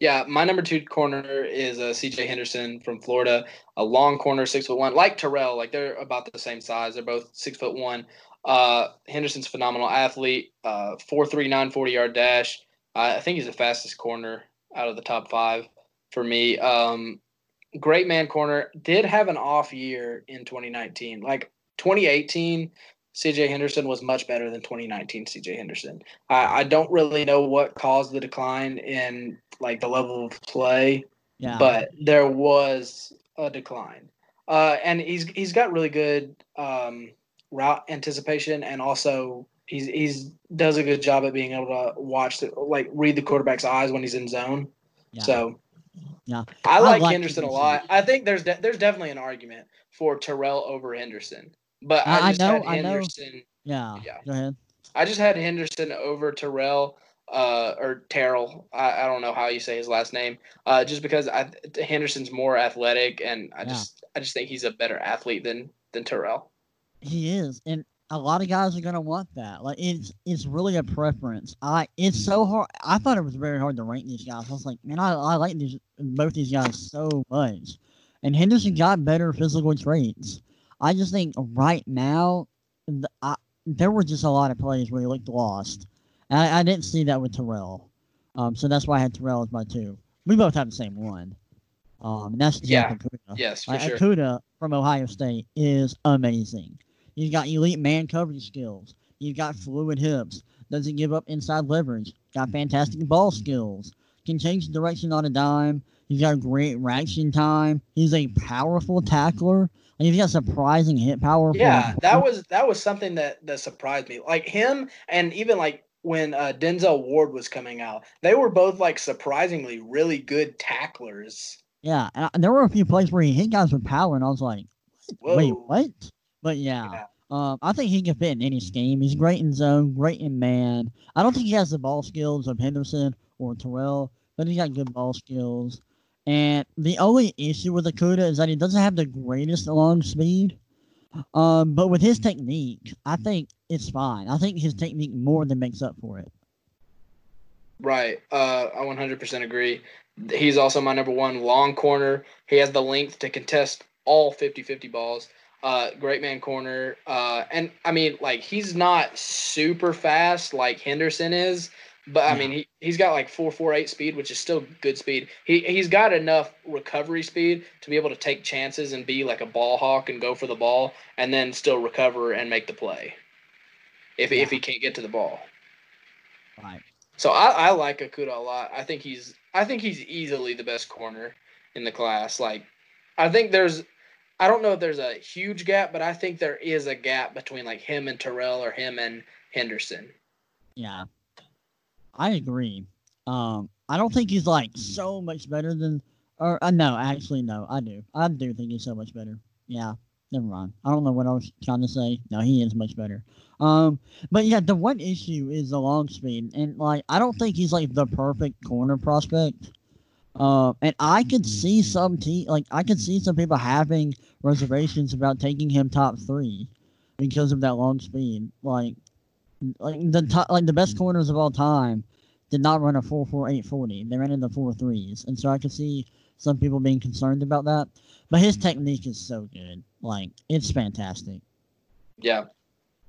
Yeah, my number two corner is uh, C.J. Henderson from Florida, a long corner, six foot one, like Terrell. Like they're about the same size. They're both six foot one. Uh, Henderson's phenomenal athlete. Uh, four three nine forty yard dash. I think he's the fastest corner out of the top five for me. Um, great man corner. Did have an off year in 2019. Like 2018, CJ Henderson was much better than 2019 CJ Henderson. I, I don't really know what caused the decline in like the level of play, yeah. but there was a decline. Uh, and he's he's got really good um, route anticipation, and also he's he's does a good job at being able to watch the like read the quarterback's eyes when he's in zone. Yeah. So yeah, I like, I like Henderson a lot. I think there's de- there's definitely an argument for Terrell over Henderson, but I, I just know, had Henderson. Yeah, yeah. Go ahead. I just had Henderson over Terrell uh, or Terrell. I, I don't know how you say his last name. Uh, just because I, Henderson's more athletic, and I yeah. just I just think he's a better athlete than than Terrell. He is, and a lot of guys are gonna want that. Like it's it's really a preference. I it's so hard. I thought it was very hard to rank these guys. I was like, man, I, I like these both these guys so much. And Henderson got better physical traits. I just think right now, the, I, there were just a lot of plays where he looked lost. And I, I didn't see that with Terrell. Um, so that's why I had Terrell as my two. We both have the same one. Um, and that's yeah. Okudah. Yes, for like, sure. Okudah from Ohio State is amazing. He's got elite man coverage skills. He's got fluid hips. Doesn't give up inside leverage. Got fantastic ball skills. Can change direction on a dime. He's got great reaction time. He's a powerful tackler. And he's got surprising hit power. Yeah, that was that was something that that surprised me. Like him, and even like when uh, Denzel Ward was coming out, they were both like surprisingly really good tacklers. Yeah, and there were a few plays where he hit guys with power, and I was like, "Wait, what?" But yeah, yeah. Um, I think he can fit in any scheme. He's great in zone, great in man. I don't think he has the ball skills of Henderson or Terrell, but he's got good ball skills. And the only issue with Okudah is that he doesn't have the greatest long speed. Um, but with his technique, I think it's fine. I think his technique more than makes up for it. Right. Uh, I 100% agree. He's also my number one long corner. He has the length to contest all 50 50 balls uh, great man corner. Uh, and I mean, like he's not super fast like Henderson is, but I mean he he's got like four four eight speed, which is still good speed. He he's got enough recovery speed to be able to take chances and be like a ball hawk and go for the ball, and then still recover and make the play. If yeah. if he can't get to the ball. Right. So I, I like Okudah a lot. I think he's I think he's easily the best corner in the class. Like I think there's I don't know if there's a huge gap, but I think there is a gap between like him and Terrell or him and Henderson. Yeah, I agree. Um, I don't think he's like so much better than, or uh, no, actually no, I do. I do think he's so much better. Yeah, never mind. I don't know what I was trying to say. No, he is much better. Um, but yeah, the one issue is the long speed, and like I don't think he's like the perfect corner prospect. Um, and I could see some te- like I could see some people having reservations about taking him top three because of that long speed. Like, like the top, like the best corners of all time did not run a four four eight forty. They ran in the four threes, and so I could see some people being concerned about that. But his technique is so good. Like, it's fantastic. Yeah.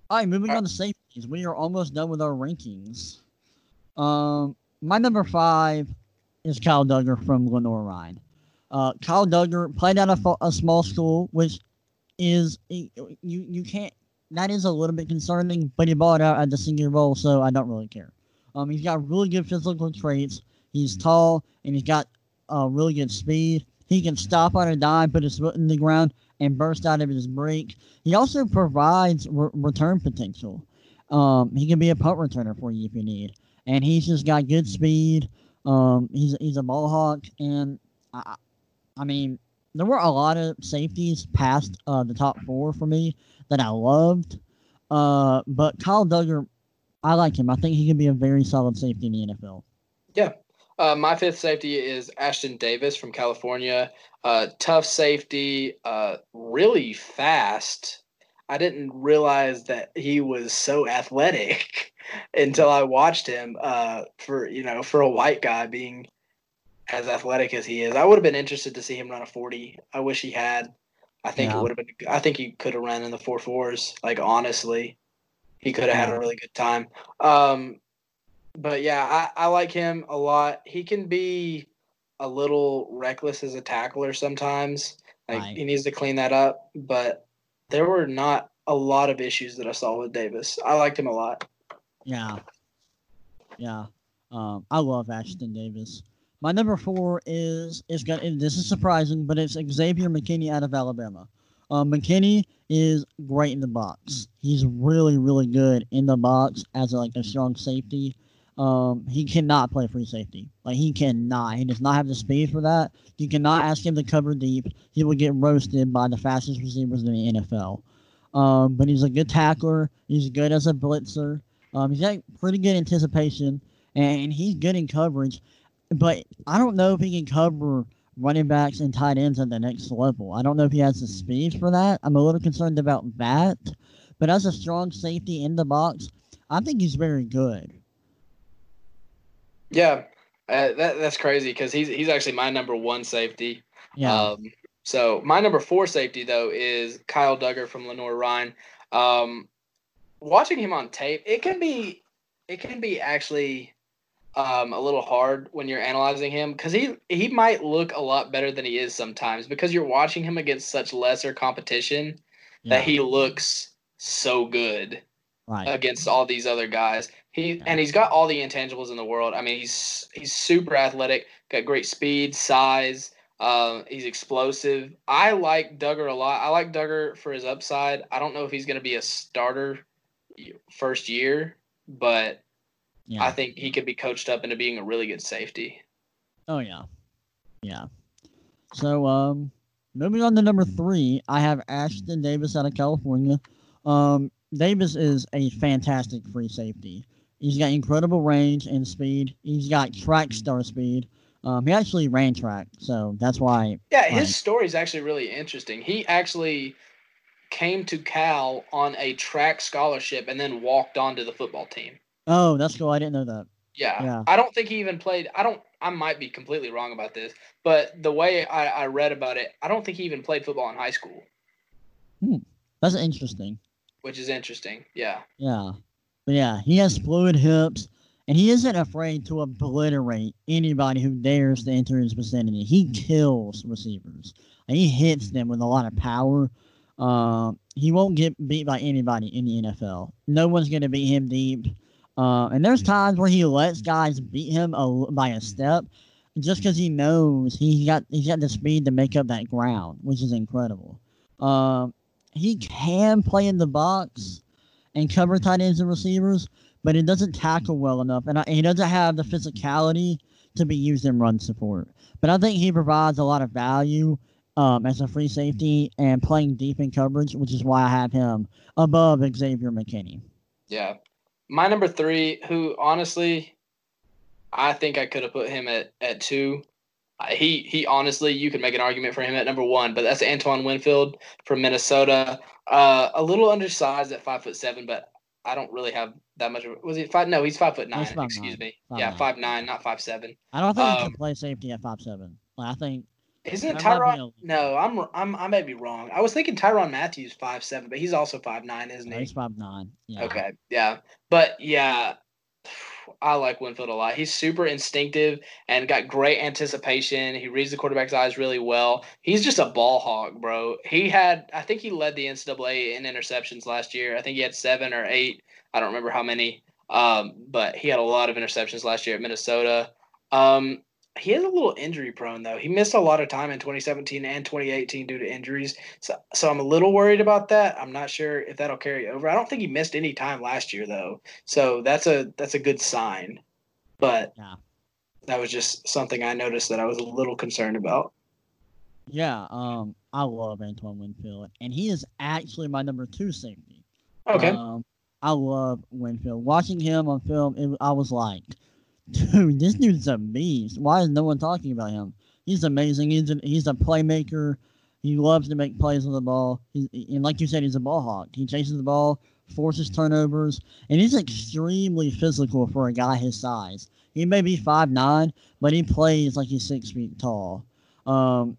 All right, moving on to safeties. We are almost done with our rankings. Um, my number five is Kyle Dugger from Lenoir-Rhyne. Uh, Kyle Dugger played at a, a small school, which is you you can't. That is a little bit concerning, but he bought out at the senior bowl, so I don't really care. Um, he's got really good physical traits. He's tall and he's got uh, really good speed. He can stop on a dime, put his foot in the ground, and burst out of his break. He also provides re- return potential. Um, he can be a punt returner for you if you need, and he's just got good speed. Um, he's he's a ball hawk, and I, I mean, there were a lot of safeties past uh, the top four for me that I loved. Uh, but Kyle Dugger, I like him. I think he can be a very solid safety in the NFL. Yeah. Uh, my fifth safety is Ashtyn Davis from California. Uh, tough safety, uh, really fast. I didn't realize that he was so athletic until I watched him. Uh, for you know, for a white guy being as athletic as he is, I would have been interested to see him run a forty. I wish he had. I think Yeah. it would have been. I think he could have ran in the four fours. Like honestly, he could have had a really good time. Um, but yeah, I, I like him a lot. He can be a little reckless as a tackler sometimes. Like Right. he needs to clean that up. But there were not a lot of issues that I saw with Davis. I liked him a lot. Yeah. Yeah. Um, I love Ashtyn Davis. My number four is is to this is surprising, but it's Xavier McKinney out of Alabama. Um, McKinney is great in the box. He's really, really good in the box as a, like a strong safety. Um, he cannot play free safety. Like he cannot. He does not have the speed for that. You cannot ask him to cover deep. He will get roasted by the fastest receivers in the NFL. Um, but he's a good tackler. He's good as a blitzer. Um, he's got pretty good anticipation, and he's good in coverage. But I don't know if he can cover running backs and tight ends at the next level. I don't know if he has the speed for that. I'm a little concerned about that. But as a strong safety in the box, I think he's very good. Yeah, uh, that that's crazy because he's he's actually my number one safety. Yeah. Um, so my number four safety though is Kyle Dugger from Lenoir-Rhyne. Um, watching him on tape, it can be it can be actually um, a little hard when you're analyzing him because he he might look a lot better than he is sometimes because you're watching him against such lesser competition yeah. that he looks so good right. against all these other guys. He and he's got all the intangibles in the world. I mean, he's he's super athletic, got great speed, size. Uh, he's explosive. I like Dugger a lot. I like Dugger for his upside. I don't know if he's going to be a starter first year, but yeah. I think he could be coached up into being a really good safety. Oh yeah, yeah. So um, moving on to number three, I have Ashtyn Davis out of California. Um, Davis is a fantastic free safety. He's got incredible range and speed. He's got track star speed. Um, he actually ran track, so that's why. Yeah, Right. his story is actually really interesting. He actually came to Cal on a track scholarship and then walked on to the football team. Oh, that's cool. I didn't know that. Yeah. Yeah. I don't think he even played. I don't. I might be completely wrong about this, but the way I, I read about it, I don't think he even played football in high school, Hmm. That's interesting. which is interesting. Yeah. Yeah. But yeah, he has fluid hips, and he isn't afraid to obliterate anybody who dares to enter his vicinity. He kills receivers. And he hits them with a lot of power. Um, he won't get beat by anybody in the NFL. No one's going to beat him deep. Uh, and there's times where he lets guys beat him a, by a step just because he knows he got he's got the speed to make up that ground, which is incredible. Um, he can play in the box and cover tight ends and receivers, but he doesn't tackle well enough, and I, he doesn't have the physicality to be used in run support. But I think he provides a lot of value um, as a free safety and playing deep in coverage, which is why I have him above Xavier McKinney. Yeah. My number three, who honestly, I think I could have put him at, at two, he he honestly, you could make an argument for him at number one, but that's Antoine Winfield from Minnesota. Uh, a little undersized at five foot seven, but I don't really have that much. Of, was he five? No, he's five foot nine. Five excuse nine. me. Five yeah, nine. five nine, not five seven. I don't think um, he can play safety at five seven. I think. Isn't it Tyrann? No, I'm I'm I may be wrong. I was thinking Tyrann Matthews five seven, but he's also five nine, isn't he? he's five nine. Yeah. Okay, yeah, but yeah, I like Winfield a lot. He's super instinctive and got great anticipation. He reads the quarterback's eyes really well. He's just a ball hog, bro. He had, I think he led the NCAA in interceptions last year. I think he had seven or eight. I don't remember how many, um, but he had a lot of interceptions last year at Minnesota. Um, he is a little injury prone though. He missed a lot of time in 2017 and 2018 due to injuries. So, so I'm a little worried about that. I'm not sure if that'll carry over. I don't think he missed any time last year though. So that's a that's a good sign. But yeah. that was just something I noticed that I was a little concerned about. Yeah, um, I love Antoine Winfield, and he is actually my number two safety. Okay. Um, I love Winfield. Watching him on film, it, I was like, dude, this dude's a beast. Why is no one talking about him? He's amazing. He's a, he's a playmaker. He loves to make plays on the ball. He's, and like you said, he's a ball hawk. He chases the ball, forces turnovers, and he's extremely physical for a guy his size. He may be five nine, but he plays like he's six feet tall. Um,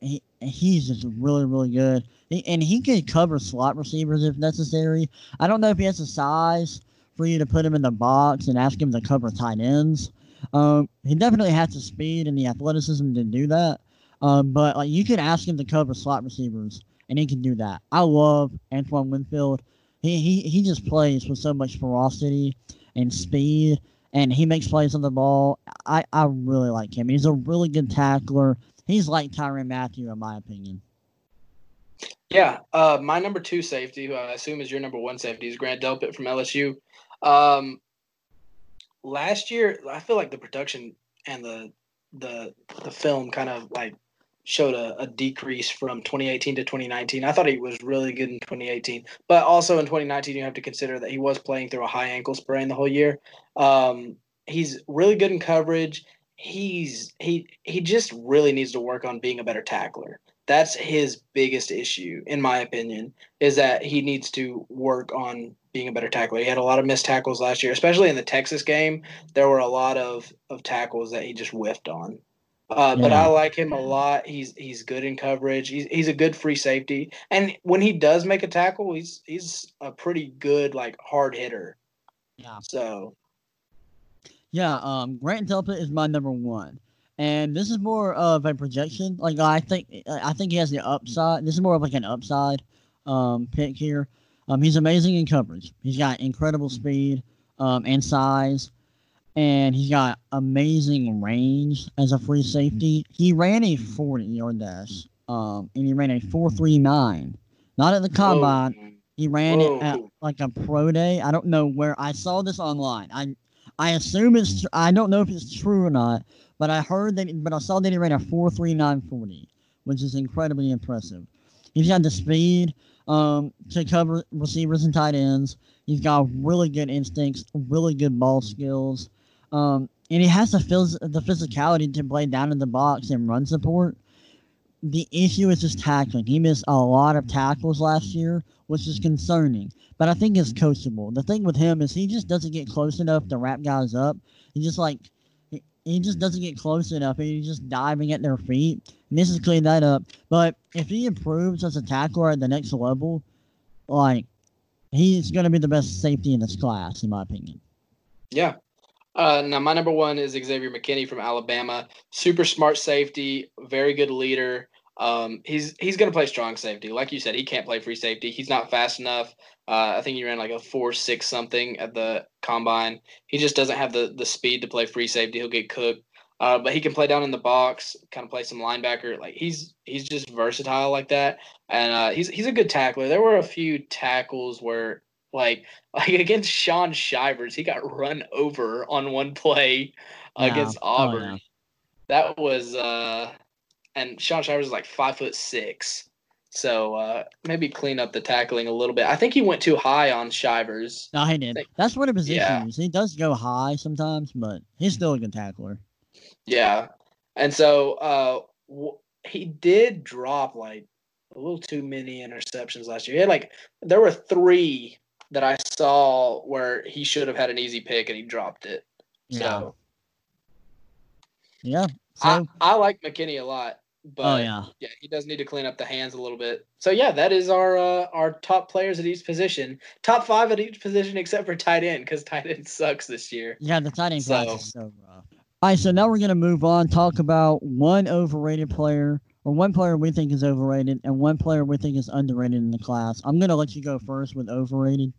he, he's just really, really good. And he can cover slot receivers if necessary. I don't know if he has the size for you to put him in the box and ask him to cover tight ends. Um, he definitely has the speed and the athleticism to do that. Um, but like you could ask him to cover slot receivers, and he can do that. I love Antoine Winfield. He he he just plays with so much ferocity and speed, and he makes plays on the ball. I I really like him. He's a really good tackler. He's like Tyrann Mathieu in my opinion. Yeah, uh, my number two safety, who I assume is your number one safety, is Grant Delpit from LSU. Um, last year, I feel like the production and the the the film kind of like showed a, a, decrease from 2018 to 2019. I thought he was really good in 2018, but also in 2019, you have to consider that he was playing through a high ankle sprain the whole year. Um, he's really good in coverage. He's he he just really needs to work on being a better tackler. That's his biggest issue, in my opinion, is that he needs to work on being a better tackler. He had a lot of missed tackles last year, especially in the Texas game. There were a lot of, of tackles that he just whiffed on. Uh, yeah. But I like him a lot. He's he's good in coverage. He's he's a good free safety, and when he does make a tackle, he's he's a pretty good like hard hitter. Yeah. So. Yeah, um, Grant Delpit is my number one, and this is more of a projection. Like I think I think he has the upside. This is more of like an upside um, pick here. Um, he's amazing in coverage. He's got incredible speed um, and size, and he's got amazing range as a free safety. He ran a 40 yard dash, um, and he ran a 4.39. Not at the combine. Whoa. He ran Whoa. it at like a pro day. I don't know where I saw this online. I I assume it's. I don't know if it's true or not, but I heard that. But I saw that he ran a 4.3940, which is incredibly impressive. He's got the speed um, to cover receivers and tight ends. He's got really good instincts, really good ball skills, um, and he has the phys- the physicality to play down in the box and run support. The issue is just tackling. He missed a lot of tackles last year, which is concerning. But I think it's coachable. The thing with him is he just doesn't get close enough to wrap guys up. He just like he just doesn't get close enough, and he's just diving at their feet. And this is clean that up. But if he improves as a tackler at the next level, like he's going to be the best safety in this class, in my opinion. Yeah. Uh, now my number one is Xavier McKinney from Alabama. Super smart safety, very good leader. Um, he's he's going to play strong safety. Like you said, he can't play free safety. He's not fast enough. Uh, I think he ran like a four six something at the combine. He just doesn't have the the speed to play free safety. He'll get cooked. Uh, but he can play down in the box, kind of play some linebacker. Like he's he's just versatile like that, and uh, he's he's a good tackler. There were a few tackles where like like against Shaun Shivers, he got run over on one play yeah. against Auburn. Oh, yeah. That was uh and Shaun Shivers is like five foot six. So uh, maybe clean up the tackling a little bit. I think he went too high on Shivers. No, he did. That's what a position yeah. is. He does go high sometimes, but he's still a good tackler. Yeah. And so uh, w- he did drop like a little too many interceptions last year. He had like there were three that I saw where he should have had an easy pick and he dropped it. Yeah. So Yeah. I, So, I like McKinney a lot, but oh yeah. yeah, he does need to clean up the hands a little bit. So yeah, that is our uh, our top players at each position, top five at each position except for tight end because tight end sucks this year. Yeah, the tight end class is so rough. All right, so now we're gonna move on. Talk about one overrated player, or one player we think is overrated, and one player we think is underrated in the class. I'm gonna let you go first with overrated.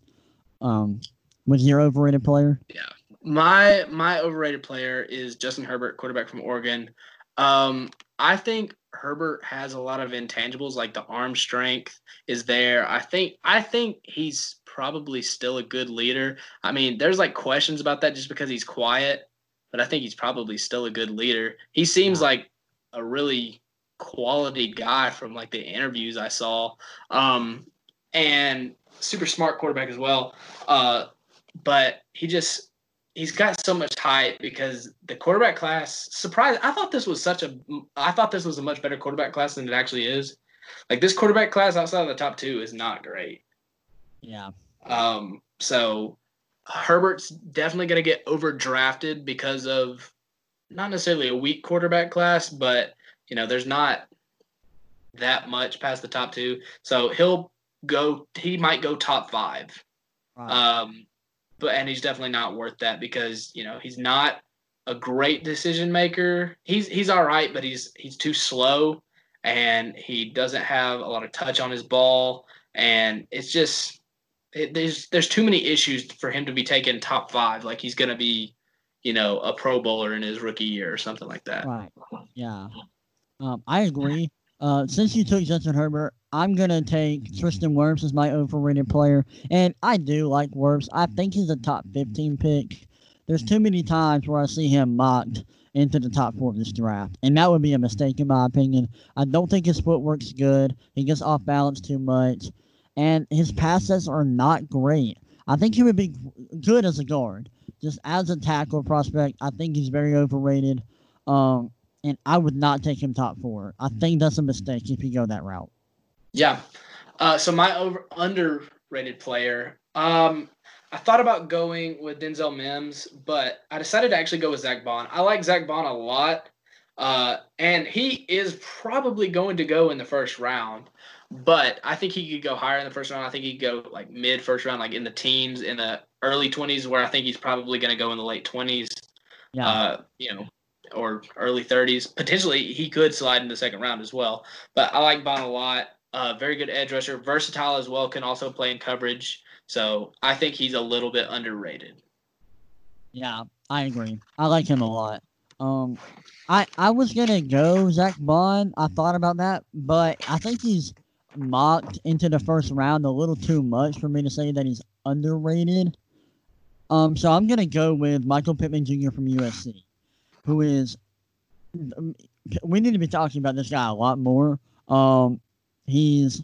Um, with your overrated player. Yeah, my my overrated player is Justin Herbert, quarterback from Oregon. Um, I think Herbert has a lot of intangibles, like the arm strength is there. I think I think he's probably still a good leader. I mean, there's like questions about that just because he's quiet, but I think he's probably still a good leader. He seems Yeah. like a really quality guy from like the interviews I saw. Um, and super smart quarterback as well. Uh, but he just he's got so much hype because the quarterback class surprised I thought this was such a I thought this was a much better quarterback class than it actually is. Like this quarterback class outside of the top two is not great. Yeah. Um, so Herbert's definitely going to get overdrafted because of not necessarily a weak quarterback class, but you know, there's not that much past the top two. So he'll go. He might go top five. Right. Um, but and he's definitely not worth that because you know he's not a great decision maker. He's he's all right, but he's he's too slow and he doesn't have a lot of touch on his ball, and it's just it, there's there's too many issues for him to be taken top five. Like he's gonna be, you know, a Pro Bowler in his rookie year or something like that. Right. Yeah. Um, I agree. Uh, since you took Justin Herbert, I'm gonna take Tristan Wirfs as my overrated player, and I do like Wirfs. I think he's a top 15 pick. There's too many times where I see him mocked into the top four of this draft, and that would be a mistake in my opinion. I don't think his footwork's good. He gets off balance too much, and his passes are not great. I think he would be good as a guard, just as a tackle prospect. I think he's very overrated. Um, and I would not take him top four. I think that's a mistake if you go that route. Yeah. Uh, so my over underrated player. Um, I thought about going with Denzel Mims, but I decided to actually go with Zack Baun. I like Zack Baun a lot, uh, and he is probably going to go in the first round. But I think he could go higher in the first round. I think he could go like mid first round, like in the teens, in the early twenties, where I think he's probably going to go in the late twenties. Yeah, Uh, you know, or early 30s. Potentially, he could slide in the second round as well. But I like Baun a lot. Uh, very good edge rusher, versatile as well. Can also play in coverage. So I think he's a little bit underrated. yeah, I agree. I like him a lot. Um, I I was gonna go Zack Baun. I thought about that, but I think he's mocked into the first round a little too much for me to say that he's underrated. Um, so I'm gonna go with Michael Pittman Jr. from USC, who is. We need to be talking about this guy a lot more. Um, he's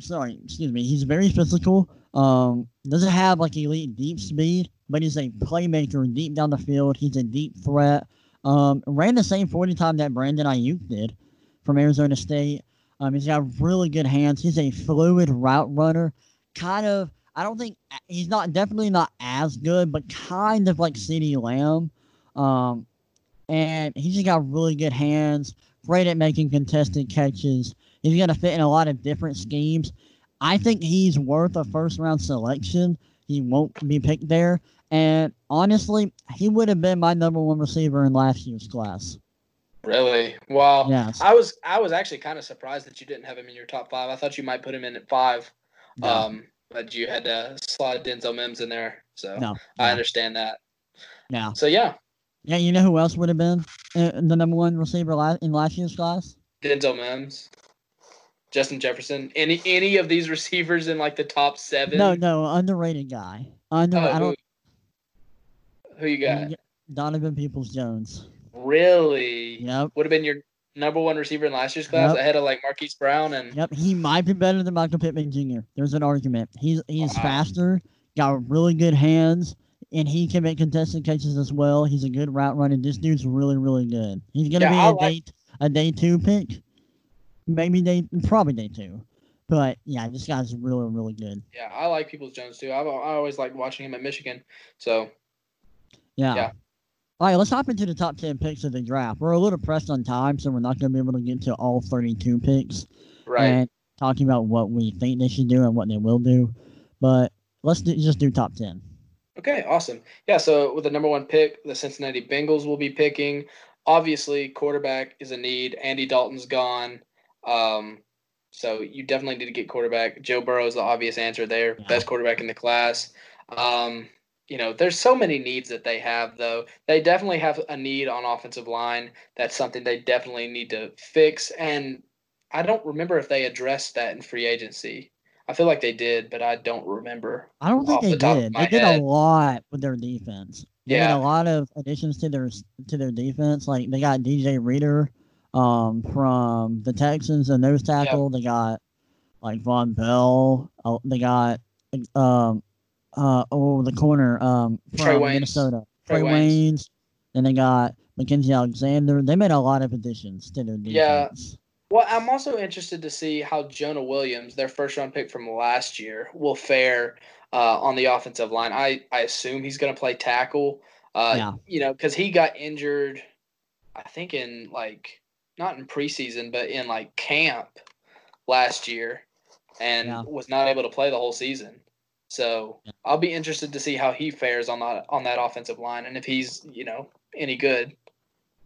sorry, excuse me. He's very physical. Um, doesn't have like elite deep speed, but he's a playmaker deep down the field. He's a deep threat. Um, ran the same 40 time that Brandon Aiyuk did from Arizona State. Um, he's got really good hands. He's a fluid route runner. Kind of, I don't think he's not definitely not as good, but kind of like CeeDee Lamb. Um, and he's just got really good hands. Great at making contested catches. He's going to fit in a lot of different schemes. I think he's worth a first round selection. He won't be picked there. And honestly, he would have been my number one receiver in last year's class. Really? Wow. Yes. I was I was actually kind of surprised that you didn't have him in your top five. I thought you might put him in at five. No. Um, but you had to slide Denzel Mims in there. So no. I understand that. no. So yeah, Yeah, you know who else would have been uh, the number one receiver in last year's class? Denzel Mims, Justin Jefferson, any any of these receivers in like the top seven. No, no, underrated guy. Under, Oh, I don't. who, who you got? Donovan Peoples Jones. Really? Yep. Would have been your number one receiver in last year's class Yep. ahead of like Marquise Brown and Yep, he might be better than Michael Pittman Jr. There's an argument. He's he's Wow. faster, got really good hands. And he can make contested catches as well. He's a good route runner. This dude's really, really good. He's gonna Yeah, be I a like- day a day two pick, maybe day probably day two. But yeah, this guy's really, really good. Yeah, I like Peoples Jones too. I've, I always liked watching him at Michigan. So Yeah. Yeah. All right, let's hop into the top 10 picks of the draft. We're a little pressed on time, so we're not going to be able to get to all 32 picks right. and talking about what we think they should do and what they will do. But let's do, just do top 10. Okay, awesome. Yeah, so with the number one pick, the Cincinnati Bengals will be picking. Obviously, quarterback is a need. Andy Dalton's gone. Um, so you definitely need to get quarterback. Joe Burrow is the obvious answer there. Yeah. Best quarterback in the class. Um, you know, there's so many needs that they have, though. They definitely have a need on offensive line. That's something they definitely need to fix. And I don't remember if they addressed that in free agency. I feel like they did, but I don't remember. I don't think they the did. They did head. a lot with their defense. They Yeah. did a lot of additions to their to their defense. Like they got DJ Reader um, from the Texans, a nose tackle. They got like Vonn Bell. Uh, they got um, uh, oh the corner um, from Trey Waynes. Minnesota. Trey Trey Waynes. Waynes. Then they got Mackensie Alexander. They made a lot of additions to their defense. Yeah. Well, I'm also interested to see how Jonah Williams, their first round pick from last year, will fare uh, on the offensive line. I, I assume he's going to play tackle. Uh, Yeah. You know, because he got injured, I think in like not in preseason, but in like camp last year, and Yeah. was not able to play the whole season. So Yeah. I'll be interested to see how he fares on that on that offensive line, and if he's you know any good.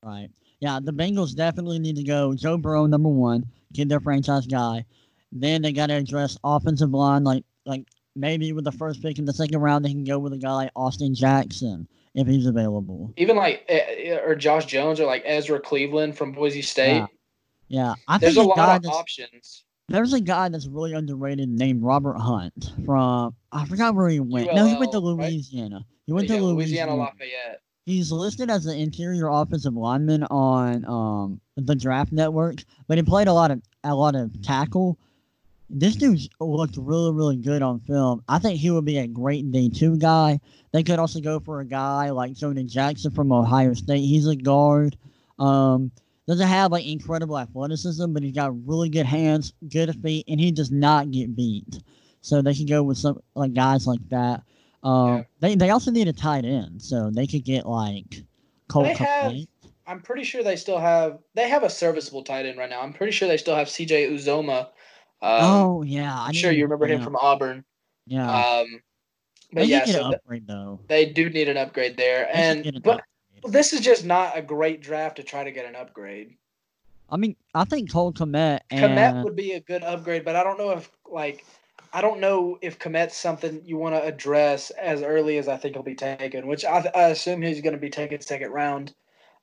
Right. Yeah, the Bengals definitely need to go Joe Burrow number one, get their franchise guy. Then they got to address offensive line, like like maybe with the first pick in the second round, they can go with a guy like Austin Jackson if he's available. Even like eh, or Josh Jones or like Ezra Cleveland from Boise State. Yeah. Yeah, I There's think a lot of options. there's a guy that's really underrated named Robert Hunt from I forgot where he went. no, he went to ULL, right? Louisiana. He went Yeah, to Louisiana Louisiana. Lafayette. He's listed as an interior offensive lineman on um, the Draft Network, but he played a lot of a lot of tackle. This dude looked really, really good on film. I think he would be a great day two guy. They could also go for a guy like Jonah Jackson from Ohio State. He's a guard. Um, doesn't have like incredible athleticism, but he's got really good hands, good feet, and he does not get beat. So they can go with some like guys like that. Um, Yeah. they they also need a tight end, so they could get like Colt They have- I'm pretty sure they still have they have a serviceable tight end right now. I'm pretty sure they still have CJ Uzomah. Um, oh yeah, I I'm sure you remember him from Auburn. Yeah, Um, but they yeah, so an upgrade though. they do need an upgrade there. They And an but upgrade. this is just not a great draft to try to get an upgrade. I mean, I think Cole Kmet and Kmet would be a good upgrade, but I don't know if like I don't know if Kmet's something you want to address as early as I think he'll be taken, which I, I assume he's going to be taken second round,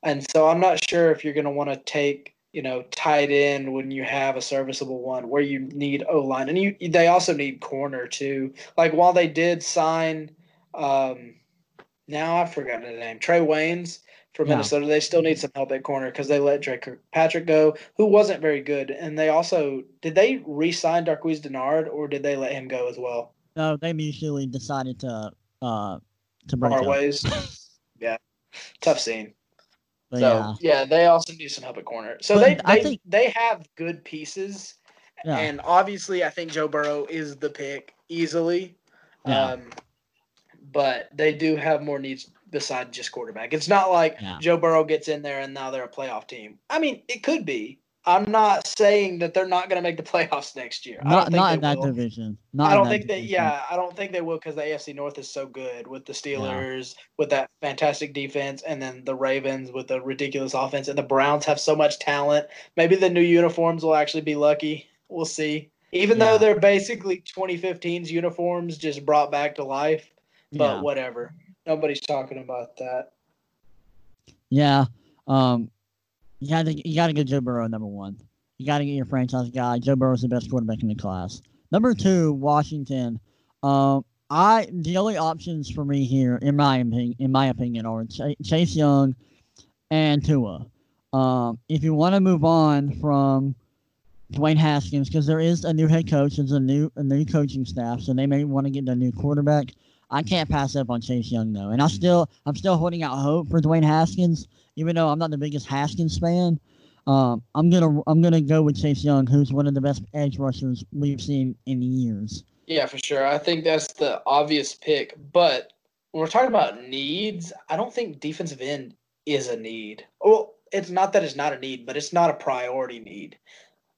and so I'm not sure if you're going to want to take you know tight end when you have a serviceable one where you need O line, and you they also need corner too. Like while they did sign, um, now I've forgotten the name Trae Waynes Yeah. Minnesota. They still need some help at corner because they let Dre Kirkpatrick go, who wasn't very good. And they also did they re-sign Darqueze Dennard or did they let him go as well? no, they mutually decided to uh to break Our up. ways. yeah, tough scene. But so yeah, yeah. they also need some help at corner. So But they I they, think- they have good pieces, yeah, and obviously I think Joe Burrow is the pick easily. Yeah. Um, but they do have more needs besides just quarterback. It's not like Yeah. Joe Burrow gets in there and now they're a playoff team. I mean, it could be. I'm not saying that they're not going to make the playoffs next year. I not don't think not in that will. division. Not I don't think that. Yeah, I don't think they will because the AFC North is so good with the Steelers, with that fantastic defense, and then the Ravens with the ridiculous offense, and the Browns have so much talent. Maybe the new uniforms will actually be lucky. We'll see. Even Yeah. though they're basically 2015's uniforms just brought back to life, but yeah. whatever. Nobody's talking about that. Yeah. Um, you got to you got to get Joe Burrow number one. You got to get your franchise guy. Joe Burrow's the best quarterback in the class. Number two, Washington. Um, I the only options for me here, in my opinion, in my opinion, are Ch- Chase Young and Tua. Um, if you want to move on from Dwayne Haskins, because there is a new head coach, there's a new a new coaching staff, so they may want to get a new quarterback. I can't pass up on Chase Young though, and I still I'm still holding out hope for Dwayne Haskins, even though I'm not the biggest Haskins fan. Um, I'm gonna I'm gonna go with Chase Young, who's one of the best edge rushers we've seen in years. Yeah, for sure. I think that's the obvious pick. But when we're talking about needs, I don't think defensive end is a need. Well, it's not that it's not a need, but it's not a priority need.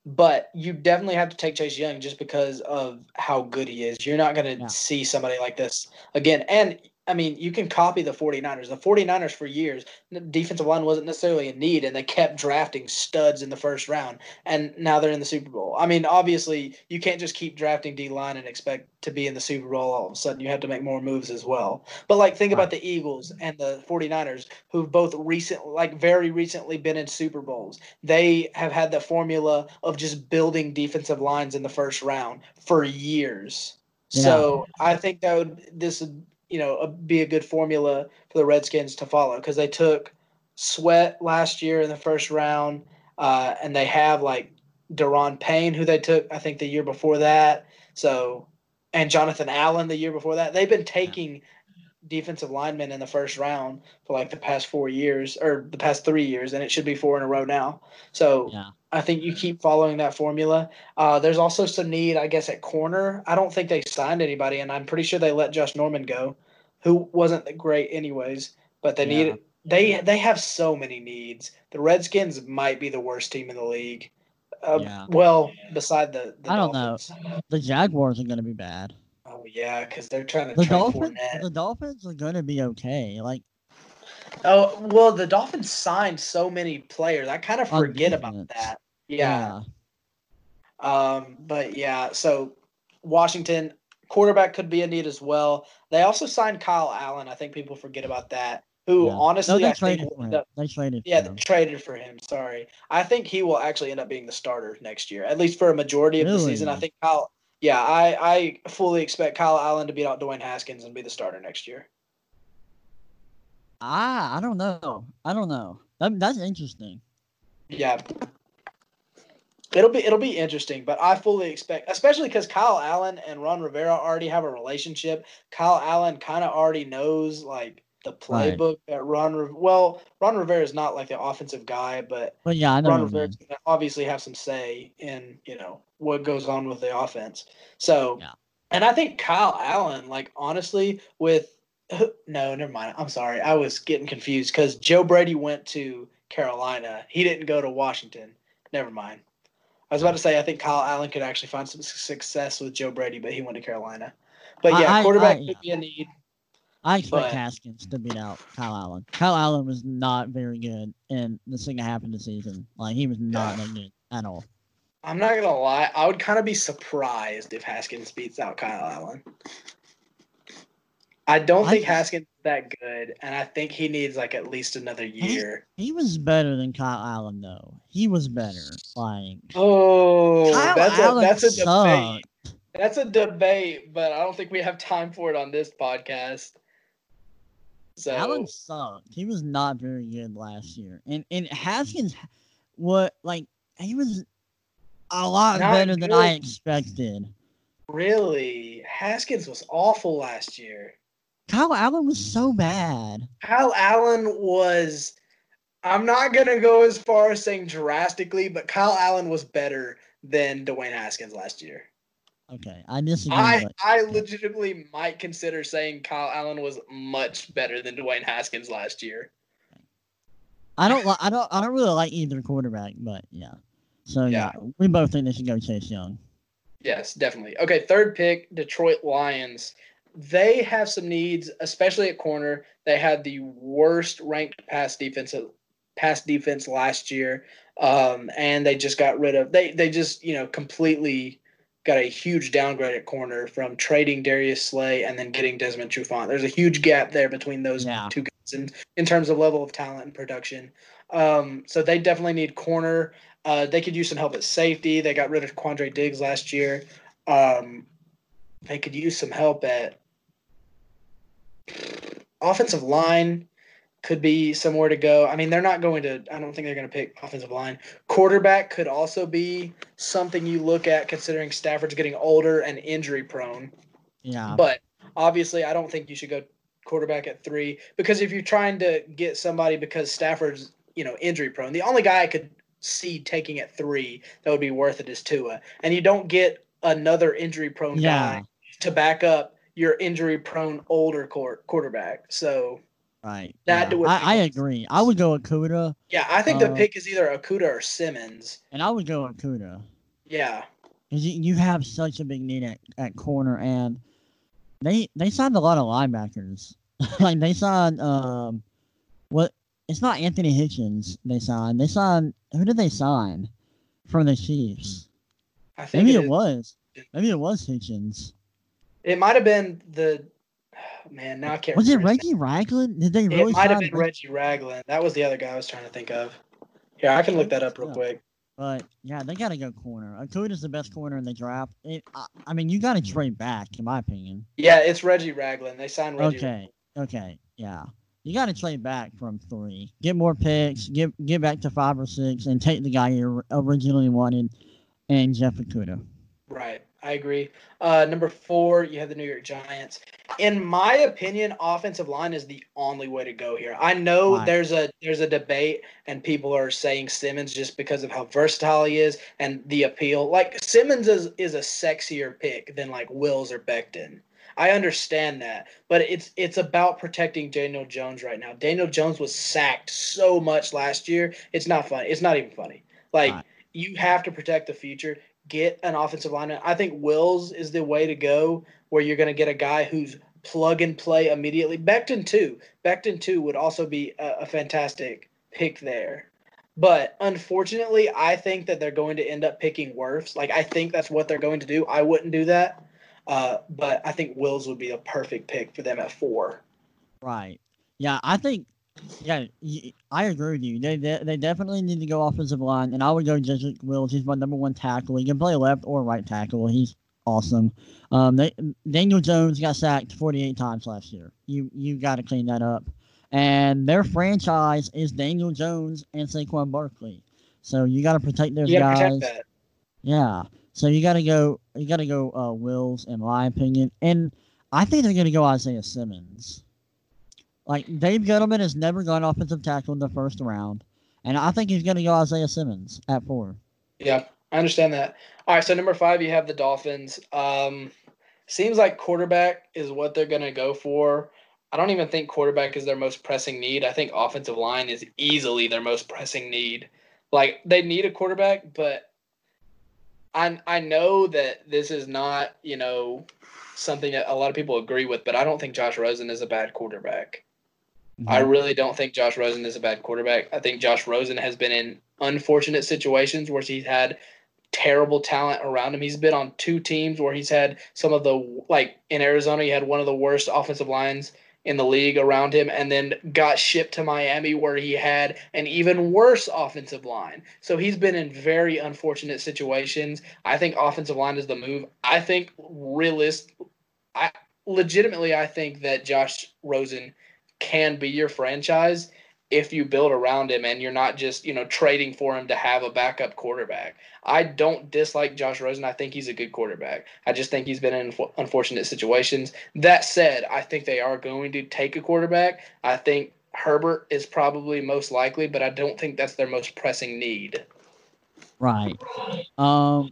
But you definitely have to take Chase Young just because of how good he is. You're not going to Yeah. see somebody like this again. And I mean, you can copy the 49ers. The 49ers for years, the defensive line wasn't necessarily a need, and they kept drafting studs in the first round. And now they're in the Super Bowl. I mean, obviously, you can't just keep drafting D line and expect to be in the Super Bowl all of a sudden. You have to make more moves as well. But, like, think about the Eagles and the 49ers, who've both recent, like, very recently been in Super Bowls. They have had the formula of just building defensive lines in the first round for years. So I think that would this would you know a, be a good formula for the Redskins to follow because they took Sweat last year in the first round, uh, and they have like Da'Ron Payne who they took I think the year before that. So and Jonathan Allen the year before that. They've been taking defensive linemen in the first round for like the past four years or the past three years, and it should be four in a row now. So Yeah. I think you keep following that formula. Uh, there's also some need, I guess, at corner. I don't think they signed anybody, and I'm pretty sure they let Josh Norman go, who wasn't great anyways. But they Yeah. need they they have so many needs. The Redskins might be the worst team in the league. Uh, Yeah. Well, beside the, the I don't know. The Jaguars are gonna be bad. Yeah, because they're trying to The trade Dolphins, Fournette. the Dolphins are gonna be okay. Like Oh well, the Dolphins signed so many players. I kind of forget about that. Yeah. Um, but yeah, so Washington quarterback could be a need as well. They also signed Kyle Allen. I think people forget about that. Who yeah. honestly no, they I traded will for him. up, They traded. yeah, for they him. traded for him. Sorry, I think he will actually end up being the starter next year, at least for a majority of the season. I think Kyle. Yeah, I I fully expect Kyle Allen to beat out Dwayne Haskins and be the starter next year. Ah, I don't know. I don't know. That, that's interesting. Yeah. It'll be it'll be interesting, but I fully expect, especially because Kyle Allen and Ron Rivera already have a relationship. Kyle Allen kind of already knows like the Right. playbook that Ron. Well, Ron Rivera is not like the offensive guy, but But yeah, I. Ron Rivera obviously have some say in you know what goes on with the offense. So, Yeah. and I think Kyle Allen, like honestly, with no, never mind. I'm sorry, I was getting confused because Joe Brady went to Carolina. He didn't go to Washington. Never mind. I was about to say I think Kyle Allen could actually find some success with Joe Brady, but he went to Carolina. But yeah, I- quarterback I- could be a need. I expect but- Haskins to beat out Kyle Allen. Kyle Allen was not very good in the second half of the season. Like he was not that good at all. I'm not gonna lie, I would kind of be surprised if Haskins beats out Kyle Allen. I don't I think just- Haskins is that good, and I think he needs like at least another year. He was better than Kyle Allen though. He was better. Like Oh, Kyle that's Allen a that's a sucked. debate. That's a debate, but I don't think we have time for it on this podcast. So Allen sucked. He was not very good last year. And and Haskins what like he was a lot Not better than I expected. really, Haskins was awful last year. Kyle Allen was so bad. Kyle Allen was. I'm not gonna go as far as saying drastically, but Kyle Allen was better than Dwayne Haskins last year. Okay, I disagree. I but I legitimately might consider saying Kyle Allen was much better than Dwayne Haskins last year. I don't like. I don't. I don't really like either quarterback, but yeah. So yeah, we both think they should go Chase Young. Yes, definitely. Okay, third pick, Detroit Lions. They have some needs, especially at corner. They had the worst ranked pass defense pass defense last year, um, and they just got rid of they they just you know completely got a huge downgrade at corner from trading Darius Slay and then getting Desmond Trufant. There's a huge gap there between those Yeah. two guys in, in terms of level of talent and production. Um, so they definitely need corner. Uh, they could use some help at safety. They got rid of Quandre Diggs last year. Um, they could use some help at offensive line. Could be somewhere to go. I mean, they're not going to. I don't think they're going to pick offensive line. Quarterback could also be something you look at, considering Stafford's getting older and injury prone. Yeah. But obviously, I don't think you should go quarterback at three because if you're trying to get somebody because Stafford's you know injury prone, the only guy I could see taking at three that would be worth it is Tua, and you don't get another injury prone Yeah. guy to back up your injury prone older court, quarterback. So Right. That yeah. I, I agree. I would go Okudah, yeah, I think the Uh, pick is either Okudah or Simmons. and I would go Okudah. Yeah, you, you have such a big need at, at corner, and they they signed a lot of linebackers. like they signed um, what? It's not Anthony Hitchens. They signed. They signed. Who did they sign from the Chiefs? I think Maybe it, it, was. Maybe it was Hitchens. It might have been the man. Now I can't. Was it Reggie Ragland? Did they really It might have been Reg- Reggie Ragland. That was the other guy I was trying to think of. Yeah, I can look that up real Yeah. quick. But yeah, they gotta go corner. Okudah's the best corner in the draft. It, I, I mean, you gotta trade back, in my opinion. Yeah, it's Reggie Ragland. They signed Reggie. Okay, okay, yeah. You got to trade back from three, get more picks, get get back to five or six, and take the guy you originally wanted, and Jeff Okudah. Right. I agree. Uh, number four, you have the New York Giants. In my opinion, offensive line is the only way to go here. I know Right. there's a there's a debate, and people are saying Simmons just because of how versatile he is and the appeal. Like Simmons is is a sexier pick than like Wills or Becton. I understand that, but it's it's about protecting Daniel Jones right now. Daniel Jones was sacked so much last year. It's not funny. It's not even funny. Like you have to protect the future. Get an offensive lineman. I think Wills is the way to go, where you're going to get a guy who's plug and play immediately. Becton too. Becton too would also be a, a fantastic pick there. But unfortunately, I think that they're going to end up picking Wirfs. Like I think that's what they're going to do. I wouldn't do that. Uh, but I think Wills would be a perfect pick for them at four. Right. Yeah, I think. Yeah, I agree with you. They they definitely need to go offensive line, and I would go Jedrick Wills. He's my number one tackle. He can play left or right tackle. He's awesome. Um, they, Daniel Jones got sacked 48 times last year. You you got to clean that up. And their franchise is Daniel Jones and Saquon Barkley. So you got to protect those guys. protect. Yeah. So you got to go. You got to go. Uh, Wills, in my opinion, and I think they're going to go Isaiah Simmons. Like Dave Gettleman has never gone offensive tackle in the first round, and I think he's going to go Isaiah Simmons at four. Yeah, I understand that. All right, so number five, you have the Dolphins. Um, seems like quarterback is what they're going to go for. I don't even think quarterback is their most pressing need. I think offensive line is easily their most pressing need. Like they need a quarterback, but I I know that this is not you know something that a lot of people agree with, but I don't think Josh Rosen is a bad quarterback. Mm-hmm. I really don't think Josh Rosen is a bad quarterback. I think Josh Rosen has been in unfortunate situations where he's had terrible talent around him. He's been on two teams where he's had some of the like in Arizona, he had one of the worst offensive lines in the league around him and then got shipped to Miami where he had an even worse offensive line. So he's been in very unfortunate situations. I think offensive line is the move. I think realist I legitimately I think that Josh Rosen can be your franchise if you build around him and you're not just, you know, trading for him to have a backup quarterback. I don't dislike Josh Rosen. I think he's a good quarterback. I just think he's been in unfo- unfortunate situations. That said, I think they are going to take a quarterback. I think Herbert is probably most likely, but I don't think that's their most pressing need. Right. Um,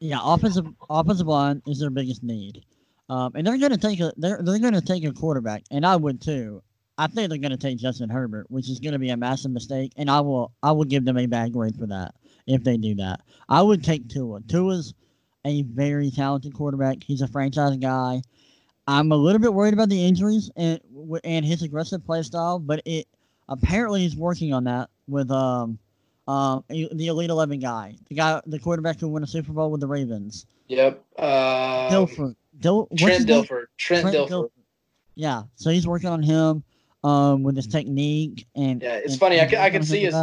yeah, offensive offensive line is their biggest need, um, and they're gonna take a they're they're gonna take a quarterback, and I would too. I think they're gonna take Justin Herbert, which is gonna be a massive mistake, and I will I will give them a bad grade for that if they do that. I would take Tua. Tua's a very talented quarterback. He's a franchise guy. I'm a little bit worried about the injuries and and his aggressive play style, but it apparently he's working on that with um um the Elite Eleven guy, the guy, the quarterback who won a Super Bowl with the Ravens, Yep. Dilfer. Dil, Trent? Dilfer. Trent, Trent. Yeah, so he's working on him um with his technique and Yeah, it's and- funny. I and can- I can see his-.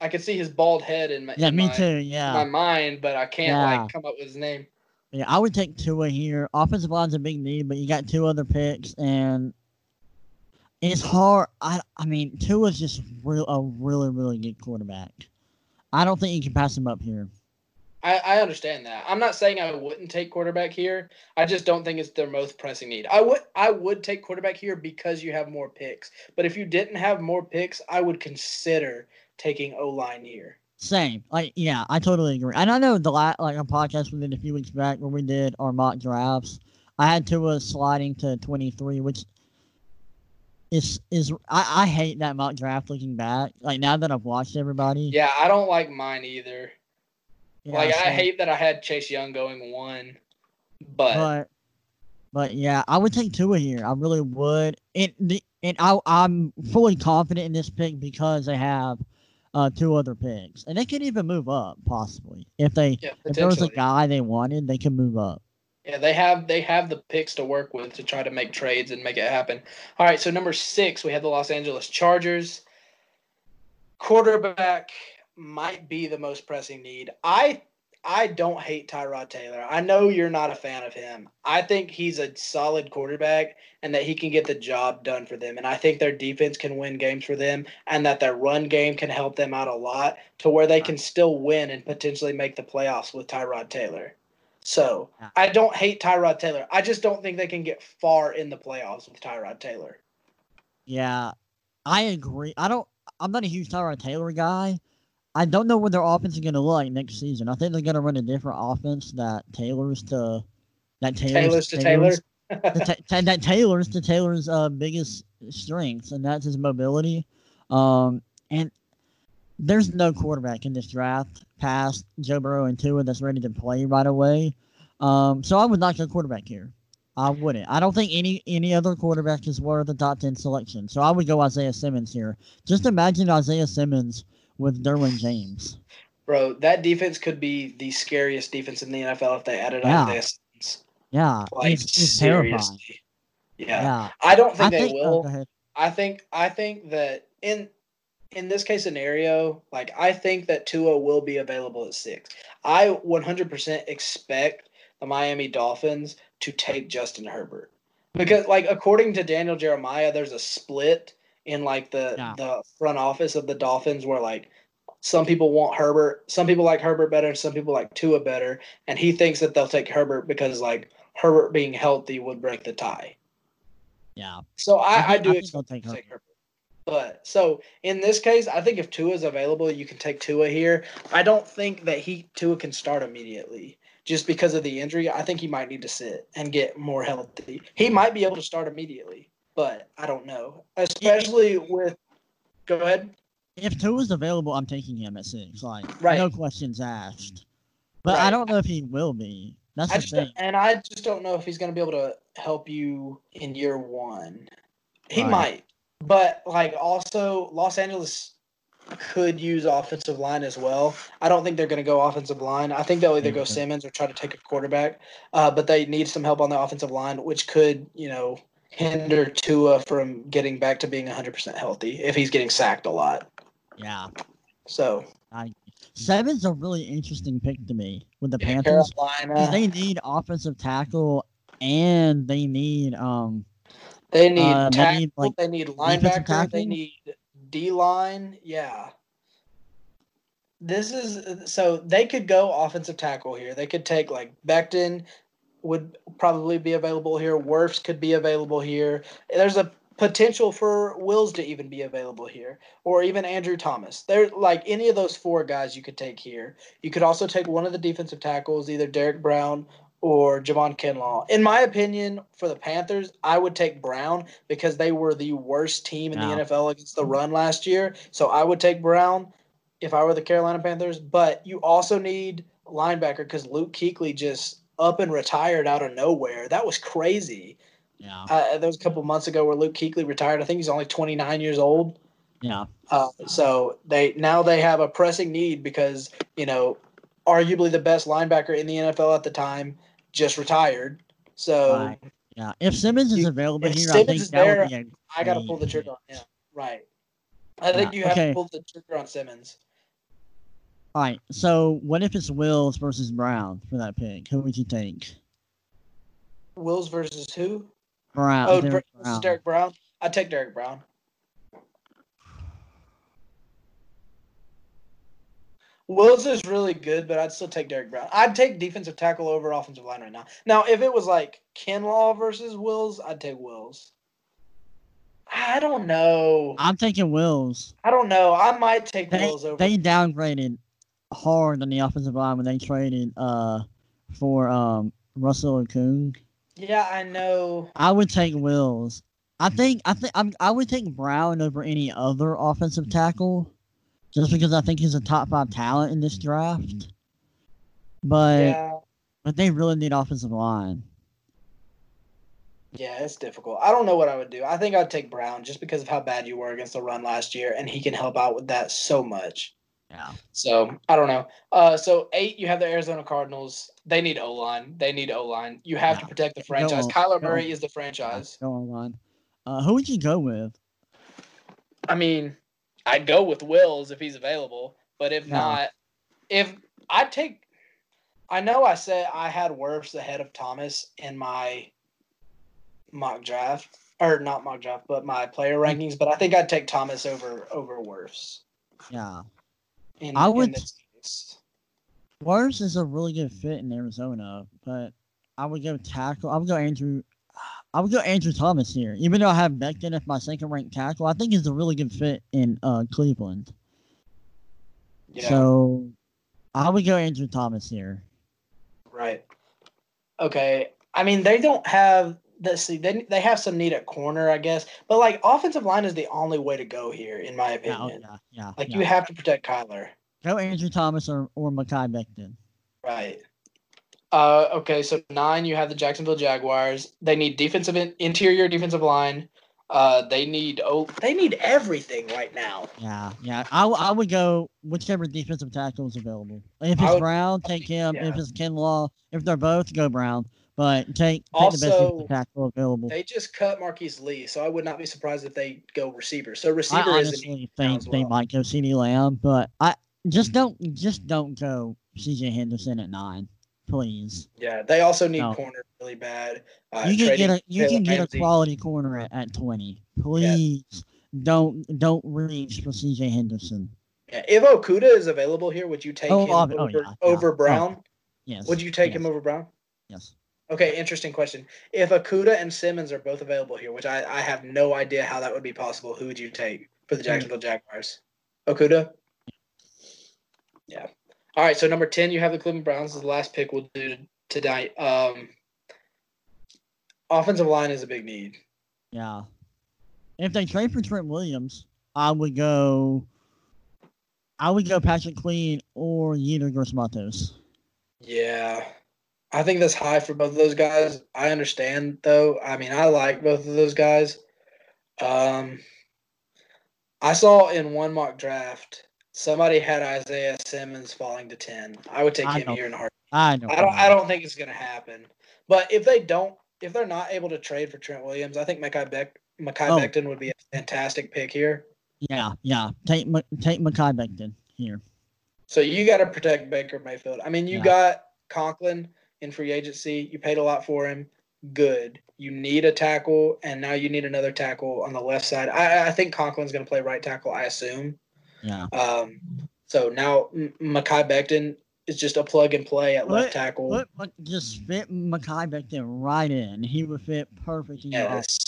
I can see his bald head in my Yeah, in me my, too. my mind, but I can't Yeah. like come up with his name. yeah. I would take Tua here. Offensive line's a big need, but you got two other picks, and it's hard. I I mean, Tua's just real a really really good quarterback. I don't think you can pass him up here. I, I understand that. I'm not saying I wouldn't take quarterback here. I just don't think it's their most pressing need. I would I would take quarterback here because you have more picks. But if you didn't have more picks, I would consider taking O line here. Same. Like, yeah, I totally agree. And I know the last, like, a podcast we did a few weeks back where we did our mock drafts. I had Tua sliding to 23, which is is I, I hate that mock draft looking back. Like now that I've watched everybody. Yeah, I don't like mine either. Like I hate that I had Chase Young going one, but, but but yeah, I would take Tua here. I really would. And the and I I'm fully confident in this pick because they have uh two other picks. And they could even move up possibly. If they yeah, if there was a guy they wanted, they could move up. Yeah, they have they have the picks to work with to try to make trades and make it happen. All right, so number six, we have the Los Angeles Chargers. Quarterback might be the most pressing need. I I don't hate Tyrod Taylor. I know you're not a fan of him. I think he's a solid quarterback and that he can get the job done for them. And I think their defense can win games for them and that their run game can help them out a lot to where they can still win and potentially make the playoffs with Tyrod Taylor. So I don't hate Tyrod Taylor. I just don't think they can get far in the playoffs with Tyrod Taylor. Yeah, I agree. I don't. I'm not a huge Tyrod Taylor guy. I don't know what their offense is going to look like next season. I think they're going to run a different offense that tailors to that tailors, Taylor's to Taylor. the ta- ta- that tailors to Taylor's uh, biggest strengths, and that's his mobility. Um, and there's no quarterback in this draft past Joe Burrow and Tua that's ready to play right away. Um, so I would not go quarterback here. I wouldn't. I don't think any any other quarterback is worth a top ten selection. So I would go Isaiah Simmons here. Just imagine Isaiah Simmons with Derwin James. Bro, that defense could be the scariest defense in the NFL if they added Yeah. Isaiah Simmons. Yeah, Like it's, it's terrifying. seriously. Yeah. Yeah, I don't think I they think. oh, will. ahead. I think I think that in in this case scenario, like I think that Tua will be available at six. I 100% expect the Miami Dolphins to take Justin Herbert because, like, according to Daniel Jeremiah, there's a split in like the Yeah. the front office of the Dolphins where like some people want Herbert, some people like Herbert better, some people like Tua better, and he thinks that they'll take Herbert because like Herbert being healthy would break the tie. Yeah, So I, I, think- do think expect they'll take to take Herbert. Herbert. But so in this case, I think if Tua is available, you can take Tua here. I don't think that he Tua can start immediately just because of the injury. I think he might need to sit and get more healthy. He might be able to start immediately, but I don't know. Especially with go ahead. If Tua is available, I'm taking him at six. Like, Right. no questions asked. But I don't know if he will be. That's I the thing. and I just don't know if he's going to be able to help you in year one. He Right. might, but like also Los Angeles could use offensive line as well. I don't think they're going to go offensive line. I think they'll either go Simmons or try to take a quarterback. Uh, but they need some help on the offensive line, which could you know hinder Tua from getting back to being 100% healthy if he's getting sacked a lot. Yeah. So Seven's a really interesting pick to me with the Panthers. Carolina, They need offensive tackle and they need um They need Uh, they need, like, they need linebacker. tackle? They need D line. Yeah. This is so they could go offensive tackle here. They could take like Becton would probably be available here. Wirfs could be available here. There's a potential for Wills to even be available here, or even Andrew Thomas. They're like any of those four guys you could take here. You could also take one of the defensive tackles, either Derrick Brown or Javon Kinlaw. In my opinion, for the Panthers, I would take Brown because they were the worst team in Yeah. the NFL against the run last year. So I would take Brown if I were the Carolina Panthers. But you also need linebacker because Luke Kuechly just up and retired out of nowhere. That was crazy. yeah. Uh, there was a couple months ago where Luke Kuechly retired. I think he's only 29 years old. Yeah. Uh, so they now they have a pressing need because you know, arguably the best linebacker in the NFL at the time just retired. So Right. Yeah. If Simmons is available here, I Simmons think is that there, would be a I got to pull the trigger on him. Right. I think Yeah, you have okay. to pull the trigger on Simmons. All right. So what if it's Wills versus Brown for that pick? Who would you take? Wills versus who? Brown. oh, Derrick Brown. Derrick Brown. I take Derrick Brown. Wills is really good, but I'd still take Derrick Brown. I'd take defensive tackle over offensive line right now. Now, if it was like Kinlaw versus Wills, I'd take Wills. I don't know. I'm taking Wills. I don't know. I might take They, Wills over. they downgraded hard on the offensive line when they traded uh for um Russell Okung. yeah, I know. I would take Wills. I think I think I'm, I would take Brown over any other offensive tackle, just because I think he's a top five talent in this draft. But Yeah, but they really need offensive line. yeah, it's difficult. I don't know what I would do. I think I'd take Brown just because of how bad you were against the run last year, and he can help out with that so much. Yeah. So I don't know. Uh, so eight, you have the Arizona Cardinals. They need O line. They need O line. You have to protect the franchise. on, Kyler Murray is the franchise. Go on line. Uh, who would you go with? I mean, I'd go with Wills if he's available, but if Yeah. not, if I take, I know I said I had Wirfs ahead of Thomas in my mock draft, or not mock draft, but my player rankings. But I think I'd take Thomas over over Wirfs. Yeah. In, I would-. Wirfs is a really good fit in Arizona, but I would go tackle. I would go Andrew. I would go Andrew Thomas here, even though I have Becton as my second ranked tackle. I think he's a really good fit in uh, Cleveland. Yeah. So I would go Andrew Thomas here. Right. Okay. I mean, they don't have. Let's see. They they have some need at corner, I guess. But like, offensive line is the only way to go here, in my oh, opinion. yeah, yeah. Like, yeah. you have to protect Kyler. No Andrew Thomas or or Mekhi Becton. Right. Uh, okay, so nine, you have the Jacksonville Jaguars. They need defensive in, interior defensive line. Uh, they need oh, they need everything right now. Yeah, yeah. I, w- I would go whichever defensive tackle is available. If it's would- Brown, take him. If yeah. it's Kinlaw, if they're both, go Brown. But take, take the best Also, defensive tackle available. They just cut Marquise Lee, so I would not be surprised if they go receiver. So I receiver is honestly think they well. might go CeeDee Lamb, but I just don't just don't go CJ Henderson at nine, please. yeah. They also need No. corner really bad. Uh, you can get a you Taylor can get a quality corner at, at twenty. Please don't don't reach for CJ Henderson. Yeah, if Okudah is available here, would you take Oh, him ob- over, oh, yeah, yeah. over Oh. Brown? Yes. Would you take yes, him over Brown? Yes. Okay, interesting question. If Okudah and Simmons are both available here, which I, I have no idea how that would be possible, who would you take for the Jacksonville Jaguars? Okudah? Yeah. All right, so number 10, you have the Cleveland Browns. This is the last pick we'll do tonight. Um, offensive line is a big need. Yeah. If they trade for Trent Williams, I would go. I would go Patrick Queen or Yetur Gross-Matos. Yeah. I think that's high for both of those guys. I understand though. I mean, I like both of those guys. Um I saw in one mock draft somebody had Isaiah Simmons falling to 10. I would take I him know. here in a heart. I know. I don't I don't think it's going to happen. But if they don't if they're not able to trade for Trent Williams, I think Mekhi Beck Mekhi Oh. Becton would be a fantastic pick here. Yeah, yeah. Take take Mekhi Becton here. So you got to protect Baker Mayfield. I mean, you Yeah. got Conklin in free agency. You paid a lot for him. Good. You need a tackle, and now you need another tackle on the left side. I, I think Conklin's going to play right tackle. I assume. Yeah. Um, so now M- Mekhi Becton is just a plug and play at left tackle. What, what just fit Mekhi Becton right in. He would fit perfect yes.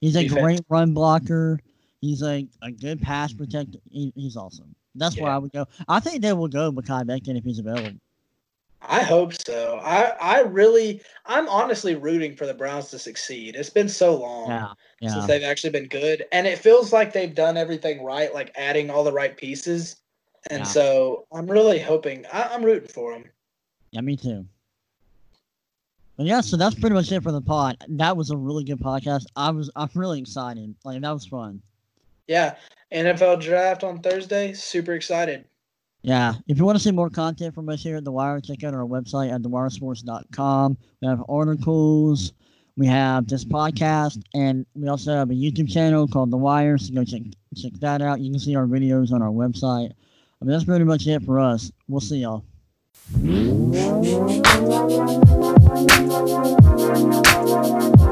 He's a Defense. great run blocker. He's a, a good pass protector. He, he's awesome. That's where I would go. I think they will go Mekhi Becton if he's available. I hope so. I I really I'm honestly rooting for the Browns to succeed. It's been so long. Yeah. Yeah. since they've actually been good. And it feels like they've done everything right, like adding all the right pieces. And Yeah. so I'm really hoping, I, I'm rooting for them. Yeah, me too. But yeah, so that's pretty much it for the pod. That was a really good podcast. I was I'm really excited. Like that was fun. Yeah. NFL draft on Thursday. Super excited. Yeah. If you want to see more content from us here at The Wire, check out our website at thewiresports.com. We have articles, we have this podcast, and we also have a YouTube channel called The Wire. So go check check that out. You can see our videos on our website. I mean that's pretty much it for us. We'll see y'all.